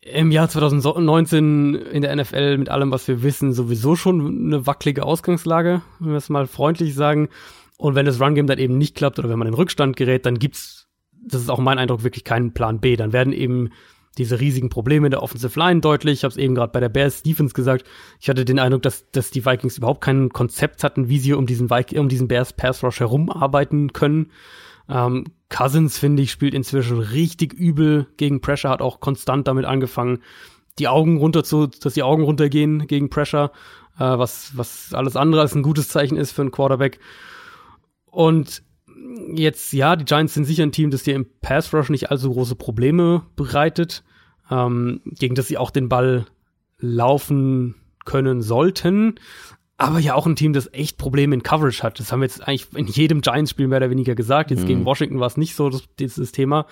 im Jahr 2019 in der NFL mit allem, was wir wissen, sowieso schon eine wackelige Ausgangslage, wenn wir es mal freundlich sagen. Und wenn das Run-Game dann eben nicht klappt oder wenn man in Rückstand gerät, dann gibt's, das ist auch mein Eindruck, wirklich keinen Plan B. Dann werden eben diese riesigen Probleme in der Offensive Line deutlich. Ich habe es eben gerade bei der Bears Defense gesagt. Ich hatte den Eindruck, dass, dass die Vikings überhaupt kein Konzept hatten, wie sie um diesen, um diesen Bears Pass Rush herumarbeiten können. Ähm, Cousins, finde ich, spielt inzwischen richtig übel gegen Pressure, hat auch konstant damit angefangen, die Augen runter zu, dass die Augen runtergehen gegen Pressure, äh, was, was alles andere als ein gutes Zeichen ist für einen Quarterback. Und jetzt, ja, die Giants sind sicher ein Team, das dir im Pass Rush nicht allzu große Probleme bereitet, ähm, gegen das sie auch den Ball laufen können sollten aber ja auch ein Team, das echt Probleme in Coverage hat. Das haben wir jetzt eigentlich in jedem Giants-Spiel mehr oder weniger gesagt. Jetzt mhm. gegen Washington war es nicht so das, dieses Thema.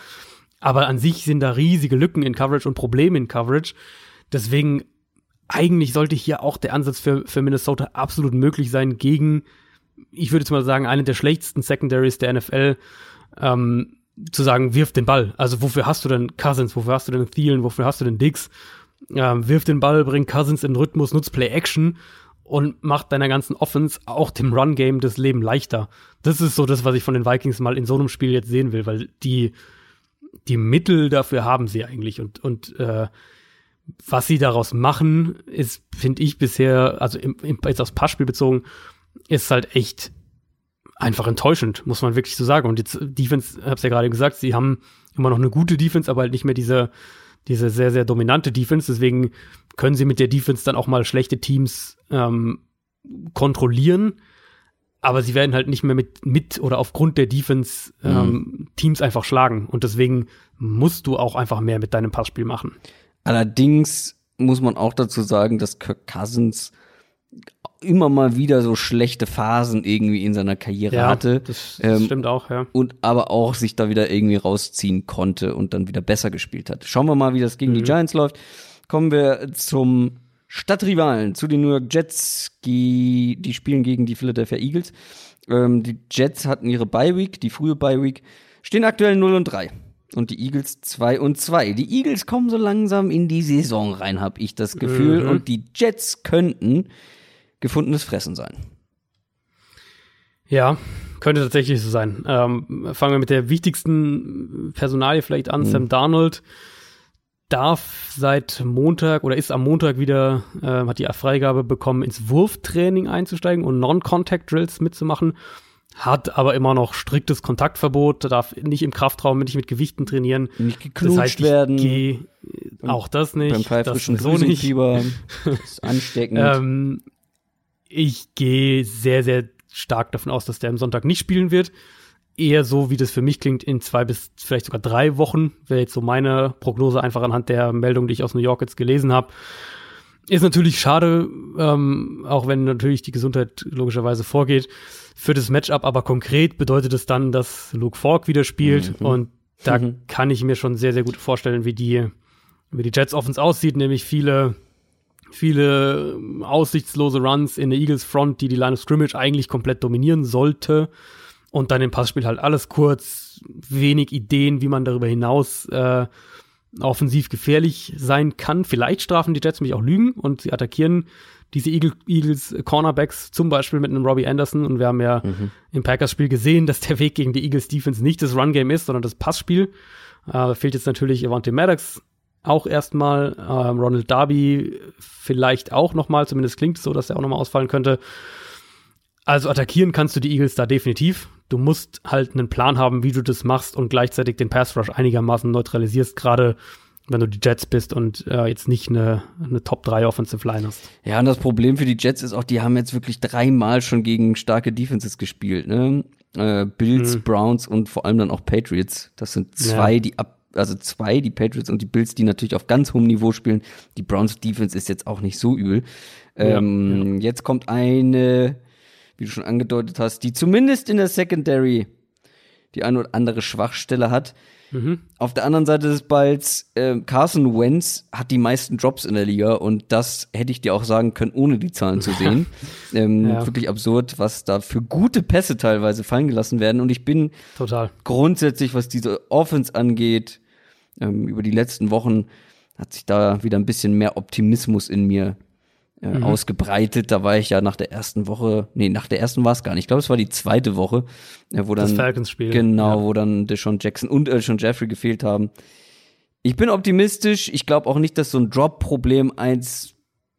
Aber an sich sind da riesige Lücken in Coverage und Probleme in Coverage. Deswegen eigentlich sollte hier auch der Ansatz für, für Minnesota absolut möglich sein gegen, ich würde jetzt mal sagen, eine der schlechtesten Secondaries der NFL, ähm, zu sagen, wirf den Ball. Also wofür hast du denn Cousins, wofür hast du denn Thielen, wofür hast du denn Diggs? Ähm, wirf den Ball, bring Cousins in Rhythmus, nutzt Play Action und macht deiner ganzen Offense auch dem Run-Game das Leben leichter. Das ist so das, was ich von den Vikings mal in so einem Spiel jetzt sehen will, weil die, die Mittel dafür haben sie eigentlich und, und äh, was sie daraus machen, ist, finde ich bisher, also im, im, jetzt aufs Passspiel bezogen, ist halt echt einfach enttäuschend, muss man wirklich so sagen. Und jetzt Defense, hab's ja gerade gesagt, sie haben immer noch eine gute Defense, aber halt nicht mehr diese, diese sehr, sehr dominante Defense. Deswegen können sie mit der Defense dann auch mal schlechte Teams ähm, kontrollieren. Aber sie werden halt nicht mehr mit, mit oder aufgrund der Defense ähm, mhm. Teams einfach schlagen. Und deswegen musst du auch einfach mehr mit deinem Passspiel machen. Allerdings muss man auch dazu sagen, dass Kirk Cousins immer mal wieder so schlechte Phasen irgendwie in seiner Karriere Ja, hatte. das, das Ähm, stimmt auch, ja. und aber auch sich da wieder irgendwie rausziehen konnte und dann wieder besser gespielt hat. Schauen wir mal, wie das gegen die Giants läuft. Kommen wir zum Stadtrivalen, zu den New York Jets, die, die spielen gegen die Philadelphia Eagles. Ähm, die Jets hatten ihre Bye Week, die frühe Bye Week, stehen aktuell 0 und 3. Und die Eagles 2 und 2. Die Eagles kommen so langsam in die Saison rein, habe ich das Gefühl. Mhm. Und die Jets könnten gefundenes Fressen sein. Ja, könnte tatsächlich so sein. Ähm, fangen wir mit der wichtigsten Personalie vielleicht an. Sam Darnold darf seit Montag oder ist am Montag wieder, äh, hat die Freigabe bekommen, ins Wurftraining einzusteigen und Non-Contact-Drills mitzumachen. Hat aber immer noch striktes Kontaktverbot, darf nicht im Kraftraum, nicht mit Gewichten trainieren. Nicht geknutscht Das heißt, werden. geh, auch das nicht. beim das pfeifrischen so nicht. Ist ansteckend. Ähm, ich gehe sehr, sehr stark davon aus, dass der am Sonntag nicht spielen wird. Eher so, wie das für mich klingt, in zwei bis vielleicht sogar drei Wochen, wäre jetzt so meine Prognose einfach anhand der Meldung, die ich aus New York jetzt gelesen habe. Ist natürlich schade, ähm, auch wenn natürlich die Gesundheit logischerweise vorgeht, für das Matchup, aber konkret bedeutet es dann, dass Luke Falk wieder spielt Mhm. und da Mhm. kann ich mir schon sehr, sehr gut vorstellen, wie die, wie die Jets Offense aussieht, nämlich viele viele ähm, aussichtslose Runs in der Eagles Front, die die Line of Scrimmage eigentlich komplett dominieren sollte. Und dann im Passspiel halt alles kurz, wenig Ideen, wie man darüber hinaus äh, offensiv gefährlich sein kann. Vielleicht strafen die Jets mich auch Lügen und sie attackieren diese Eagle, Eagles Cornerbacks zum Beispiel mit einem Robbie Anderson. Und wir haben ja im Packers-Spiel gesehen, dass der Weg gegen die Eagles Defense nicht das Run-Game ist, sondern das Passspiel. Äh, fehlt jetzt natürlich Avante Maddox auch erstmal. Ähm, Ronald Darby vielleicht auch noch mal. Zumindest klingt es so, dass er auch noch mal ausfallen könnte. Also attackieren kannst du die Eagles da definitiv. Du musst halt einen Plan haben, wie du das machst und gleichzeitig den Pass Rush einigermaßen neutralisierst, gerade wenn du die Jets bist und äh, jetzt nicht eine, eine Top 3 Offensive Line hast. Ja, und das Problem für die Jets ist auch, die haben jetzt wirklich dreimal schon gegen starke Defenses gespielt, ne? Äh, Bills, Mhm. Browns und vor allem dann auch Patriots. Das sind zwei, Ja. die ab, also zwei, die Patriots und die Bills, die natürlich auf ganz hohem Niveau spielen. Die Browns Defense ist jetzt auch nicht so übel. Ja, Ähm, Jetzt kommt eine, wie du schon angedeutet hast, die zumindest in der Secondary die eine oder andere Schwachstelle hat. Mhm. Auf der anderen Seite des Balls, äh, Carson Wentz hat die meisten Drops in der Liga und das hätte ich dir auch sagen können, ohne die Zahlen zu sehen. ähm, Ja. Wirklich absurd, was da für gute Pässe teilweise fallen gelassen werden. Und ich bin Total. grundsätzlich, was diese Offense angeht, ähm, über die letzten Wochen hat sich da wieder ein bisschen mehr Optimismus in mir äh, Mhm. ausgebreitet. Da war ich ja nach der ersten Woche, nee, nach der ersten war es gar nicht. Ich glaube, es war die zweite Woche, äh, wo Das dann Falcons-Spiel. Genau, Ja. wo dann Deshaun Jackson und Deshaun Jeffrey gefehlt haben. Ich bin optimistisch. Ich glaube auch nicht, dass so ein Drop-Problem eins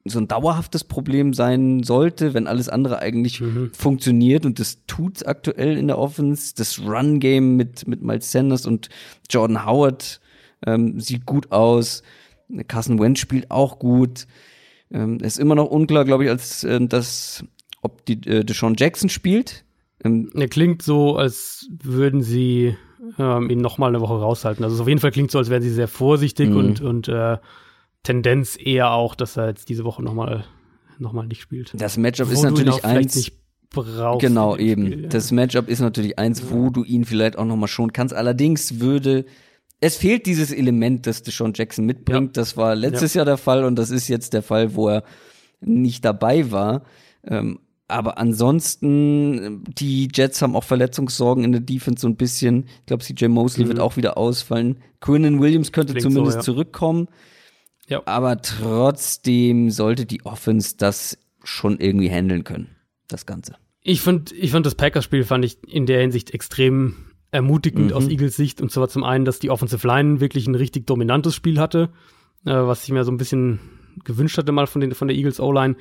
so ein dauerhaftes Problem sein sollte, wenn alles andere eigentlich Mhm. funktioniert und das tut's aktuell in der Offense. Das Run-Game mit, mit Miles Sanders und Jordan Howard ähm, sieht gut aus. Carson Wentz spielt auch gut. Ähm, ist immer noch unklar, glaube ich, als äh, das, ob die äh, Deshaun Jackson spielt. Ähm, Er klingt so, als würden sie ähm, ihn noch mal eine Woche raushalten. Also auf jeden Fall klingt so, als wären sie sehr vorsichtig Mhm. und, und äh, Tendenz eher auch, dass er jetzt diese Woche noch mal, noch mal nicht spielt. das Matchup Wo ist natürlich eins. brauchst. Genau, eben. Spiel, ja. Das Matchup ist natürlich eins, wo du ihn vielleicht auch nochmal schon kannst. Allerdings würde, es fehlt dieses Element, das Deshaun Jackson mitbringt. Das war letztes Jahr der Fall und das ist jetzt der Fall, wo er nicht dabei war. Ähm, aber ansonsten, die Jets haben auch Verletzungssorgen in der Defense so ein bisschen. Ich glaube, CJ Mosley wird auch wieder ausfallen. Quinnen Williams könnte Mhm. Klingt so, zumindest ja. zurückkommen. Ja. Aber trotzdem sollte die Offense das schon irgendwie handeln können. Das Ganze. Ich fand, ich fand das Packers-Spiel fand ich in der Hinsicht extrem ermutigend Mhm. aus Eagles Sicht. Und zwar zum einen, dass die Offensive Line wirklich ein richtig dominantes Spiel hatte, äh, was ich mir so ein bisschen gewünscht hatte mal von, den, von der Eagles O-Line.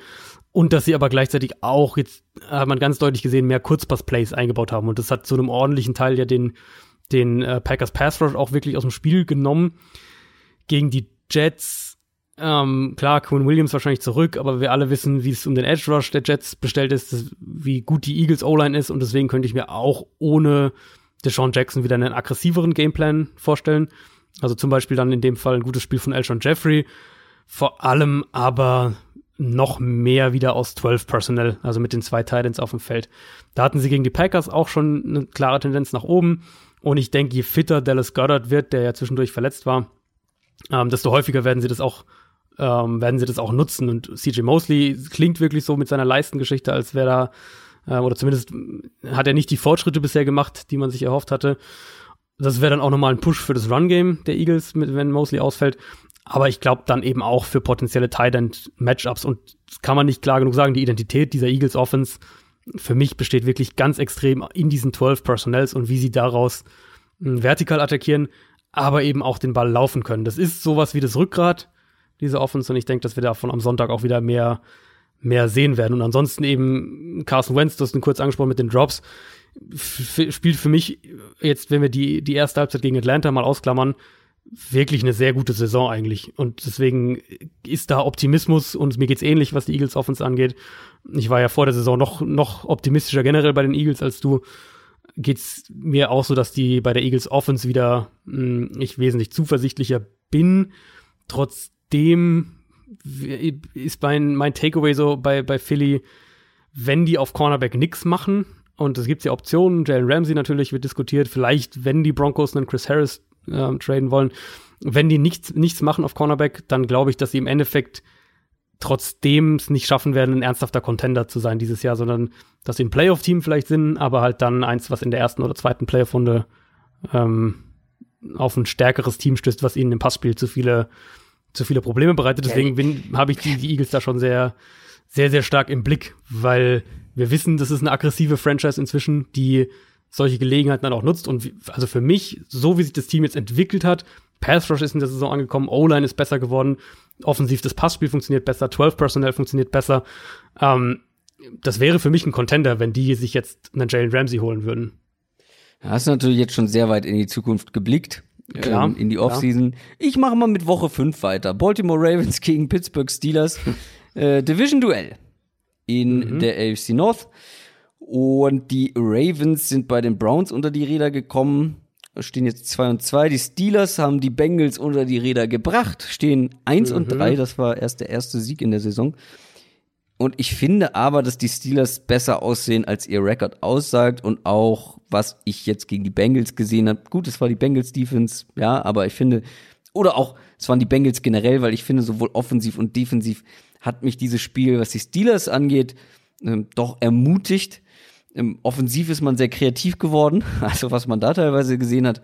Und dass sie aber gleichzeitig auch, jetzt hat man ganz deutlich gesehen, mehr Kurzpass-Plays eingebaut haben. Und das hat zu einem ordentlichen Teil ja den, den äh, Packers Pass Rush auch wirklich aus dem Spiel genommen. Gegen die Jets, ähm, klar, Quinn Williams wahrscheinlich zurück, aber wir alle wissen, wie es um den Edge Rush der Jets bestellt ist, wie gut die Eagles O-Line ist und deswegen könnte ich mir auch ohne Deshaun Jackson wieder einen aggressiveren Gameplan vorstellen. Also zum Beispiel dann in dem Fall ein gutes Spiel von Elshon Jeffrey. Vor allem aber noch mehr wieder aus 12 Personnel, also mit den zwei Titans auf dem Feld. Da hatten sie gegen die Packers auch schon eine klare Tendenz nach oben. Und ich denke, je fitter Dallas Goddard wird, der ja zwischendurch verletzt war, ähm, desto häufiger werden sie das auch ähm, werden sie das auch nutzen. Und CJ Mosley klingt wirklich so mit seiner Leistengeschichte, als wäre da, äh, oder zumindest hat er nicht die Fortschritte bisher gemacht, die man sich erhofft hatte. Das wäre dann auch nochmal ein Push für das Run-Game der Eagles, mit, wenn Mosley ausfällt. Aber ich glaube dann eben auch für potenzielle Tight End Matchups. Und kann man nicht klar genug sagen, die Identität dieser Eagles Offense für mich besteht wirklich ganz extrem in diesen 12 Personnels und wie sie daraus hm, vertikal attackieren, aber eben auch den Ball laufen können. Das ist sowas wie das Rückgrat dieser Offense und ich denke, dass wir davon am Sonntag auch wieder mehr, mehr sehen werden. Und ansonsten eben Carson Wentz, du hast ihn kurz angesprochen mit den Drops, spielt für mich jetzt, wenn wir die, die erste Halbzeit gegen Atlanta mal ausklammern, wirklich eine sehr gute Saison eigentlich. Und deswegen ist da Optimismus und mir geht's ähnlich, was die Eagles Offense angeht. Ich war ja vor der Saison noch, noch optimistischer generell bei den Eagles als du. Geht's mir auch so, dass die bei der Eagles Offense wieder mh, hm, ich wesentlich zuversichtlicher bin. Trotzdem ist mein, mein Takeaway so bei, bei Philly, wenn die auf Cornerback nix machen, und es gibt ja Optionen, Jalen Ramsey natürlich wird diskutiert, vielleicht, wenn die Broncos einen Chris Harris äh, traden wollen. Wenn die nichts, nichts machen auf Cornerback, dann glaube ich, dass sie im Endeffekt trotzdem es nicht schaffen werden, ein ernsthafter Contender zu sein dieses Jahr, sondern dass sie ein Playoff-Team vielleicht sind, aber halt dann eins, was in der ersten oder zweiten Playoff-Runde ähm, auf ein stärkeres Team stößt, was ihnen im Passspiel zu viele, zu viele Probleme bereitet. Deswegen habe ich die, die Eagles da schon sehr, sehr, sehr stark im Blick, weil wir wissen, das ist eine aggressive Franchise inzwischen, die solche Gelegenheiten dann auch nutzt. Und wie, also für mich, so wie sich das Team jetzt entwickelt hat, Pass Rush ist in der Saison angekommen, O-Line ist besser geworden, offensiv das Passspiel funktioniert besser, 12 Personnel funktioniert besser. Ähm, das wäre für mich ein Contender, wenn die sich jetzt einen Jalen Ramsey holen würden. Ja, hast du natürlich jetzt schon sehr weit in die Zukunft geblickt. Klar, ähm, in die Offseason. Ich mache mal mit Woche 5 weiter. Baltimore Ravens gegen Pittsburgh Steelers. äh, Division-Duell in mhm. der AFC North. Und die Ravens sind bei den Browns unter die Räder gekommen, stehen jetzt 2 und 2. Die Steelers haben die Bengals unter die Räder gebracht, stehen 1 mhm. und 3. Das war erst der erste Sieg in der Saison. Und ich finde aber, dass die Steelers besser aussehen, als ihr Rekord aussagt und auch, was ich jetzt gegen die Bengals gesehen habe. Gut, es war die Bengals Defense, ja, aber ich finde, oder auch, es waren die Bengals generell, weil ich finde, sowohl offensiv und defensiv hat mich dieses Spiel, was die Steelers angeht, ähm, doch ermutigt. Ähm, offensiv ist man sehr kreativ geworden, also was man da teilweise gesehen hat.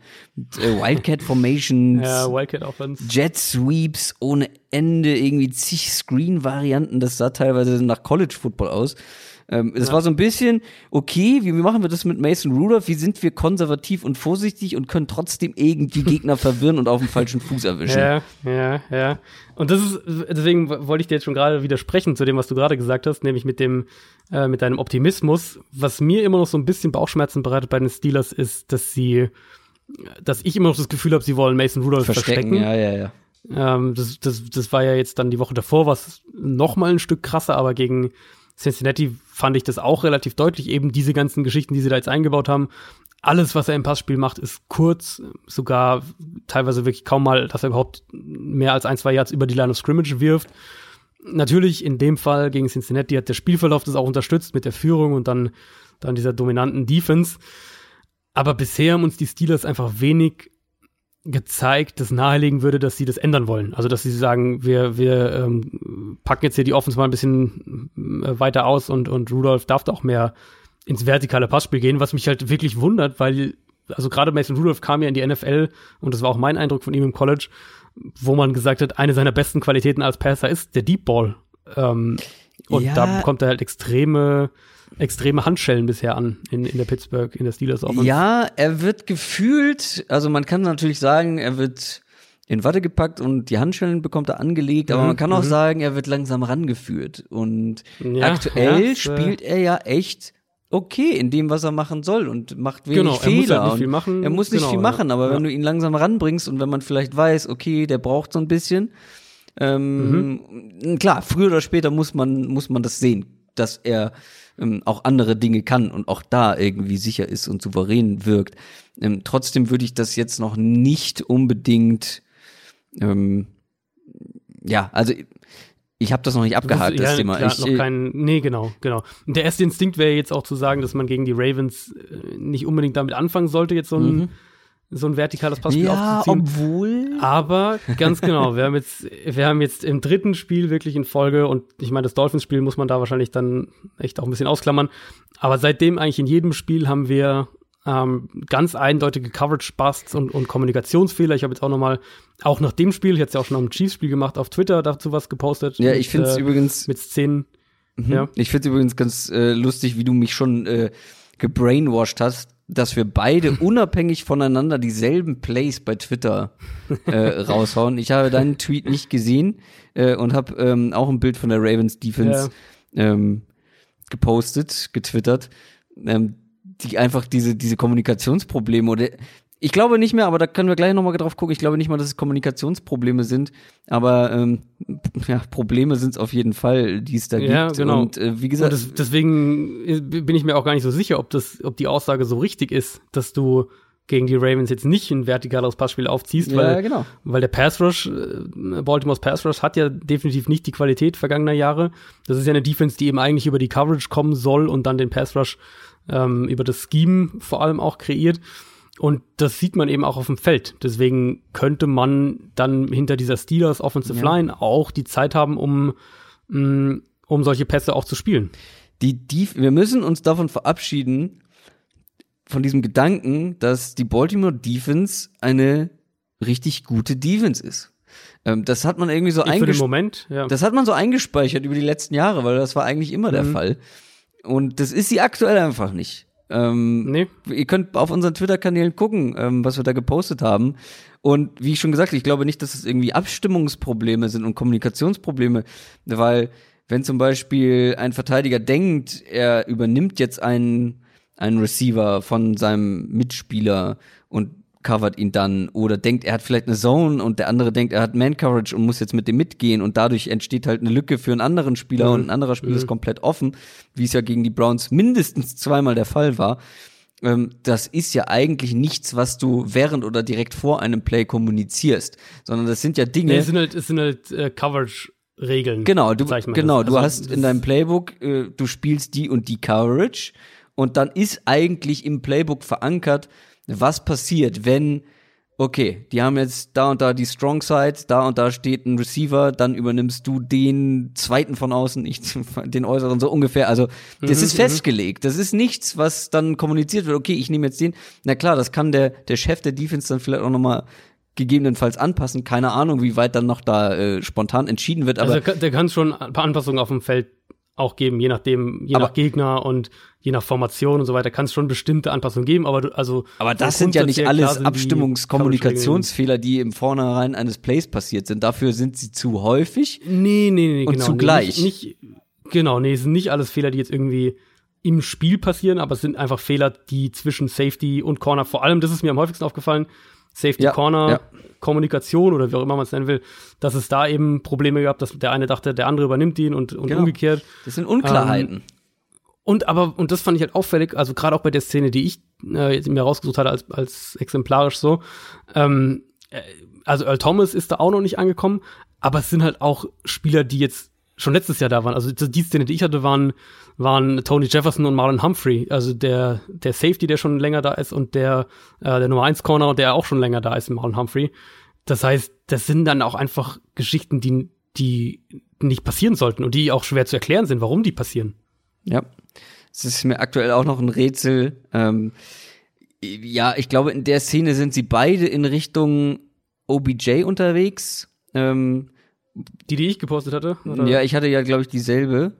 Äh, Wildcat Formations, ja, Wildcat. Jet Sweeps ohne Ende, irgendwie zig Screen-Varianten, das sah teilweise nach College Football aus. Ähm, es ja. war so ein bisschen, okay, wie, wie machen wir das mit Mason Rudolph? Wie sind wir konservativ und vorsichtig und können trotzdem irgendwie Gegner verwirren und auf dem falschen Fuß erwischen? Ja, ja, ja. Und das ist, deswegen wollte ich dir jetzt schon gerade widersprechen zu dem, was du gerade gesagt hast, nämlich mit dem, äh, mit deinem Optimismus. Was mir immer noch so ein bisschen Bauchschmerzen bereitet bei den Steelers ist, dass sie, dass ich immer noch das Gefühl habe, sie wollen Mason Rudolph verstecken. verstecken. Ja, ja, ja. Ähm, das, das, das war ja jetzt dann die Woche davor, was noch mal ein Stück krasser, aber gegen Cincinnati fand ich das auch relativ deutlich, eben diese ganzen Geschichten, die sie da jetzt eingebaut haben. Alles, was er im Passspiel macht, ist kurz, sogar teilweise wirklich kaum mal, dass er überhaupt mehr als ein, zwei Yards über die Line of Scrimmage wirft. Natürlich in dem Fall gegen Cincinnati hat der Spielverlauf das auch unterstützt mit der Führung und dann, dann dieser dominanten Defense. Aber bisher haben uns die Steelers einfach wenig gezeigt, das nahelegen würde, dass sie das ändern wollen. Also dass sie sagen, wir, wir ähm, packen jetzt hier die Offense mal ein bisschen äh, weiter aus und, und Rudolph darf da auch mehr ins vertikale Passspiel gehen, was mich halt wirklich wundert, weil, also gerade Mason Rudolph kam ja in die NFL und das war auch mein Eindruck von ihm im College, wo man gesagt hat, eine seiner besten Qualitäten als Passer ist der Deep Ball. Ähm, und ja. da bekommt er halt extreme extreme Handschellen bisher an in, in der Pittsburgh, in der Steelers Offense. Ja, er wird gefühlt, also man kann natürlich sagen, er wird in Watte gepackt und die Handschellen bekommt er angelegt, aber mhm. man kann auch mhm. sagen, er wird langsam rangeführt. Und ja, aktuell ja, spielt er ja echt okay in dem, was er machen soll und macht wenig genau, Fehler. Er muss halt nicht viel machen. Er muss nicht genau, viel machen, aber ja. wenn du ihn langsam ranbringst und wenn man vielleicht weiß, okay, der braucht so ein bisschen, ähm, mhm. klar, früher oder später muss man, muss man das sehen, dass er ähm, auch andere Dinge kann und auch da irgendwie sicher ist und souverän wirkt. Ähm, trotzdem würde ich das jetzt noch nicht unbedingt, ähm, ja, also ich habe das noch nicht abgehakt, das, das Thema. Klar, ich, noch kein, nee, genau, genau. Und der erste Instinkt wäre jetzt auch zu sagen, dass man gegen die Ravens äh, nicht unbedingt damit anfangen sollte, jetzt so ein, mhm. So ein vertikales Passspiel ja, aufzuziehen. obwohl. Aber ganz genau, wir haben jetzt, wir haben jetzt im dritten Spiel wirklich in Folge und ich meine, das Dolphins-Spiel muss man da wahrscheinlich dann echt auch ein bisschen ausklammern. Aber seitdem eigentlich in jedem Spiel haben wir ähm, ganz eindeutige Coverage-Busts und, und Kommunikationsfehler. Ich habe jetzt auch noch mal, auch nach dem Spiel, ich hatte es ja auch schon am Chiefs-Spiel gemacht, auf Twitter dazu was gepostet. Ja, ich finde es äh, übrigens. Mit Szenen. Mhm. Ja. Ich finde es übrigens ganz äh, lustig, wie du mich schon äh, gebrainwashed hast, dass wir beide unabhängig voneinander dieselben Plays bei Twitter äh, raushauen. Ich habe deinen Tweet nicht gesehen äh, und habe ähm, auch ein Bild von der Ravens Defense ja. ähm, gepostet, getwittert. Ähm, die einfach diese, diese Kommunikationsprobleme oder ich glaube nicht mehr, aber da können wir gleich nochmal drauf gucken. Ich glaube nicht mal, dass es Kommunikationsprobleme sind, aber ähm, ja, Probleme sind es auf jeden Fall, die es da ja, gibt. Genau. Und äh, wie gesagt, das, deswegen bin ich mir auch gar nicht so sicher, ob das, ob die Aussage so richtig ist, dass du gegen die Ravens jetzt nicht ein vertikales Passspiel aufziehst, ja, weil, genau. weil der Pass Rush, äh, Baltimore's Pass Rush hat ja definitiv nicht die Qualität vergangener Jahre. Das ist ja eine Defense, die eben eigentlich über die Coverage kommen soll und dann den Pass Rush ähm, über das Scheme vor allem auch kreiert. Und das sieht man eben auch auf dem Feld. Deswegen könnte man dann hinter dieser Steelers Offensive ja. Line auch die Zeit haben, um, mm, um solche Pässe auch zu spielen. Die, die, wir müssen uns davon verabschieden, von diesem Gedanken, dass die Baltimore Defense eine richtig gute Defense ist. Ähm, das hat man irgendwie so eingespeichert. Ja. Das hat man so eingespeichert über die letzten Jahre, weil das war eigentlich immer mhm. der Fall. Und das ist sie aktuell einfach nicht. Ähm, nee. Ihr könnt auf unseren Twitter-Kanälen gucken, ähm, was wir da gepostet haben. Und wie ich schon gesagt, ich glaube nicht, dass es irgendwie Abstimmungsprobleme sind und Kommunikationsprobleme, weil wenn zum Beispiel ein Verteidiger denkt, er übernimmt jetzt einen, einen Receiver von seinem Mitspieler und covert ihn dann oder denkt, er hat vielleicht eine Zone und der andere denkt, er hat Man-Coverage und muss jetzt mit dem mitgehen und dadurch entsteht halt eine Lücke für einen anderen Spieler mhm. und ein anderer Spieler mhm. ist komplett offen, wie es ja gegen die Browns mindestens zweimal der Fall war. Ähm, das ist ja eigentlich nichts, was du während oder direkt vor einem Play kommunizierst, sondern das sind ja Dinge. Nee, es sind halt, es sind halt äh, Coverage Regeln. Genau, du, genau, also, du hast in deinem Playbook, äh, du spielst die und die Coverage und dann ist eigentlich im Playbook verankert, was passiert, wenn, okay, die haben jetzt da und da die Strong Side, da und da steht ein Receiver, dann übernimmst du den zweiten von außen, nicht den äußeren, so ungefähr. Also, das mhm, ist mhm. festgelegt. Das ist nichts, was dann kommuniziert wird. Okay, ich nehme jetzt den. Na klar, das kann der, der Chef der Defense dann vielleicht auch nochmal gegebenenfalls anpassen. Keine Ahnung, wie weit dann noch da äh, spontan entschieden wird. Aber also der, der kann schon ein paar Anpassungen auf dem Feld auch geben, je nachdem, je aber, nach Gegner und je nach Formation und so weiter, kann es schon bestimmte Anpassungen geben, aber du, also. Aber das sind ja nicht alles Abstimmungskommunikationsfehler, die im Vornherein eines Plays passiert sind. Dafür sind sie zu häufig. Nee, nee, nee, und genau. zugleich. Nee, nicht, nicht, genau, nee, es sind nicht alles Fehler, die jetzt irgendwie im Spiel passieren, aber es sind einfach Fehler, die zwischen Safety und Corner, vor allem, das ist mir am häufigsten aufgefallen, Safety ja, Corner, ja. Kommunikation oder wie auch immer man es nennen will, dass es da eben Probleme gab, dass der eine dachte, der andere übernimmt ihn und, und genau. umgekehrt. Das sind Unklarheiten. Ähm, und aber, und das fand ich halt auffällig, also gerade auch bei der Szene, die ich äh, mir rausgesucht hatte als, als exemplarisch so, ähm, äh, also Earl Thomas ist da auch noch nicht angekommen, aber es sind halt auch Spieler, die jetzt schon letztes Jahr da waren. Also die Szene, die ich hatte, waren, waren Tony Jefferson und Marlon Humphrey. Also der, der Safety, der schon länger da ist und der, äh, der Nummer 1 Corner, der auch schon länger da ist, Marlon Humphrey. Das heißt, das sind dann auch einfach Geschichten, die, die nicht passieren sollten und die auch schwer zu erklären sind, warum die passieren. Ja. Es ist mir aktuell auch noch ein Rätsel. Ähm, ja, ich glaube, in der Szene sind sie beide in Richtung OBJ unterwegs. Ähm, die, die ich gepostet hatte? Oder? Ja, ich hatte ja, glaube ich, dieselbe.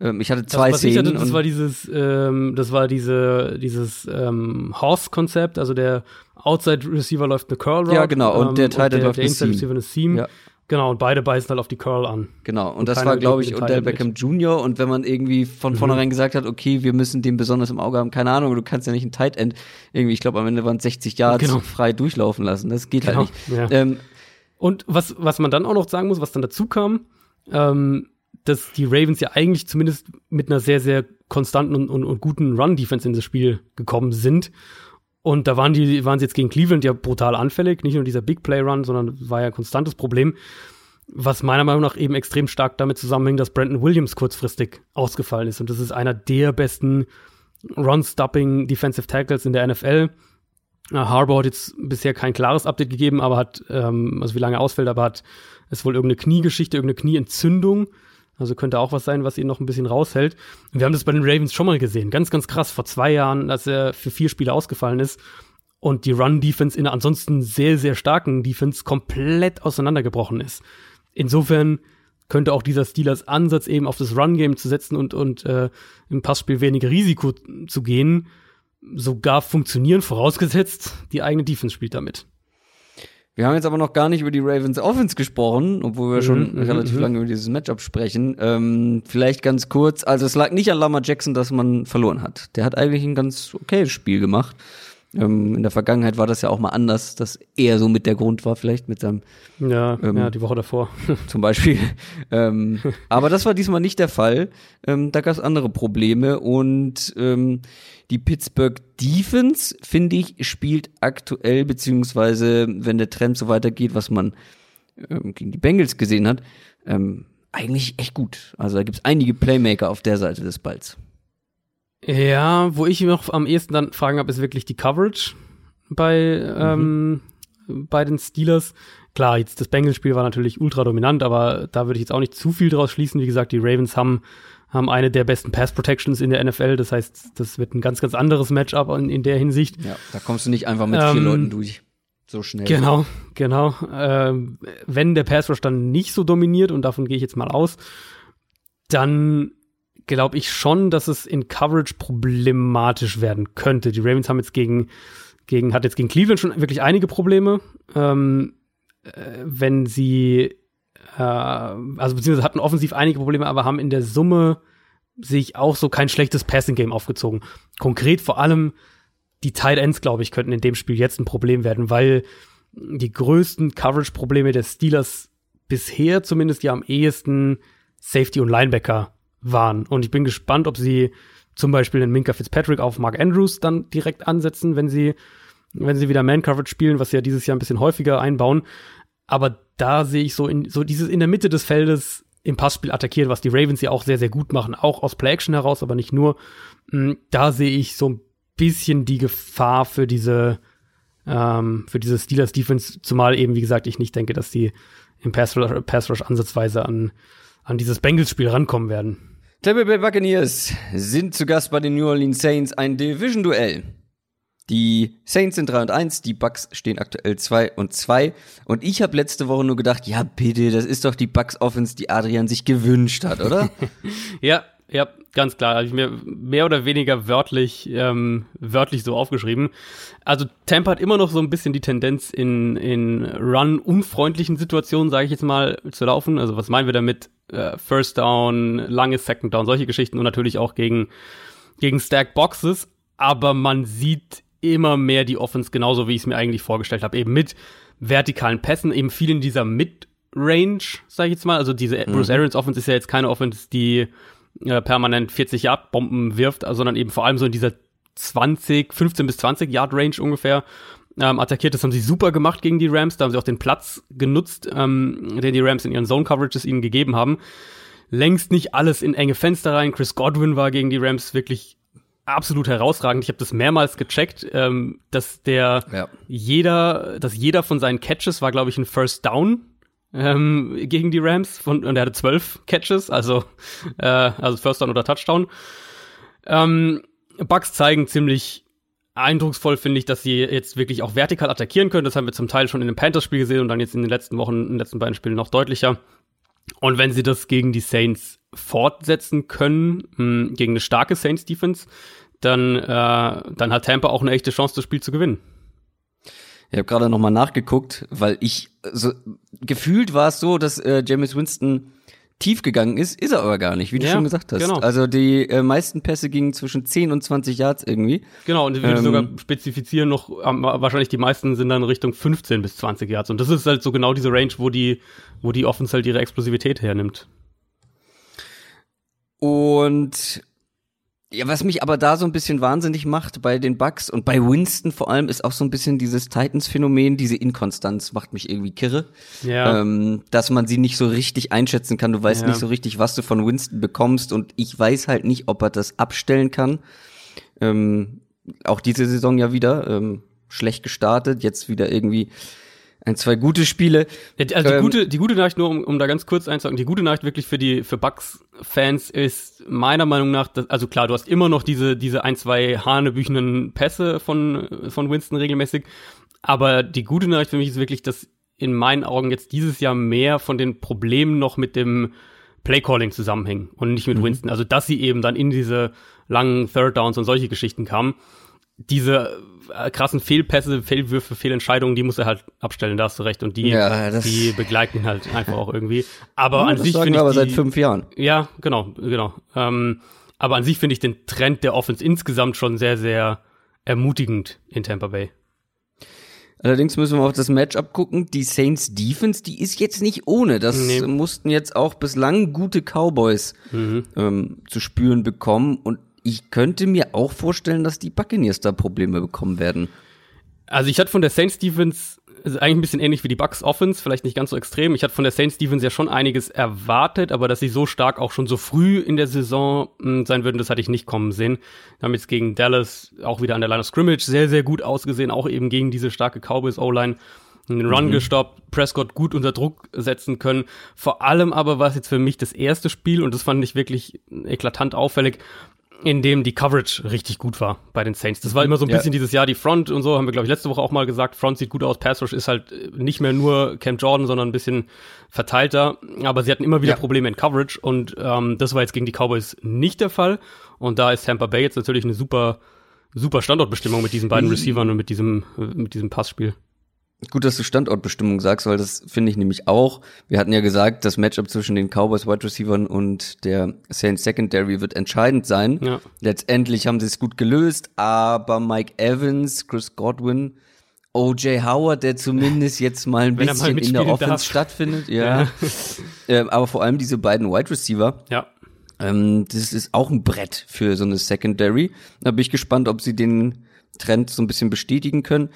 Ähm, ich hatte zwei das, Szenen. Hatte, das war dieses, ähm, das war diese, dieses ähm, Horse-Konzept, also der Outside Receiver läuft eine Curl Route. Ja, genau, und der Tight End läuft der eine Inside Receiver eine Seam. Ja. Genau, und beide beißen halt auf die Curl an. Genau, und, und das war, glaube ich, Odell Beckham Jr. Und wenn man irgendwie von mhm. vornherein gesagt hat, okay, wir müssen den besonders im Auge haben, keine Ahnung, du kannst ja nicht ein Tight End irgendwie, ich glaube, am Ende waren es 60 Yards genau. frei durchlaufen lassen. Das geht halt genau. halt nicht. Ja. Ähm, und was, was man dann auch noch sagen muss, was dann dazu kam, ähm, dass die Ravens ja eigentlich zumindest mit einer sehr, sehr konstanten und, und, und guten Run-Defense in das Spiel gekommen sind. Und da waren die, waren sie jetzt gegen Cleveland ja brutal anfällig, nicht nur dieser Big Play Run, sondern war ja ein konstantes Problem. was meiner Meinung nach eben extrem stark damit zusammenhängt, dass Brandon Williams kurzfristig ausgefallen ist. Und das ist einer der besten Run-Stopping Defensive Tackles in der NFL. Uh, Harbour hat jetzt bisher kein klares Update gegeben, aber hat, ähm, also wie lange ausfällt, aber hat es wohl irgendeine Kniegeschichte, irgendeine Knieentzündung. Also könnte auch was sein, was ihn noch ein bisschen raushält. Wir haben das bei den Ravens schon mal gesehen. Ganz, ganz krass. Vor zwei Jahren, als er für vier Spiele ausgefallen ist und die Run-Defense in einer ansonsten sehr, sehr starken Defense komplett auseinandergebrochen ist. Insofern könnte auch dieser Steelers Ansatz eben auf das Run-Game zu setzen und, und äh, im Passspiel weniger Risiko zu gehen, sogar funktionieren, vorausgesetzt, die eigene Defense spielt damit. Wir haben jetzt aber noch gar nicht über die Ravens Offense gesprochen, obwohl wir schon mhm, relativ mhm. lange über dieses Matchup sprechen. Ähm, vielleicht ganz kurz, also es lag nicht an Lama Jackson, dass man verloren hat. Der hat eigentlich ein ganz okayes Spiel gemacht. Ähm, in der Vergangenheit war das ja auch mal anders, dass er so mit der Grund war, vielleicht mit seinem. Ja, ähm, ja die Woche davor. zum Beispiel. ähm, aber das war diesmal nicht der Fall. Ähm, da gab es andere Probleme und ähm, die Pittsburgh Defense, finde ich, spielt aktuell, beziehungsweise wenn der Trend so weitergeht, was man ähm, gegen die Bengals gesehen hat, eigentlich echt gut. Also da gibt es einige Playmaker auf der Seite des Balls. Ja, wo ich noch am ehesten dann fragen habe, ist wirklich die Coverage bei, mhm. ähm, bei den Steelers. Klar, jetzt das Bengals-Spiel war natürlich ultra dominant, aber da würde ich jetzt auch nicht zu viel draus schließen. Wie gesagt, die Ravens haben, haben eine der besten Pass-Protections in der NFL. Das heißt, das wird ein ganz, ganz anderes Matchup in, in der Hinsicht. Ja, da kommst du nicht einfach mit ähm, vier Leuten durch. So schnell. Genau, genau. Ähm, wenn der Pass Rush dann nicht so dominiert, und davon gehe ich jetzt mal aus, dann glaube ich schon, dass es in Coverage problematisch werden könnte. Die Ravens haben jetzt gegen, gegen, hat jetzt gegen Cleveland schon wirklich einige Probleme. Ähm, äh, wenn sie, äh, also beziehungsweise hatten offensiv einige Probleme, aber haben in der Summe sich auch so kein schlechtes Passing-Game aufgezogen. Konkret vor allem die Tight Ends, glaube ich, könnten in dem Spiel jetzt ein Problem werden, weil die größten Coverage-Probleme der Steelers bisher zumindest ja am ehesten Safety und Linebacker waren. Und ich bin gespannt, ob sie zum Beispiel den Minka Fitzpatrick auf Mark Andrews dann direkt ansetzen, wenn sie, wenn sie wieder Man-Coverage spielen, was sie ja dieses Jahr ein bisschen häufiger einbauen. Aber da sehe ich so in, so dieses in der Mitte des Feldes im Passspiel attackieren, was die Ravens ja auch sehr, sehr gut machen, auch aus Play-Action heraus, aber nicht nur. Mm, da sehe ich so ein bisschen die Gefahr für diese, ähm, für diese Steelers Defense, zumal eben, wie gesagt, ich nicht denke, dass die im Pass Rush, Pass ansatzweise an, an dieses Bengals-Spiel rankommen werden. Tampa Bay Buccaneers sind zu Gast bei den New Orleans Saints ein Division-Duell. Die Saints sind 3 und 1, die Bucks stehen aktuell 2 und 2. Und ich habe letzte Woche nur gedacht, ja bitte, das ist doch die Bucks Offense, die Adrian sich gewünscht hat, oder? ja, ja, ganz klar. Habe ich mir mehr oder weniger wörtlich, ähm, wörtlich so aufgeschrieben. Also Tampa hat immer noch so ein bisschen die Tendenz, in, in Run-unfreundlichen Situationen, sage ich jetzt mal, zu laufen. Also was meinen wir damit? Äh, First Down, langes Second Down, solche Geschichten und natürlich auch gegen, gegen Stack Boxes. Aber man sieht immer mehr die Offense genauso, wie ich es mir eigentlich vorgestellt habe. Eben mit vertikalen Pässen, eben viel in dieser Mid-Range, sage ich jetzt mal. Also diese mhm. Bruce Arians Offense ist ja jetzt keine Offense, die äh, permanent 40 Yard Bomben wirft, sondern eben vor allem so in dieser 20, 15 bis 20 Yard Range ungefähr ähm, attackiert. Das haben sie super gemacht gegen die Rams. Da haben sie auch den Platz genutzt, ähm, den die Rams in ihren Zone Coverages ihnen gegeben haben. Längst nicht alles in enge Fenster rein. Chris Godwin war gegen die Rams wirklich absolut herausragend. Ich habe das mehrmals gecheckt, ähm, dass der ja. jeder, dass jeder von seinen Catches war, glaube ich, ein First Down ähm, gegen die Rams von, und er hatte zwölf Catches, also, äh, also First Down oder Touchdown. Ähm, Bugs zeigen ziemlich eindrucksvoll, finde ich, dass sie jetzt wirklich auch vertikal attackieren können. Das haben wir zum Teil schon in dem Panthers-Spiel gesehen und dann jetzt in den letzten Wochen, in den letzten beiden Spielen noch deutlicher. Und wenn sie das gegen die Saints fortsetzen können, mh, hm, gegen eine starke Saints-Defense, dann, äh, dann hat Tampa auch eine echte Chance, das Spiel zu gewinnen. Ich habe gerade noch mal nachgeguckt, weil ich so gefühlt war es so, dass äh, James Winston tief gegangen ist, ist er aber gar nicht, wie du ja, schon gesagt hast. Genau. Also die äh, meisten Pässe gingen zwischen 10 und 20 Yards irgendwie. Genau, und ich würde ähm, sogar spezifizieren noch, ähm, wahrscheinlich die meisten sind dann Richtung 15 bis 20 Yards. Und das ist halt so genau diese Range, wo die, wo die Offense halt ihre Explosivität hernimmt. Und Ja, was mich aber da so ein bisschen wahnsinnig macht bei den Bucks und bei Winston vor allem ist auch so ein bisschen dieses Titans-Phänomen, diese Inkonstanz macht mich irgendwie kirre. Ja. Ähm, dass man sie nicht so richtig einschätzen kann. Du weißt Ja. nicht so richtig, was du von Winston bekommst und ich weiß halt nicht, ob er das abstellen kann. Ähm, auch diese Saison ja wieder ähm, schlecht gestartet, jetzt wieder irgendwie ein, zwei gute Spiele. Ja, die- also die, Ähm, gute, die gute Nachricht, nur um, um da ganz kurz einzusagen, die gute Nachricht wirklich für die für Bucks-Fans ist meiner Meinung nach, dass, also klar, du hast immer noch diese, diese ein, zwei hanebüchenen Pässe von, von Winston regelmäßig, aber die gute Nachricht für mich ist wirklich, dass in meinen Augen jetzt dieses Jahr mehr von den Problemen noch mit dem Playcalling zusammenhängen und nicht mit Winston. Also, dass sie eben dann in diese langen Third Downs und solche Geschichten kamen. Diese äh, krassen Fehlpässe, Fehlwürfe, Fehlentscheidungen, die muss er halt abstellen, da hast du recht. Und die, Ja, die begleiten halt einfach auch irgendwie. Aber Ja, an sich finde ich aber die, seit fünf Jahren. Ja, genau, genau. Ähm, aber an sich finde ich den Trend der Offense insgesamt schon sehr, sehr ermutigend in Tampa Bay. Allerdings müssen wir auf das Matchup gucken. Die Saints Defense, die ist jetzt nicht ohne. Das Nee. mussten jetzt auch bislang gute Cowboys ähm, zu spüren bekommen. Und ich könnte mir auch vorstellen, dass die Buccaneers da Probleme bekommen werden. Also ich hatte von der Saints Defense ist eigentlich ein bisschen ähnlich wie die Bucks Offense, vielleicht nicht ganz so extrem. Ich hatte von der Saints Defense ja schon einiges erwartet, aber dass sie so stark auch schon so früh in der Saison mh, sein würden, das hatte ich nicht kommen sehen. Wir haben jetzt gegen Dallas auch wieder an der Line of Scrimmage sehr, sehr gut ausgesehen, auch eben gegen diese starke Cowboys O-Line. Den Run gestoppt, Prescott gut unter Druck setzen können. Vor allem aber war es jetzt für mich das erste Spiel und das fand ich wirklich eklatant auffällig, in dem die Coverage richtig gut war bei den Saints. Das war immer so ein Ja. bisschen dieses Jahr die Front und so, haben wir glaube ich letzte Woche auch mal gesagt, Front sieht gut aus, Pass Rush ist halt äh, nicht mehr nur Cam Jordan, sondern ein bisschen verteilter, aber sie hatten immer wieder Ja. Probleme in Coverage und ähm, das war jetzt gegen die Cowboys nicht der Fall und da ist Tampa Bay jetzt natürlich eine super super Standortbestimmung mit diesen beiden Mhm. Receivern und mit diesem äh, mit diesem Passspiel. Gut, dass du Standortbestimmung sagst, weil das finde ich nämlich auch. Wir hatten ja gesagt, das Matchup zwischen den Cowboys Wide Receivers und der Saints Secondary wird entscheidend sein. Ja. Letztendlich haben sie es gut gelöst, aber Mike Evans, Chris Godwin, OJ Howard, der zumindest jetzt mal ein Wenn er mal bisschen in der Offense darf. stattfindet, ja. ähm, aber vor allem diese beiden Wide Receiver, Ja. ähm, das ist auch ein Brett für so eine Secondary. Da bin ich gespannt, ob sie den Trend so ein bisschen bestätigen können.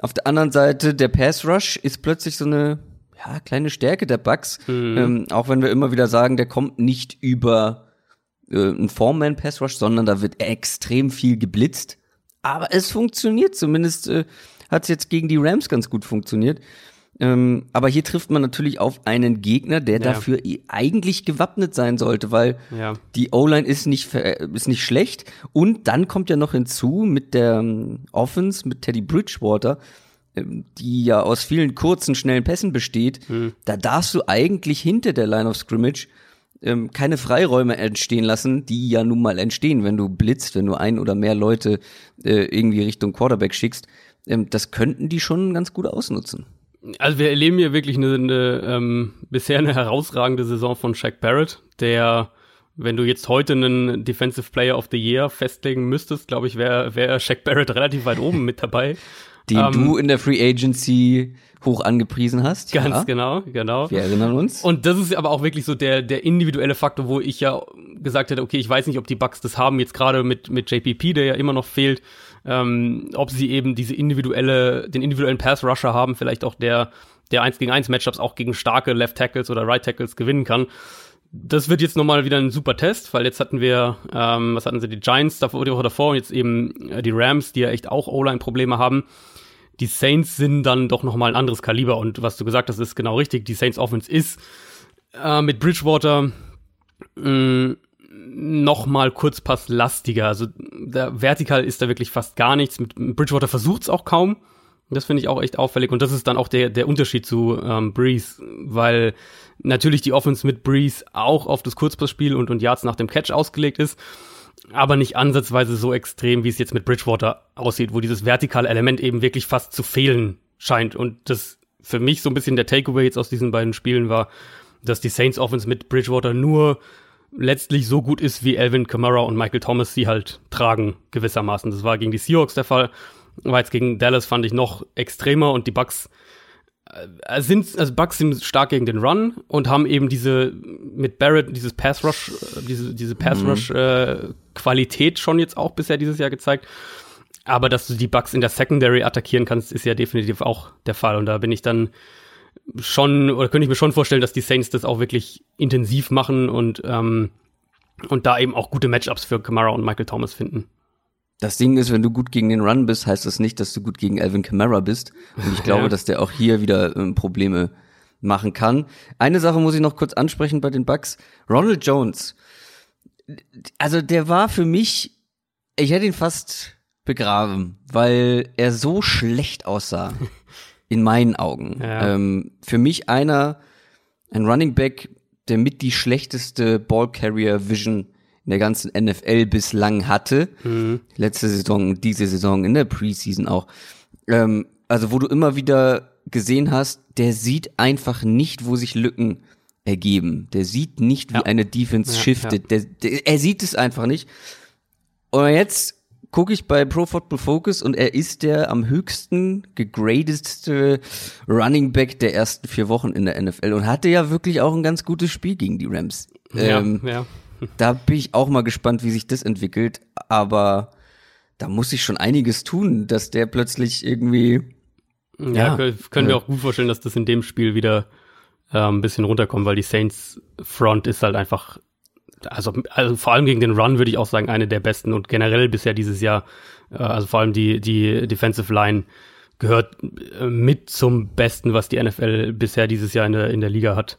Auf der anderen Seite, der Pass Rush ist plötzlich so eine ja, kleine Stärke der Bucks. Ähm, auch wenn wir immer wieder sagen, der kommt nicht über äh, einen Foreman Pass Rush, sondern da wird extrem viel geblitzt. Aber es funktioniert, zumindest äh, hat es jetzt gegen die Rams ganz gut funktioniert. Ähm, aber hier trifft man natürlich auf einen Gegner, der Ja. dafür eigentlich gewappnet sein sollte, weil Ja. die O-Line ist nicht äh, ist nicht schlecht und dann kommt ja noch hinzu mit der ähm, Offense mit Teddy Bridgewater, ähm, die ja aus vielen kurzen schnellen Pässen besteht. Da darfst du eigentlich hinter der Line of Scrimmage ähm, keine Freiräume entstehen lassen, die ja nun mal entstehen, wenn du blitzt, wenn du ein oder mehr Leute äh, irgendwie Richtung Quarterback schickst. Ähm, das könnten die schon ganz gut ausnutzen. Also wir erleben hier wirklich eine, eine ähm, bisher eine herausragende Saison von Shaq Barrett, der, wenn du jetzt heute einen Defensive Player of the Year festlegen müsstest, glaube ich, wäre wär Shaq Barrett relativ weit oben mit dabei. Den Ähm, du in der Free Agency hoch angepriesen hast. Ganz ja. genau, genau. Wir erinnern uns. Und das ist aber auch wirklich so der, der individuelle Faktor, wo ich ja gesagt hätte, okay, ich weiß nicht, ob die Bucks das haben, jetzt gerade mit, mit JPP, der ja immer noch fehlt, ähm, ob sie eben diese individuelle, den individuellen Pass-Rusher haben, vielleicht auch der, der 1 gegen 1 Matchups auch gegen starke Left Tackles oder Right Tackles gewinnen kann. Das wird jetzt nochmal wieder ein super Test, weil jetzt hatten wir, ähm, was hatten sie, die Giants davor, die Woche davor und jetzt eben äh, die Rams, die ja echt auch O-Line-Probleme haben die Saints sind dann doch noch mal ein anderes Kaliber und was du gesagt hast, ist genau richtig. Die Saints Offense ist äh, mit Bridgewater mh, noch mal kurzpasslastiger. Also da, vertikal ist da wirklich fast gar nichts. Mit Bridgewater versucht's auch kaum. Das finde ich auch echt auffällig und das ist dann auch der der Unterschied zu ähm, Breeze, weil natürlich die Offense mit Breeze auch auf das Kurzpassspiel und und Yards nach dem Catch ausgelegt ist aber nicht ansatzweise so extrem, wie es jetzt mit Bridgewater aussieht, wo dieses vertikale Element eben wirklich fast zu fehlen scheint. Und das für mich so ein bisschen der Takeaway jetzt aus diesen beiden Spielen war, dass die Saints Offense mit Bridgewater nur letztlich so gut ist, wie Alvin Kamara und Michael Thomas sie halt tragen, gewissermaßen. Das war gegen die Seahawks der Fall. War jetzt gegen Dallas, fand ich, noch extremer und die Bucks äh, sind, also Bucks sind stark gegen den Run und haben eben diese mit Barrett dieses Pass Rush, äh, diese, diese Pass Rush äh, Qualität schon jetzt auch bisher dieses Jahr gezeigt. Aber dass du die Bucks in der Secondary attackieren kannst, ist ja definitiv auch der Fall. Und da bin ich dann schon, oder könnte ich mir schon vorstellen, dass die Saints das auch wirklich intensiv machen und, ähm, und da eben auch gute Matchups für Kamara und Michael Thomas finden. Das Ding ist, wenn du gut gegen den Run bist, heißt das nicht, dass du gut gegen Alvin Kamara bist. Und ich glaube, ja. dass der auch hier wieder ähm, Probleme machen kann. Eine Sache muss ich noch kurz ansprechen bei den Bucks. Ronald Jones. Also der war für mich, ich hätte ihn fast begraben, weil er so schlecht aussah. in meinen Augen. Ja. Ähm, für mich einer, ein Running Back, der mit die schlechteste Ball Carrier Vision in der ganzen NFL bislang hatte. Mhm. Letzte Saison, diese Saison, in der Preseason auch. Ähm, also wo du immer wieder gesehen hast, der sieht einfach nicht, wo sich Lücken ergeben. Der sieht nicht, wie ja. eine Defense ja, shiftet. Der, der, er sieht es einfach nicht. Und jetzt gucke ich bei Pro Football Focus und er ist der am höchsten gegradetste Running Back der ersten vier Wochen in der NFL und hatte ja wirklich auch ein ganz gutes Spiel gegen die Rams. Ja, ähm, ja. Da bin ich auch mal gespannt, wie sich das entwickelt, aber da muss ich schon einiges tun, dass der plötzlich irgendwie ja, ja können wir auch gut vorstellen, dass das in dem Spiel wieder äh, ein bisschen runterkommt, weil die Saints Front ist halt einfach also, also vor allem gegen den Run würde ich auch sagen, eine der besten und generell bisher dieses Jahr, äh, also vor allem die, die Defensive Line gehört äh, mit zum Besten, was die NFL bisher dieses Jahr in der, in der Liga hat.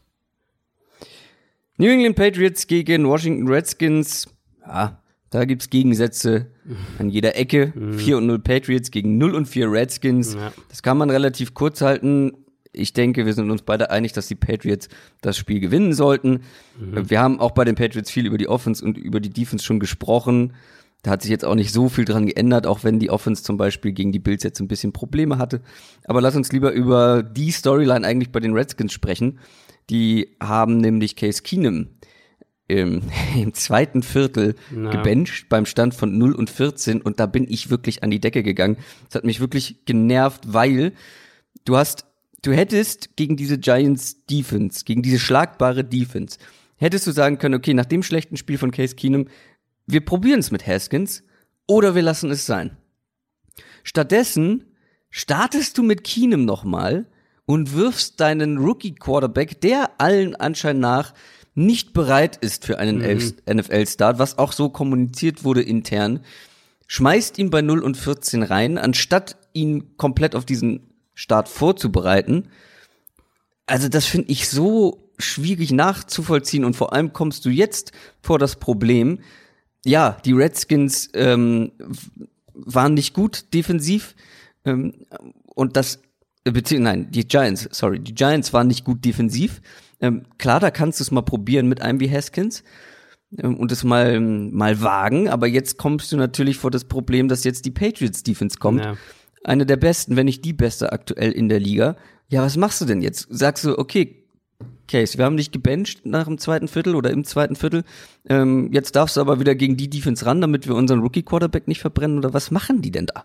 New England Patriots gegen Washington Redskins. Ja, da gibt's Gegensätze an jeder Ecke. 4 und 0 Patriots gegen 0 und 4 Redskins. Ja. Das kann man relativ kurz halten ich denke, wir sind uns beide einig, dass die Patriots das Spiel gewinnen sollten. Mhm. Wir haben auch bei den Patriots viel über die Offense und über die Defense schon gesprochen. Da hat sich jetzt auch nicht so viel dran geändert, auch wenn die Offense zum Beispiel gegen die Bills jetzt ein bisschen Probleme hatte. Aber lass uns lieber über die Storyline eigentlich bei den Redskins sprechen. Die haben nämlich Case Keenum im, im zweiten Viertel no. gebencht beim Stand von 0 und 14 und da bin ich wirklich an die Decke gegangen. Das hat mich wirklich genervt, weil du hast du hättest gegen diese Giants Defense, gegen diese schlagbare Defense, hättest du sagen können, okay, nach dem schlechten Spiel von Case Keenum, wir probieren es mit Haskins oder wir lassen es sein. Stattdessen startest du mit Keenum nochmal und wirfst deinen Rookie Quarterback, der allen Anschein nach nicht bereit ist für einen mhm. NFL-Start, was auch so kommuniziert wurde intern, schmeißt ihn bei 0 und 14 rein, anstatt ihn komplett auf diesen Start vorzubereiten. Also das finde ich so schwierig nachzuvollziehen und vor allem kommst du jetzt vor das Problem, ja, die Redskins ähm, waren nicht gut defensiv ähm, und das äh, beziehungsweise nein, die Giants, sorry, die Giants waren nicht gut defensiv. Ähm, klar, da kannst du es mal probieren mit einem wie Haskins ähm, und es mal mal wagen, aber jetzt kommst du natürlich vor das Problem, dass jetzt die Patriots Defense kommt. Ja eine der besten, wenn nicht die beste aktuell in der Liga. Ja, was machst du denn jetzt? Sagst du, okay, Case, wir haben dich gebencht nach dem zweiten Viertel oder im zweiten Viertel. Ähm, jetzt darfst du aber wieder gegen die Defense ran, damit wir unseren Rookie-Quarterback nicht verbrennen. Oder was machen die denn da?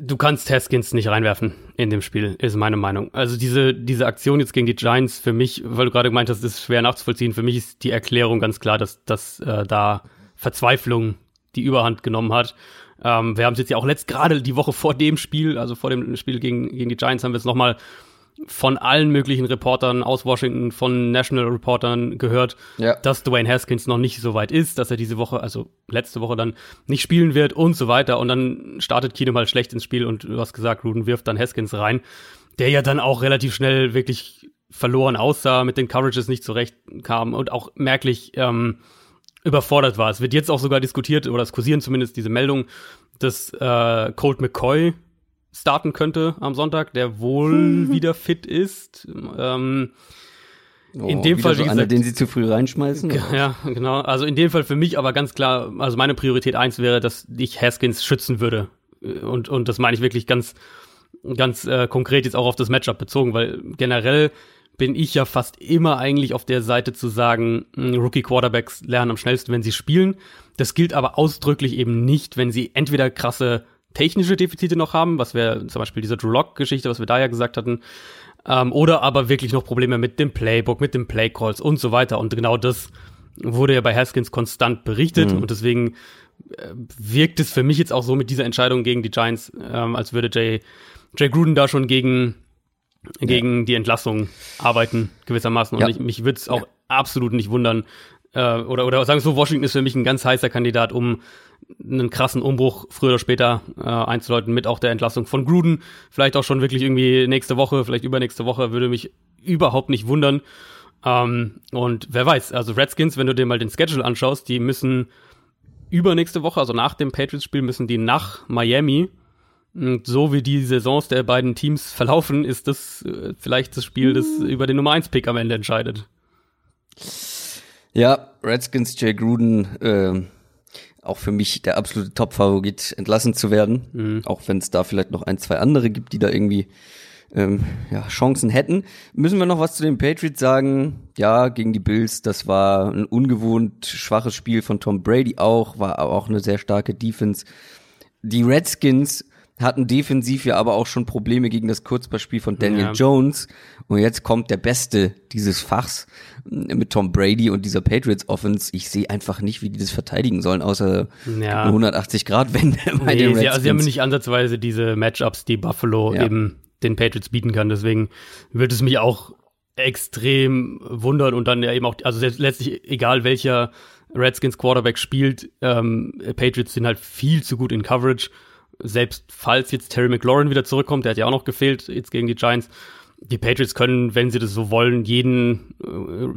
Du kannst Haskins nicht reinwerfen in dem Spiel, ist meine Meinung. Also diese, diese Aktion jetzt gegen die Giants für mich, weil du gerade gemeint hast, ist schwer nachzuvollziehen. Für mich ist die Erklärung ganz klar, dass, dass äh, da Verzweiflung die Überhand genommen hat ähm, wir haben es jetzt ja auch letzt gerade die Woche vor dem Spiel, also vor dem Spiel gegen, gegen die Giants, haben wir es nochmal von allen möglichen Reportern aus Washington, von National Reportern gehört, ja. dass Dwayne Haskins noch nicht so weit ist, dass er diese Woche, also letzte Woche dann nicht spielen wird und so weiter. Und dann startet Keenum halt schlecht ins Spiel und du hast gesagt, Ruden wirft dann Haskins rein, der ja dann auch relativ schnell wirklich verloren aussah, mit den Coverages nicht zurecht kam und auch merklich ähm, überfordert war. Es wird jetzt auch sogar diskutiert, oder es kursieren zumindest diese Meldung, dass äh, Colt McCoy starten könnte am Sonntag, der wohl wieder fit ist. Ähm, oh, in dem Fall, so wie gesagt, einer, den sie zu früh reinschmeißen. Ja, genau. Also in dem Fall für mich aber ganz klar, also meine Priorität eins wäre, dass ich Haskins schützen würde. Und, und das meine ich wirklich ganz, ganz äh, konkret jetzt auch auf das Matchup bezogen, weil generell bin ich ja fast immer eigentlich auf der Seite zu sagen, hm, Rookie Quarterbacks lernen am schnellsten, wenn sie spielen. Das gilt aber ausdrücklich eben nicht, wenn sie entweder krasse technische Defizite noch haben, was wäre zum Beispiel diese Drew Lock-Geschichte, was wir da ja gesagt hatten, Ähm, oder aber wirklich noch Probleme mit dem Playbook, mit dem Playcalls und so weiter. Und genau das wurde ja bei Haskins konstant berichtet mhm. und deswegen äh, wirkt es für mich jetzt auch so mit dieser Entscheidung gegen die Giants, ähm, als würde Jay, Jay Gruden da schon gegen, ja. gegen die Entlassung arbeiten, gewissermaßen. Und ja. ich, mich würde es auch ja. absolut nicht wundern, äh, oder, oder sagen wir so, Washington ist für mich ein ganz heißer Kandidat, um einen krassen Umbruch früher oder später äh, einzuleiten mit auch der Entlassung von Gruden. Vielleicht auch schon wirklich irgendwie nächste Woche, vielleicht übernächste Woche, würde mich überhaupt nicht wundern. Ähm, und wer weiß, also Redskins, wenn du dir mal den Schedule anschaust, die müssen übernächste Woche, also nach dem Patriots-Spiel, müssen die nach Miami. Und so wie die Saisons der beiden Teams verlaufen, ist das äh, vielleicht das Spiel, das über den Nummer 1-Pick am Ende entscheidet. Ja, Redskins, Jay Gruden, äh, auch für mich der absolute Top-Favorit, entlassen zu werden. Mhm. Auch wenn es da vielleicht noch ein, zwei andere gibt, die da irgendwie ähm, ja, Chancen hätten. Müssen wir noch was zu den Patriots sagen? Ja, gegen die Bills, das war ein ungewohnt schwaches Spiel von Tom Brady auch, war auch eine sehr starke Defense. Die Redskins hatten defensiv ja aber auch schon Probleme gegen das Kurzballspiel von Daniel ja. Jones. Und jetzt kommt der Beste dieses Fachs mit Tom Brady und dieser Patriots Offense. Ich sehe einfach nicht, wie die das verteidigen sollen, außer ja. 180 Grad Wende bei nee, den Redskins. Sie, sie haben nicht ansatzweise diese Matchups, die Buffalo ja. eben den Patriots bieten kann. Deswegen wird es mich auch extrem wundern und dann ja eben auch, also letztlich egal welcher Redskins Quarterback spielt, ähm, Patriots sind halt viel zu gut in Coverage selbst falls jetzt Terry McLaurin wieder zurückkommt, der hat ja auch noch gefehlt jetzt gegen die Giants, die Patriots können, wenn sie das so wollen, jeden äh,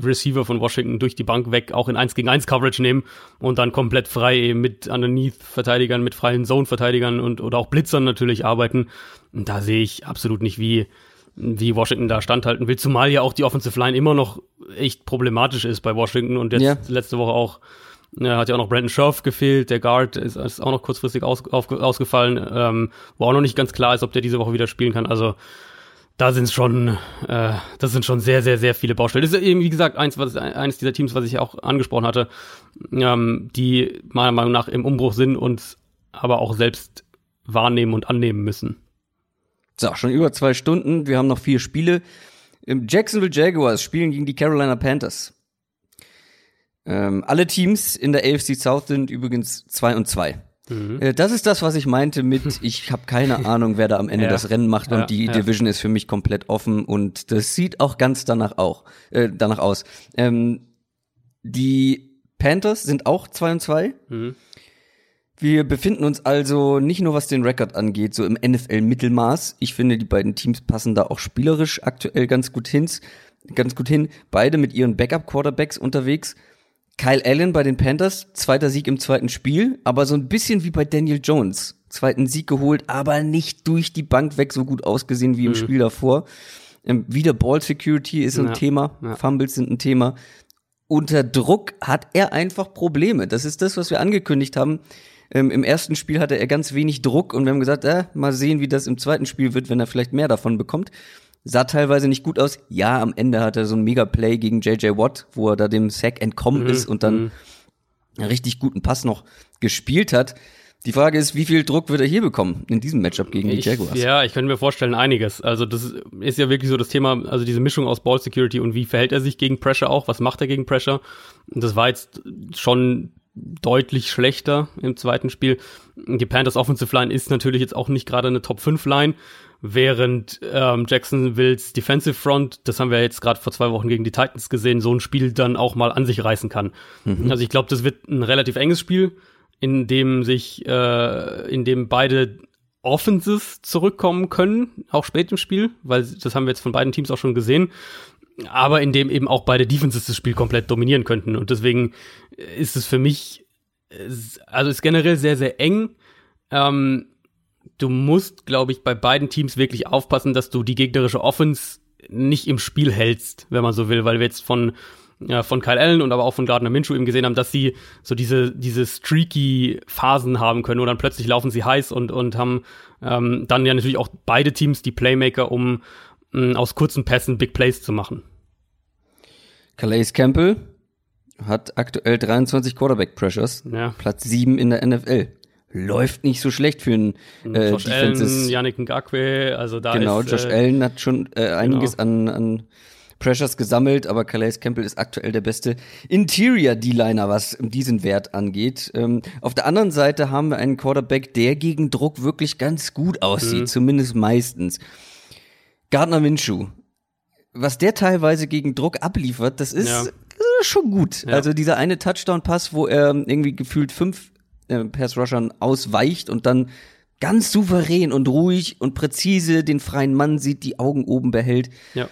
Receiver von Washington durch die Bank weg auch in 1 gegen 1 Coverage nehmen und dann komplett frei mit Underneath-Verteidigern, mit freien Zone-Verteidigern und oder auch Blitzern natürlich arbeiten. Und da sehe ich absolut nicht, wie, wie Washington da standhalten will, zumal ja auch die Offensive Line immer noch echt problematisch ist bei Washington und jetzt ja. letzte Woche auch ja, hat ja auch noch Brandon Scherf gefehlt, der Guard ist, ist auch noch kurzfristig aus, auf, ausgefallen, ähm, wo auch noch nicht ganz klar ist, ob der diese Woche wieder spielen kann. Also da sind schon, äh, das sind schon sehr, sehr, sehr viele Baustellen. Das ist eben, wie gesagt, eins, was, eines dieser Teams, was ich auch angesprochen hatte, ähm, die meiner Meinung nach im Umbruch sind und aber auch selbst wahrnehmen und annehmen müssen. So, schon über zwei Stunden. Wir haben noch vier Spiele. Jacksonville Jaguars spielen gegen die Carolina Panthers. Ähm, alle Teams in der AFC South sind übrigens zwei und zwei. Mhm. Äh, das ist das, was ich meinte mit, ich habe keine Ahnung, wer da am Ende ja. das Rennen macht und ja, die ja. Division ist für mich komplett offen und das sieht auch ganz danach auch, äh, danach aus. Ähm, die Panthers sind auch zwei und zwei. Mhm. Wir befinden uns also nicht nur was den Rekord angeht, so im NFL-Mittelmaß. Ich finde, die beiden Teams passen da auch spielerisch aktuell ganz gut hin. Ganz gut hin. Beide mit ihren Backup-Quarterbacks unterwegs. Kyle Allen bei den Panthers, zweiter Sieg im zweiten Spiel, aber so ein bisschen wie bei Daniel Jones. Zweiten Sieg geholt, aber nicht durch die Bank weg so gut ausgesehen wie im mhm. Spiel davor. Ähm, wieder Ball Security ist ein ja, Thema, ja. Fumbles sind ein Thema. Unter Druck hat er einfach Probleme. Das ist das, was wir angekündigt haben. Ähm, Im ersten Spiel hatte er ganz wenig Druck und wir haben gesagt, äh, mal sehen, wie das im zweiten Spiel wird, wenn er vielleicht mehr davon bekommt sah teilweise nicht gut aus. Ja, am Ende hat er so ein Mega-Play gegen JJ Watt, wo er da dem Sack entkommen mhm. ist und dann mhm. einen richtig guten Pass noch gespielt hat. Die Frage ist, wie viel Druck wird er hier bekommen in diesem Matchup gegen ich, die Jaguars? Ja, ich könnte mir vorstellen, einiges. Also das ist ja wirklich so das Thema, also diese Mischung aus Ball Security und wie verhält er sich gegen Pressure auch? Was macht er gegen Pressure? Und das war jetzt schon deutlich schlechter im zweiten Spiel. Die Panthers Offensive Line ist natürlich jetzt auch nicht gerade eine Top 5 Line während ähm, Jacksonville's Defensive Front, das haben wir jetzt gerade vor zwei Wochen gegen die Titans gesehen, so ein Spiel dann auch mal an sich reißen kann. Mhm. Also ich glaube, das wird ein relativ enges Spiel, in dem sich, äh, in dem beide Offenses zurückkommen können, auch spät im Spiel, weil das haben wir jetzt von beiden Teams auch schon gesehen, aber in dem eben auch beide Defenses das Spiel komplett dominieren könnten. Und deswegen ist es für mich, also ist generell sehr, sehr eng. Ähm, du musst, glaube ich, bei beiden Teams wirklich aufpassen, dass du die gegnerische Offense nicht im Spiel hältst, wenn man so will, weil wir jetzt von ja, von Kyle Allen und aber auch von Gardner Minshew eben gesehen haben, dass sie so diese diese streaky Phasen haben können und dann plötzlich laufen sie heiß und und haben ähm, dann ja natürlich auch beide Teams die Playmaker, um mh, aus kurzen Pässen Big Plays zu machen. Calais Campbell hat aktuell 23 Quarterback Pressures, ja. Platz 7 in der NFL. Läuft nicht so schlecht für einen äh, Josh Defenses. Allen, Yannick Ngakwe, also da genau, ist, Josh äh, Allen hat schon äh, einiges genau. an, an Pressures gesammelt, aber Calais Campbell ist aktuell der beste Interior-D-Liner, was diesen Wert angeht. Ähm, auf der anderen Seite haben wir einen Quarterback, der gegen Druck wirklich ganz gut aussieht, mhm. zumindest meistens. Gardner Minshew. Was der teilweise gegen Druck abliefert, das ist ja. schon gut. Ja. Also dieser eine Touchdown-Pass, wo er irgendwie gefühlt fünf äh, Pass-Rushern ausweicht und dann ganz souverän und ruhig und präzise den freien Mann sieht, die Augen oben behält. Ja.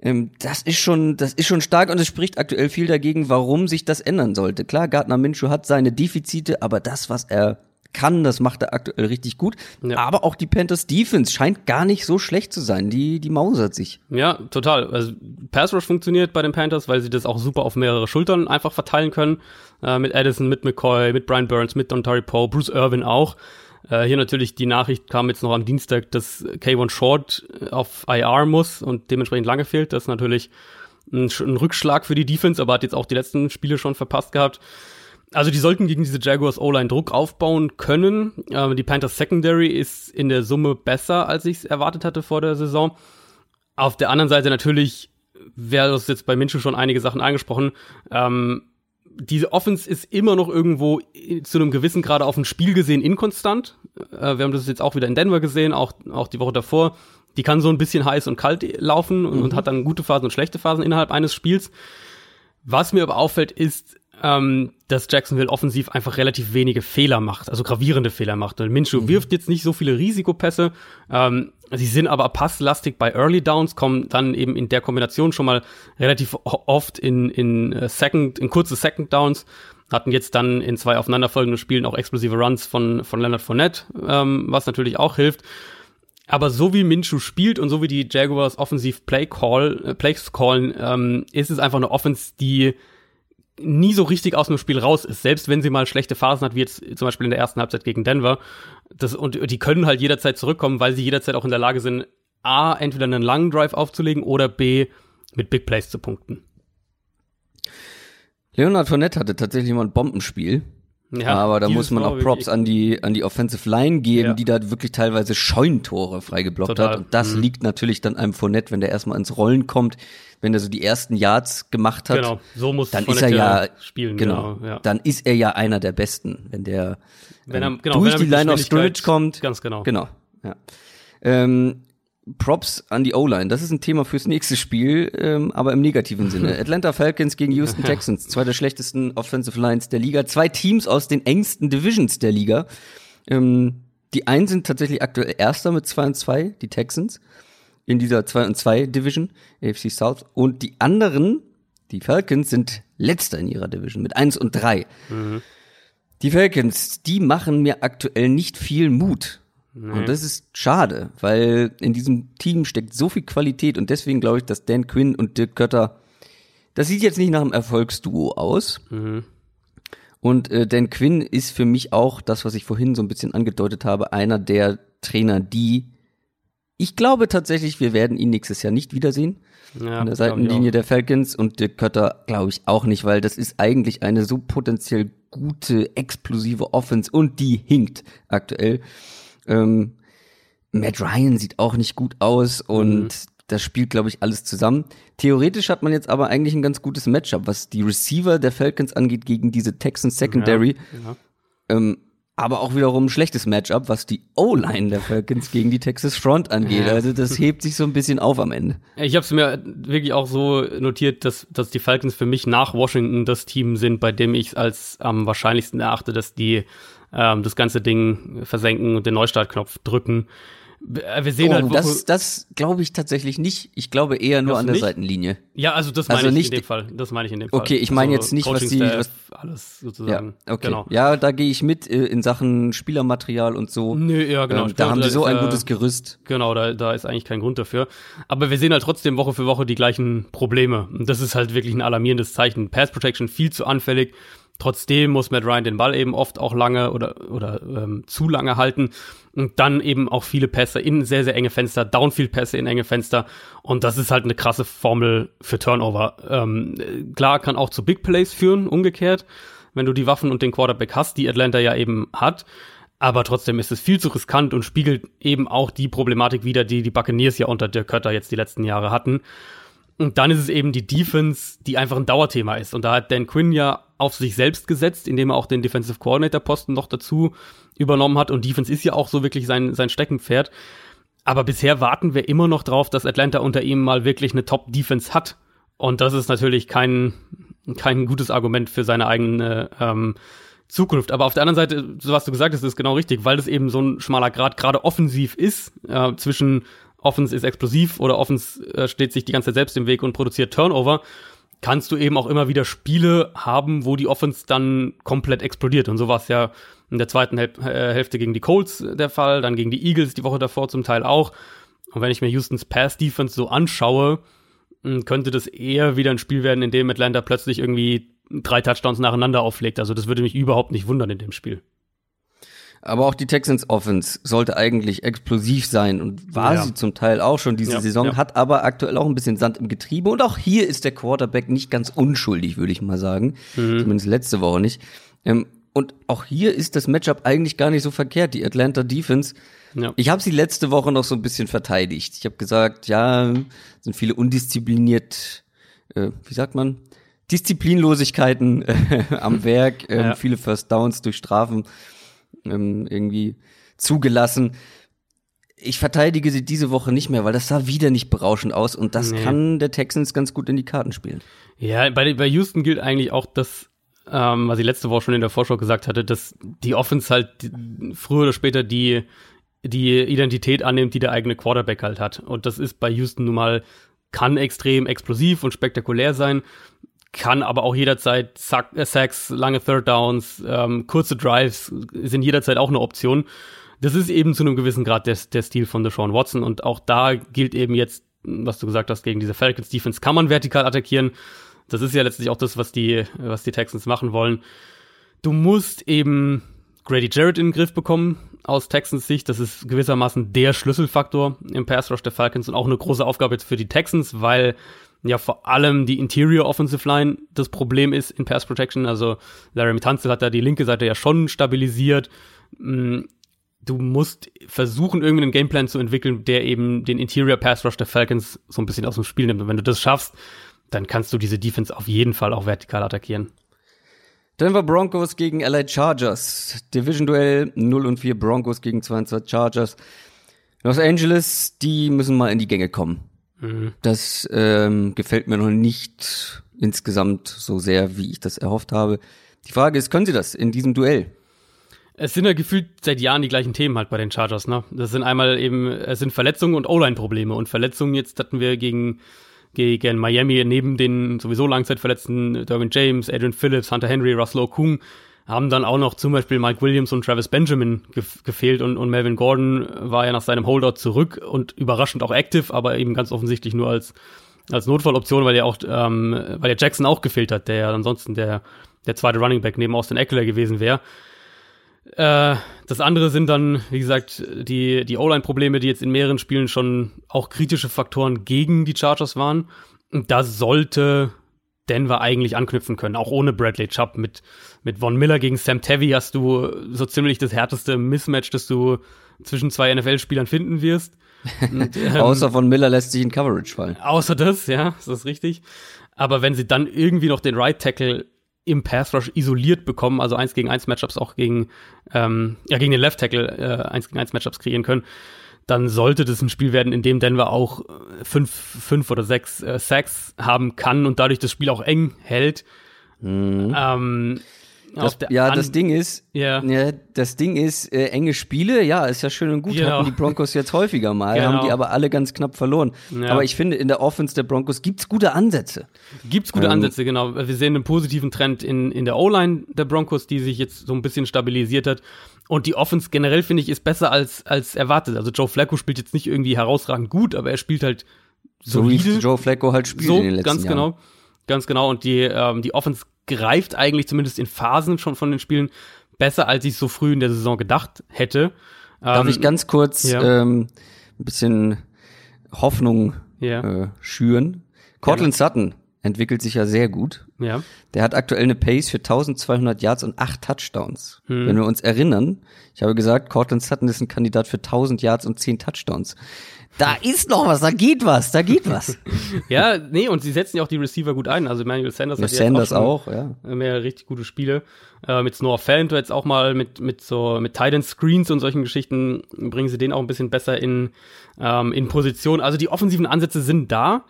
Ähm, das ist schon, das ist schon stark und es spricht aktuell viel dagegen, warum sich das ändern sollte. Klar, Gardner Minshew hat seine Defizite, aber das, was er kann, das macht er aktuell richtig gut. Ja. Aber auch die Panthers Defense scheint gar nicht so schlecht zu sein. Die, die mausert sich. Ja, total. Also Pass Rush funktioniert bei den Panthers, weil sie das auch super auf mehrere Schultern einfach verteilen können. Äh, mit Addison, mit McCoy, mit Brian Burns, mit Dontari Poe, Bruce Irvin auch. Äh, hier natürlich die Nachricht kam jetzt noch am Dienstag, dass K1 Short äh, auf IR muss und dementsprechend lange fehlt. Das ist natürlich ein, ein Rückschlag für die Defense, aber hat jetzt auch die letzten Spiele schon verpasst gehabt. Also die sollten gegen diese Jaguars O-Line Druck aufbauen können. Äh, die Panthers Secondary ist in der Summe besser, als ich es erwartet hatte vor der Saison. Auf der anderen Seite natürlich, wäre das jetzt bei Minshew schon einige Sachen angesprochen, ähm, diese Offense ist immer noch irgendwo zu einem gewissen Grade auf dem Spiel gesehen inkonstant. Äh, wir haben das jetzt auch wieder in Denver gesehen, auch, auch die Woche davor. Die kann so ein bisschen heiß und kalt laufen und, mhm. und hat dann gute Phasen und schlechte Phasen innerhalb eines Spiels. Was mir aber auffällt, ist, ähm, dass Jacksonville offensiv einfach relativ wenige Fehler macht, also gravierende Fehler macht. Und Minshew mhm. wirft jetzt nicht so viele Risikopässe. Ähm, sie sind aber passlastig bei Early Downs, kommen dann eben in der Kombination schon mal relativ oft in, in äh, Second, in kurze Second Downs. Hatten jetzt dann in zwei aufeinanderfolgenden Spielen auch explosive Runs von, von Leonard Fournette, ähm, was natürlich auch hilft. Aber so wie Minshew spielt und so wie die Jaguars offensiv Play Call, äh, Plays callen, ähm, ist es einfach eine Offense, die nie so richtig aus dem Spiel raus ist, selbst wenn sie mal schlechte Phasen hat, wie jetzt zum Beispiel in der ersten Halbzeit gegen Denver. Das, und die können halt jederzeit zurückkommen, weil sie jederzeit auch in der Lage sind, A, entweder einen langen Drive aufzulegen oder B, mit Big Plays zu punkten. Leonard Fournette hatte tatsächlich mal ein Bombenspiel. Ja, aber da muss man auch Props an die, an die Offensive Line geben, ja. die da wirklich teilweise Scheunentore freigeblockt Total. hat. Und das mhm. liegt natürlich dann einem Fournette, wenn der erstmal ins Rollen kommt, wenn er so die ersten Yards gemacht hat. Genau, so muss dann ist er ja spielen. Genau, genau ja. dann ist er ja einer der Besten, wenn der wenn er, ähm, genau, durch die Line of Scrimmage kommt. Ganz genau. Genau, ja. Ähm, Props an die O-Line. Das ist ein Thema fürs nächste Spiel, ähm, aber im negativen Sinne. Atlanta Falcons gegen Houston Texans, zwei der schlechtesten Offensive Lines der Liga, zwei Teams aus den engsten Divisions der Liga. Ähm, die einen sind tatsächlich aktuell Erster mit 2 und 2, die Texans, in dieser 2 und 2 Division, AFC South. Und die anderen, die Falcons, sind Letzter in ihrer Division mit 1 und 3. Mhm. Die Falcons, die machen mir aktuell nicht viel Mut. Nee. Und das ist schade, weil in diesem Team steckt so viel Qualität und deswegen glaube ich, dass Dan Quinn und Dirk Kötter, das sieht jetzt nicht nach einem Erfolgsduo aus. Mhm. Und äh, Dan Quinn ist für mich auch das, was ich vorhin so ein bisschen angedeutet habe, einer der Trainer, die ich glaube tatsächlich, wir werden ihn nächstes Jahr nicht wiedersehen. Ja, an der Seitenlinie der Falcons und Dirk Kötter glaube ich auch nicht, weil das ist eigentlich eine so potenziell gute, explosive Offense und die hinkt aktuell. Ähm, Matt Ryan sieht auch nicht gut aus und mhm. das spielt, glaube ich, alles zusammen. Theoretisch hat man jetzt aber eigentlich ein ganz gutes Matchup, was die Receiver der Falcons angeht gegen diese Texans Secondary. Ja, ja. Ähm, aber auch wiederum ein schlechtes Matchup, was die O-Line der Falcons gegen die Texas Front angeht. Also das hebt sich so ein bisschen auf am Ende. Ich habe es mir wirklich auch so notiert, dass, dass die Falcons für mich nach Washington das Team sind, bei dem ich als am wahrscheinlichsten erachte, dass die ähm, das ganze Ding versenken und den Neustartknopf drücken. Wir sehen oh, halt, das, das glaube ich tatsächlich nicht. Ich glaube eher nur an der nicht? Seitenlinie. Ja, also das meine also ich nicht, in dem Fall. Das meine ich in dem Fall. Okay, ich meine also jetzt nicht, was die was, alles sozusagen. Ja, okay. Genau. Ja, da gehe ich mit äh, in Sachen Spielermaterial und so. Nö, ja, genau. Ähm, da haben sie so ein gutes Gerüst. Genau, da, da ist eigentlich kein Grund dafür. Aber wir sehen halt trotzdem Woche für Woche die gleichen Probleme. Und das ist halt wirklich ein alarmierendes Zeichen. Pass Protection viel zu anfällig. Trotzdem muss Matt Ryan den Ball eben oft auch lange oder, oder ähm, zu lange halten. Und dann eben auch viele Pässe in sehr, sehr enge Fenster, Downfield-Pässe in enge Fenster. Und das ist halt eine krasse Formel für Turnover. Ähm, klar, kann auch zu Big Plays führen, umgekehrt, wenn du die Waffen und den Quarterback hast, die Atlanta ja eben hat. Aber trotzdem ist es viel zu riskant und spiegelt eben auch die Problematik wider, die die Buccaneers ja unter Dirk Kötter jetzt die letzten Jahre hatten. Und dann ist es eben die Defense, die einfach ein Dauerthema ist. Und da hat Dan Quinn ja auf sich selbst gesetzt, indem er auch den Defensive Coordinator Posten noch dazu übernommen hat. Und Defense ist ja auch so wirklich sein, sein Steckenpferd. Aber bisher warten wir immer noch drauf, dass Atlanta unter ihm mal wirklich eine Top-Defense hat. Und das ist natürlich kein, kein gutes Argument für seine eigene ähm, Zukunft. Aber auf der anderen Seite, was du gesagt hast, ist genau richtig, weil das eben so ein schmaler Grad gerade offensiv ist, äh, zwischen Offense ist explosiv oder Offense äh, steht sich die ganze Zeit selbst im Weg und produziert Turnover, kannst du eben auch immer wieder Spiele haben, wo die Offense dann komplett explodiert. Und so war es ja in der zweiten Hel äh, Hälfte gegen die Colts der Fall, dann gegen die Eagles die Woche davor zum Teil auch. Und wenn ich mir Houstons Pass Defense so anschaue, hm, könnte das eher wieder ein Spiel werden, in dem Atlanta plötzlich irgendwie drei Touchdowns nacheinander auflegt. Also das würde mich überhaupt nicht wundern in dem Spiel. Aber auch die Texans Offense sollte eigentlich explosiv sein und war ja. sie zum Teil auch schon diese ja, Saison, ja. hat aber aktuell auch ein bisschen Sand im Getriebe und auch hier ist der Quarterback nicht ganz unschuldig, würde ich mal sagen. Mhm. Zumindest letzte Woche nicht. Ähm, und auch hier ist das Matchup eigentlich gar nicht so verkehrt. Die Atlanta Defense, ich habe sie letzte Woche noch so ein bisschen verteidigt. Ich habe gesagt, ja, sind viele undiszipliniert, äh, wie sagt man, Disziplinlosigkeiten äh, am Werk, äh, viele First Downs durch Strafen ähm, irgendwie zugelassen. Ich verteidige sie diese Woche nicht mehr, weil das sah wieder nicht berauschend aus und das nee. kann der Texans ganz gut in die Karten spielen. Ja, bei, bei Houston gilt eigentlich auch das, ähm, was ich letzte Woche schon in der Vorschau gesagt hatte, dass die Offense halt früher oder später die, die Identität annimmt, die der eigene Quarterback halt hat. Und das ist bei Houston nun mal, kann extrem explosiv und spektakulär sein kann aber auch jederzeit äh, Sacks, lange Third Downs, ähm, kurze Drives sind jederzeit auch eine Option. Das ist eben zu einem gewissen Grad der, der Stil von Deshaun Watson und auch da gilt eben jetzt, was du gesagt hast, gegen diese Falcons Defense kann man vertikal attackieren. Das ist ja letztlich auch das, was die, was die Texans machen wollen. Du musst eben Grady Jarrett in den Griff bekommen aus Texans Sicht. Das ist gewissermaßen der Schlüsselfaktor im Pass Rush der Falcons und auch eine große Aufgabe jetzt für die Texans, weil ja vor allem die Interior Offensive Line das Problem ist in Pass Protection. Also Larry Tunzel hat da die linke Seite ja schon stabilisiert. Mm, du musst versuchen, irgendeinen Gameplan zu entwickeln, der eben den Interior Pass Rush der Falcons so ein bisschen aus dem Spiel nimmt. Und wenn du das schaffst, dann kannst du diese Defense auf jeden Fall auch vertikal attackieren. Denver Broncos gegen LA Chargers. Division-Duell 0 und 4 Broncos gegen 22 Chargers. Los Angeles, die müssen mal in die Gänge kommen. Mhm. Das ähm, gefällt mir noch nicht insgesamt so sehr, wie ich das erhofft habe. Die Frage ist, können sie das in diesem Duell? Es sind ja gefühlt seit Jahren die gleichen Themen halt bei den Chargers, ne? Das sind einmal eben, es sind Verletzungen und O-Line-Probleme. Und Verletzungen jetzt hatten wir gegen, gegen Miami neben den sowieso Langzeitverletzten Derwin James, Adrian Phillips, Hunter Henry, Russell Okung haben dann auch noch zum Beispiel Mike Williams und Travis Benjamin ge gefehlt und, und Melvin Gordon war ja nach seinem Holdout zurück und überraschend auch active, aber eben ganz offensichtlich nur als, als Notfalloption, weil ja auch, ähm, weil der Jackson auch gefehlt hat, der ja ansonsten der, der zweite Running Back neben Austin Eckler gewesen wäre. Äh, das andere sind dann, wie gesagt, die, die O-Line-Probleme, die jetzt in mehreren Spielen schon auch kritische Faktoren gegen die Chargers waren. Und da sollte Denver eigentlich anknüpfen können, auch ohne Bradley Chubb. Mit, mit Von Miller gegen Sam Tevy hast du so ziemlich das härteste Mismatch, das du zwischen zwei NFL-Spielern finden wirst. Und, ähm, außer Von Miller lässt sich in Coverage fallen. Außer das, ja, das ist richtig. Aber wenn sie dann irgendwie noch den Right Tackle im Pass Rush isoliert bekommen, also eins gegen eins Matchups auch gegen, ähm, ja, gegen den Left Tackle äh, eins gegen eins Matchups kreieren können, dann sollte das ein Spiel werden, in dem Denver auch äh, fünf, fünf oder sechs äh, Sacks haben kann und dadurch das Spiel auch eng hält. Mhm. Ähm, das, ja, das Ding ist, yeah. ja, das Ding ist, äh, enge Spiele, ja, ist ja schön und gut, genau. hatten die Broncos jetzt häufiger mal, genau. haben die aber alle ganz knapp verloren. Ja. Aber ich finde, in der Offense der Broncos gibt's gute Ansätze. Gibt's gute ähm, Ansätze, genau. Wir sehen einen positiven Trend in, in der O-Line der Broncos, die sich jetzt so ein bisschen stabilisiert hat. Und die Offense generell, finde ich, ist besser als, als erwartet. Also Joe Flacco spielt jetzt nicht irgendwie herausragend gut, aber er spielt halt so wie Joe Flacco halt spielt so, in den letzten ganz Jahren. genau. Ganz genau. Und die, ähm, die Offense greift eigentlich zumindest in Phasen schon von den Spielen besser, als ich so früh in der Saison gedacht hätte. Darf ähm, ich ganz kurz ja. ähm, ein bisschen Hoffnung yeah. äh, schüren? Cortland ja. Sutton entwickelt sich ja sehr gut. Ja. Der hat aktuell eine Pace für 1200 Yards und 8 Touchdowns. Hm. Wenn wir uns erinnern, ich habe gesagt, Cortland Sutton ist ein Kandidat für 1000 Yards und 10 Touchdowns. Da ist noch was, da geht was, da geht was. Ja, nee, und sie setzen ja auch die Receiver gut ein. Also Emmanuel Sanders Ja, hat Sanders jetzt auch, auch, ja. schon mehr richtig gute Spiele. Äh, mit Noah Fant jetzt auch mal mit, mit so, mit Titan Screens und solchen Geschichten bringen sie den auch ein bisschen besser in, ähm, in Position. Also die offensiven Ansätze sind da.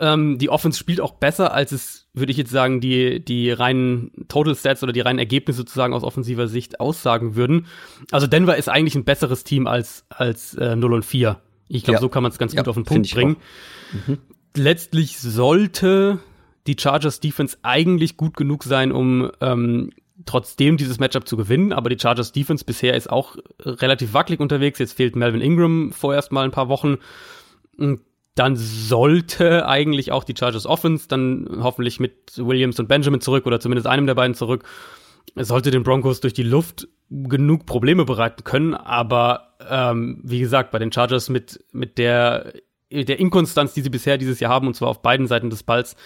Ähm, die Offense spielt auch besser, als es, würde ich jetzt sagen, die, die reinen Total Stats oder die reinen Ergebnisse sozusagen aus offensiver Sicht aussagen würden. Also Denver ist eigentlich ein besseres Team als, als äh, 0 und 4. Ich glaube, Ja. so kann man es ganz Ja, gut auf den Punkt bringen. Letztlich sollte die Chargers Defense eigentlich gut genug sein, um ähm, trotzdem dieses Matchup zu gewinnen. Aber die Chargers Defense bisher ist auch relativ wackelig unterwegs. Jetzt fehlt Melvin Ingram vorerst mal ein paar Wochen. Und dann sollte eigentlich auch die Chargers Offense dann hoffentlich mit Williams und Benjamin zurück oder zumindest einem der beiden zurück, sollte den Broncos durch die Luft genug Probleme bereiten können. Aber ähm, wie gesagt, bei den Chargers mit, mit der, der Inkonstanz, die sie bisher dieses Jahr haben, und zwar auf beiden Seiten des Balls,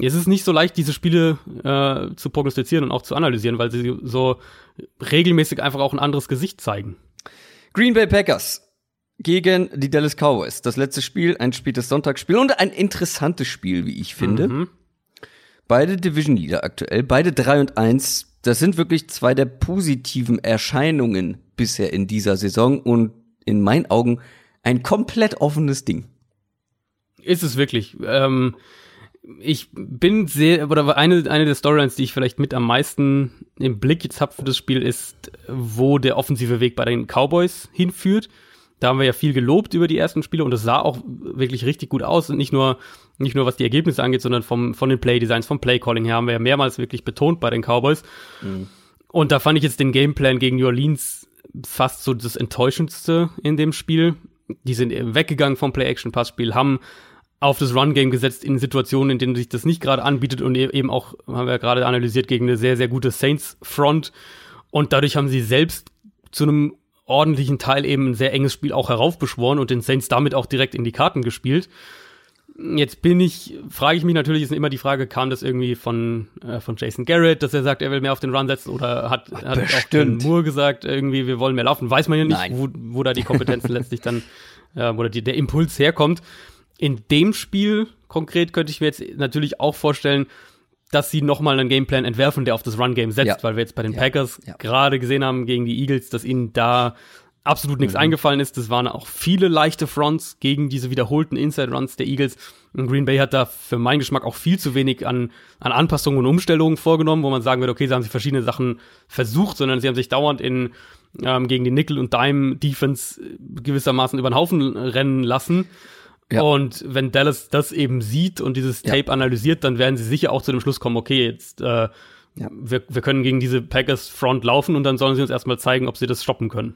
es ist nicht so leicht, diese Spiele äh, zu prognostizieren und auch zu analysieren, weil sie so regelmäßig einfach auch ein anderes Gesicht zeigen. Green Bay Packers gegen die Dallas Cowboys. Das letzte Spiel, ein spätes Sonntagsspiel und ein interessantes Spiel, wie ich finde. Mhm. Beide Division Leader aktuell, beide 3 und 1. Das sind wirklich zwei der positiven Erscheinungen bisher in dieser Saison und in meinen Augen ein komplett offenes Ding. Ist es wirklich. Ähm, ich bin sehr, oder eine, eine der Storylines, die ich vielleicht mit am meisten im Blick jetzt habe für das Spiel, ist, wo der offensive Weg bei den Cowboys hinführt. Da haben wir ja viel gelobt über die ersten Spiele und es sah auch wirklich richtig gut aus. Und nicht nur, nicht nur was die Ergebnisse angeht, sondern vom, von den Play-Designs, vom Play-Calling her haben wir ja mehrmals wirklich betont bei den Cowboys. Und da fand ich jetzt den Gameplan gegen New Orleans fast so das Enttäuschendste in dem Spiel. Die sind eben weggegangen vom Play-Action-Passspiel, haben auf das Run-Game gesetzt in Situationen, in denen sich das nicht gerade anbietet und e- eben auch, haben wir ja gerade analysiert, gegen eine sehr, sehr gute Saints-Front. Und dadurch haben sie selbst zu einem ordentlichen Teil eben ein sehr enges Spiel auch heraufbeschworen und den Saints damit auch direkt in die Karten gespielt. Jetzt bin ich, frage ich mich natürlich, ist immer die Frage, kam das irgendwie von, äh, von Jason Garrett, dass er sagt, er will mehr auf den Run setzen oder hat, hat auch Bestimmt. Ken Moore gesagt, irgendwie, wir wollen mehr laufen. Weiß man ja nicht, Nein. wo, wo da die Kompetenzen letztlich dann, äh, da die, der Impuls herkommt. In dem Spiel konkret könnte ich mir jetzt natürlich auch vorstellen, dass sie nochmal einen Gameplan entwerfen, der auf das Run-Game setzt, Ja. weil wir jetzt bei den Ja. Packers Ja. gerade gesehen haben gegen die Eagles, dass ihnen da absolut Mhm. nichts eingefallen ist. Das waren auch viele leichte Fronts gegen diese wiederholten Inside-Runs der Eagles. Und Green Bay hat da für meinen Geschmack auch viel zu wenig an, an Anpassungen und Umstellungen vorgenommen, wo man sagen würde, okay, sie haben sich verschiedene Sachen versucht, sondern sie haben sich dauernd in ähm, gegen die Nickel- und Dime-Defense gewissermaßen über den Haufen rennen lassen. Ja. Und wenn Dallas das eben sieht und dieses Ja. Tape analysiert, dann werden sie sicher auch zu dem Schluss kommen, okay, jetzt äh, Ja. wir, wir können gegen diese Packers Front laufen und dann sollen sie uns erstmal zeigen, ob sie das stoppen können.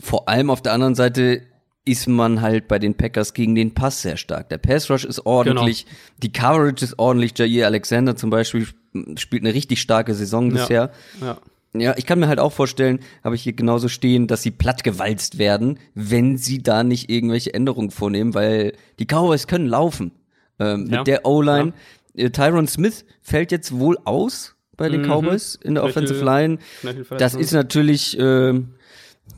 Vor allem auf der anderen Seite ist man halt bei den Packers gegen den Pass sehr stark. Der Pass Rush ist ordentlich, die Coverage ist ordentlich. Jair Alexander zum Beispiel sp- spielt eine richtig starke Saison bisher. Ja. Ja, ich kann mir halt auch vorstellen, habe ich hier genauso stehen, dass sie plattgewalzt werden, wenn sie da nicht irgendwelche Änderungen vornehmen, weil die Cowboys können laufen. Ähm, Ja, Mit der O-Line. Äh, Tyron Smith fällt jetzt wohl aus bei den Mhm. Cowboys in der Knöchel- Offensive Line. Das ist natürlich, ähm,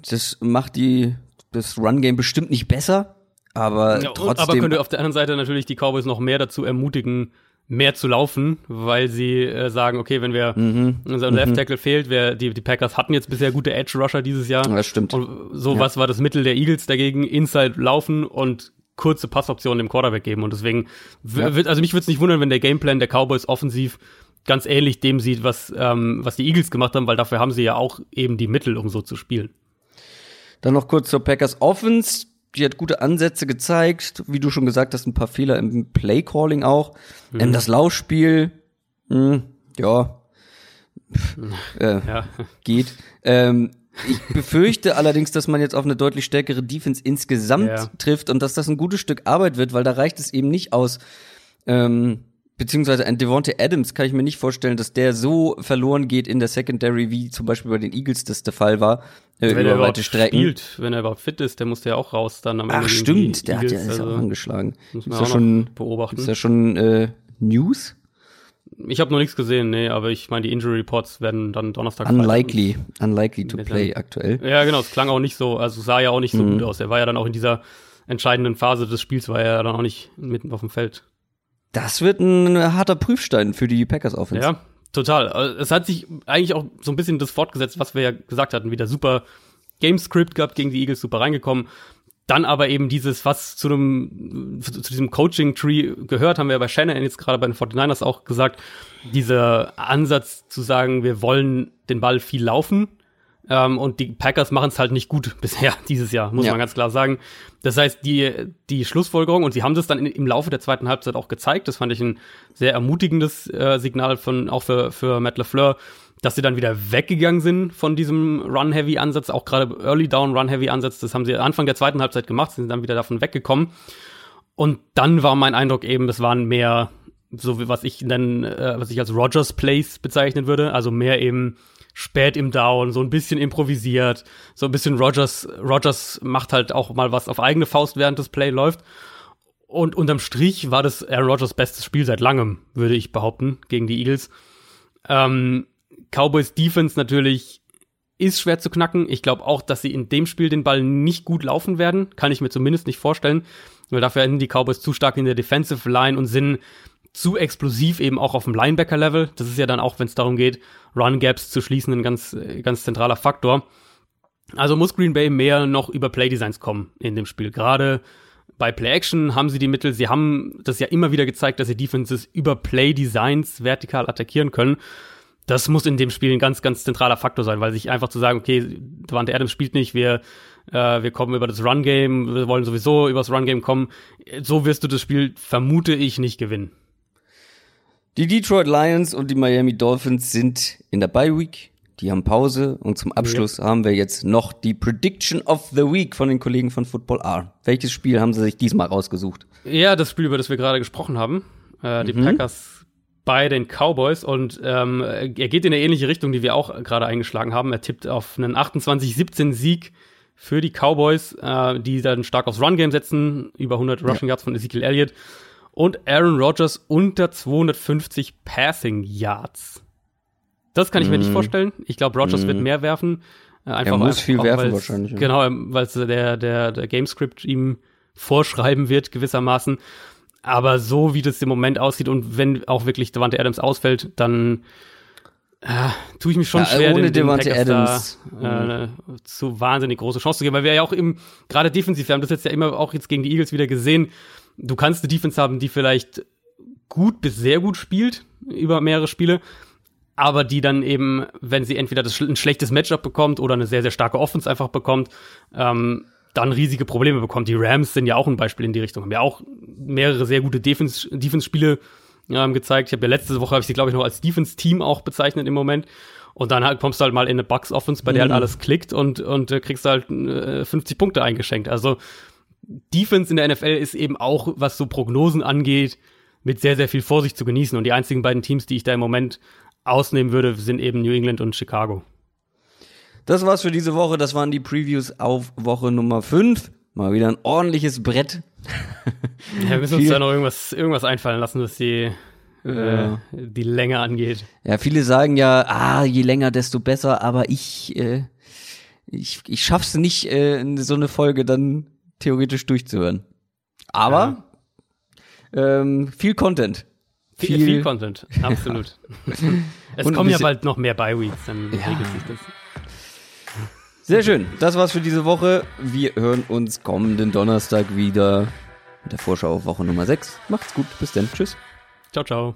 das macht die das Run-Game bestimmt nicht besser, aber Ja, trotzdem. aber könnte auf der anderen Seite natürlich die Cowboys noch mehr dazu ermutigen, mehr zu laufen, weil sie äh, sagen, okay, wenn wir Mhm. unser Left Tackle fehlt, wer die, die Packers hatten jetzt bisher gute Edge Rusher dieses Jahr. das stimmt. Und so was war das Mittel der Eagles dagegen? Inside laufen und kurze Passoptionen dem Quarterback geben. Und deswegen, Ja. wird, also mich würde es nicht wundern, wenn der Gameplan der Cowboys offensiv ganz ähnlich dem sieht, was, ähm, was die Eagles gemacht haben, weil dafür haben sie ja auch eben die Mittel, um so zu spielen. Dann noch kurz zur Packers Offense. Die hat gute Ansätze gezeigt. Wie du schon gesagt hast, ein paar Fehler im Play-Calling auch. Mhm. Ähm, das Laufspiel, mh, ja, äh, Ja. geht. Ähm, ich befürchte allerdings, dass man jetzt auf eine deutlich stärkere Defense insgesamt Ja. trifft und dass das ein gutes Stück Arbeit wird, weil da reicht es eben nicht aus, ähm, beziehungsweise ein Devontae Adams kann ich mir nicht vorstellen, dass der so verloren geht in der Secondary, wie zum Beispiel bei den Eagles das der Fall war, wenn er über überhaupt weite Strecken. spielt, wenn er überhaupt fit ist, der muss ja auch raus dann am Ende Ach stimmt, der hat ja, ist ja also auch angeschlagen. muss man ja auch schon, beobachten. ist ja schon äh, News? Ich habe noch nichts gesehen, nee, aber ich meine, die Injury Reports werden dann Donnerstag. Unlikely, unlikely to play aktuell. Ja, genau, es klang auch nicht so, also sah ja auch nicht so mhm. gut aus. Er war ja dann auch in dieser entscheidenden Phase des Spiels, war er dann auch nicht mitten auf dem Feld. Das wird ein harter Prüfstein für die Packers Offense. Ja, total. Also, es hat sich eigentlich auch so ein bisschen das fortgesetzt, was wir ja gesagt hatten, wieder super Game Script gehabt gegen die Eagles, super reingekommen. Dann aber eben dieses, was zu einem, zu diesem Coaching-Tree gehört, haben wir bei Shannon jetzt gerade bei den 49ers auch gesagt, dieser Ansatz zu sagen, wir wollen den Ball viel laufen. Ähm, und die Packers machen es halt nicht gut bisher dieses Jahr, muss ja. man ganz klar sagen. Das heißt, die, die Schlussfolgerung, und sie haben das dann in, im Laufe der zweiten Halbzeit auch gezeigt, das fand ich ein sehr ermutigendes äh, Signal von, auch für, für Matt LeFleur, dass sie dann wieder weggegangen sind von diesem Run-Heavy-Ansatz, auch gerade Early-Down-Run-Heavy-Ansatz, das haben sie Anfang der zweiten Halbzeit gemacht, sind dann wieder davon weggekommen. Und dann war mein Eindruck eben, das waren mehr, so wie was ich dann, äh, was ich als Rogers Plays bezeichnen würde, also mehr eben spät im Down, so ein bisschen improvisiert, so ein bisschen Rogers, Rogers macht halt auch mal was auf eigene Faust, während das Play läuft. Und unterm Strich war das Aaron Rodgers bestes Spiel seit langem, würde ich behaupten, gegen die Eagles. Ähm, Cowboys Defense natürlich ist schwer zu knacken. Ich glaube auch, dass sie in dem Spiel den Ball nicht gut laufen werden. Kann ich mir zumindest nicht vorstellen. Weil dafür sind die Cowboys zu stark in der Defensive Line und sind zu explosiv eben auch auf dem Linebacker-Level. Das ist ja dann auch, wenn es darum geht, Run-Gaps zu schließen, ein ganz, ganz zentraler Faktor. Also muss Green Bay mehr noch über Play-Designs kommen in dem Spiel. Gerade bei Play-Action haben sie die Mittel. Sie haben das ja immer wieder gezeigt, dass sie Defenses über Play-Designs vertikal attackieren können das muss in dem Spiel ein ganz, ganz zentraler Faktor sein, weil sich einfach zu sagen, okay, Devante Adams spielt nicht, wir, äh, wir kommen über das Run-Game, wir wollen sowieso über das Run-Game kommen, so wirst du das Spiel, vermute ich, nicht gewinnen. Die Detroit Lions und die Miami Dolphins sind in der Bye Week. Die haben Pause und zum Abschluss ja. haben wir jetzt noch die Prediction of the Week von den Kollegen von Football R. Welches Spiel haben sie sich diesmal rausgesucht? Ja, das Spiel, über das wir gerade gesprochen haben. Äh, die mhm. Packers bei den Cowboys und ähm, er geht in eine ähnliche Richtung, die wir auch gerade eingeschlagen haben. Er tippt auf einen 28-17 Sieg für die Cowboys, äh, die dann stark aufs Run-Game setzen, über 100 Rushing Yards von Ezekiel Elliott und Aaron Rodgers unter 250 Passing Yards. Das kann ich mm. mir nicht mhm. vorstellen. Ich glaube, Rodgers mm. wird mhm. mehr werfen. Äh, einfach er muss einfach, viel werfen wahrscheinlich. Ja. Genau, weil der, der, der Gamescript ihm vorschreiben wird gewissermaßen. Aber so wie das im Moment aussieht und wenn auch wirklich Devante Adams ausfällt, dann äh, tue ich mich schon ja, schwer, ohne den, den Adams da, äh, zu wahnsinnig große Chance zu geben, weil wir ja auch im gerade defensiv, wir haben das jetzt ja immer auch jetzt gegen die Eagles wieder gesehen. Du kannst eine Defense haben, die vielleicht gut bis sehr gut spielt über mehrere Spiele, aber die dann eben, wenn sie entweder das, ein schlechtes Matchup bekommt oder eine sehr sehr starke Offense einfach bekommt, ähm, dann riesige Probleme bekommt. Die Rams sind ja auch ein Beispiel in die Richtung. Haben ja auch mehrere sehr gute Defense-Spiele ähm, gezeigt. Ich habe ja letzte Woche, habe ich sie, glaube ich, noch als Defense-Team auch bezeichnet im Moment. Und dann halt, kommst du halt mal in eine Bucks-Offense, bei der halt mhm. halt alles klickt und, und äh, kriegst halt äh, 50 Punkte eingeschenkt. Also Defense in der NFL ist eben auch, was so Prognosen angeht, mit sehr, sehr viel Vorsicht zu genießen. Und die einzigen beiden Teams, die ich da im Moment ausnehmen würde, sind eben New England und Chicago. Das war's für diese Woche. Das waren die Previews auf Woche Nummer 5. Mal wieder ein ordentliches Brett. Ja, wir müssen uns da noch irgendwas, irgendwas einfallen lassen, was die, äh, die Länge angeht. Ja, viele sagen ja, ah, je länger, desto besser, aber ich, äh, ich, ich schaff's nicht, äh, so eine Folge dann theoretisch durchzuhören. Aber ja. ähm, viel Content. Viel, viel, viel Content, absolut. es kommen ja bald noch mehr Bye-Weeks, dann ja. regelt sich das. Sehr schön. Das war's für diese Woche. Wir hören uns kommenden Donnerstag wieder mit der Vorschau auf Woche Nummer 6. Macht's gut. Bis dann. Tschüss. Ciao, ciao.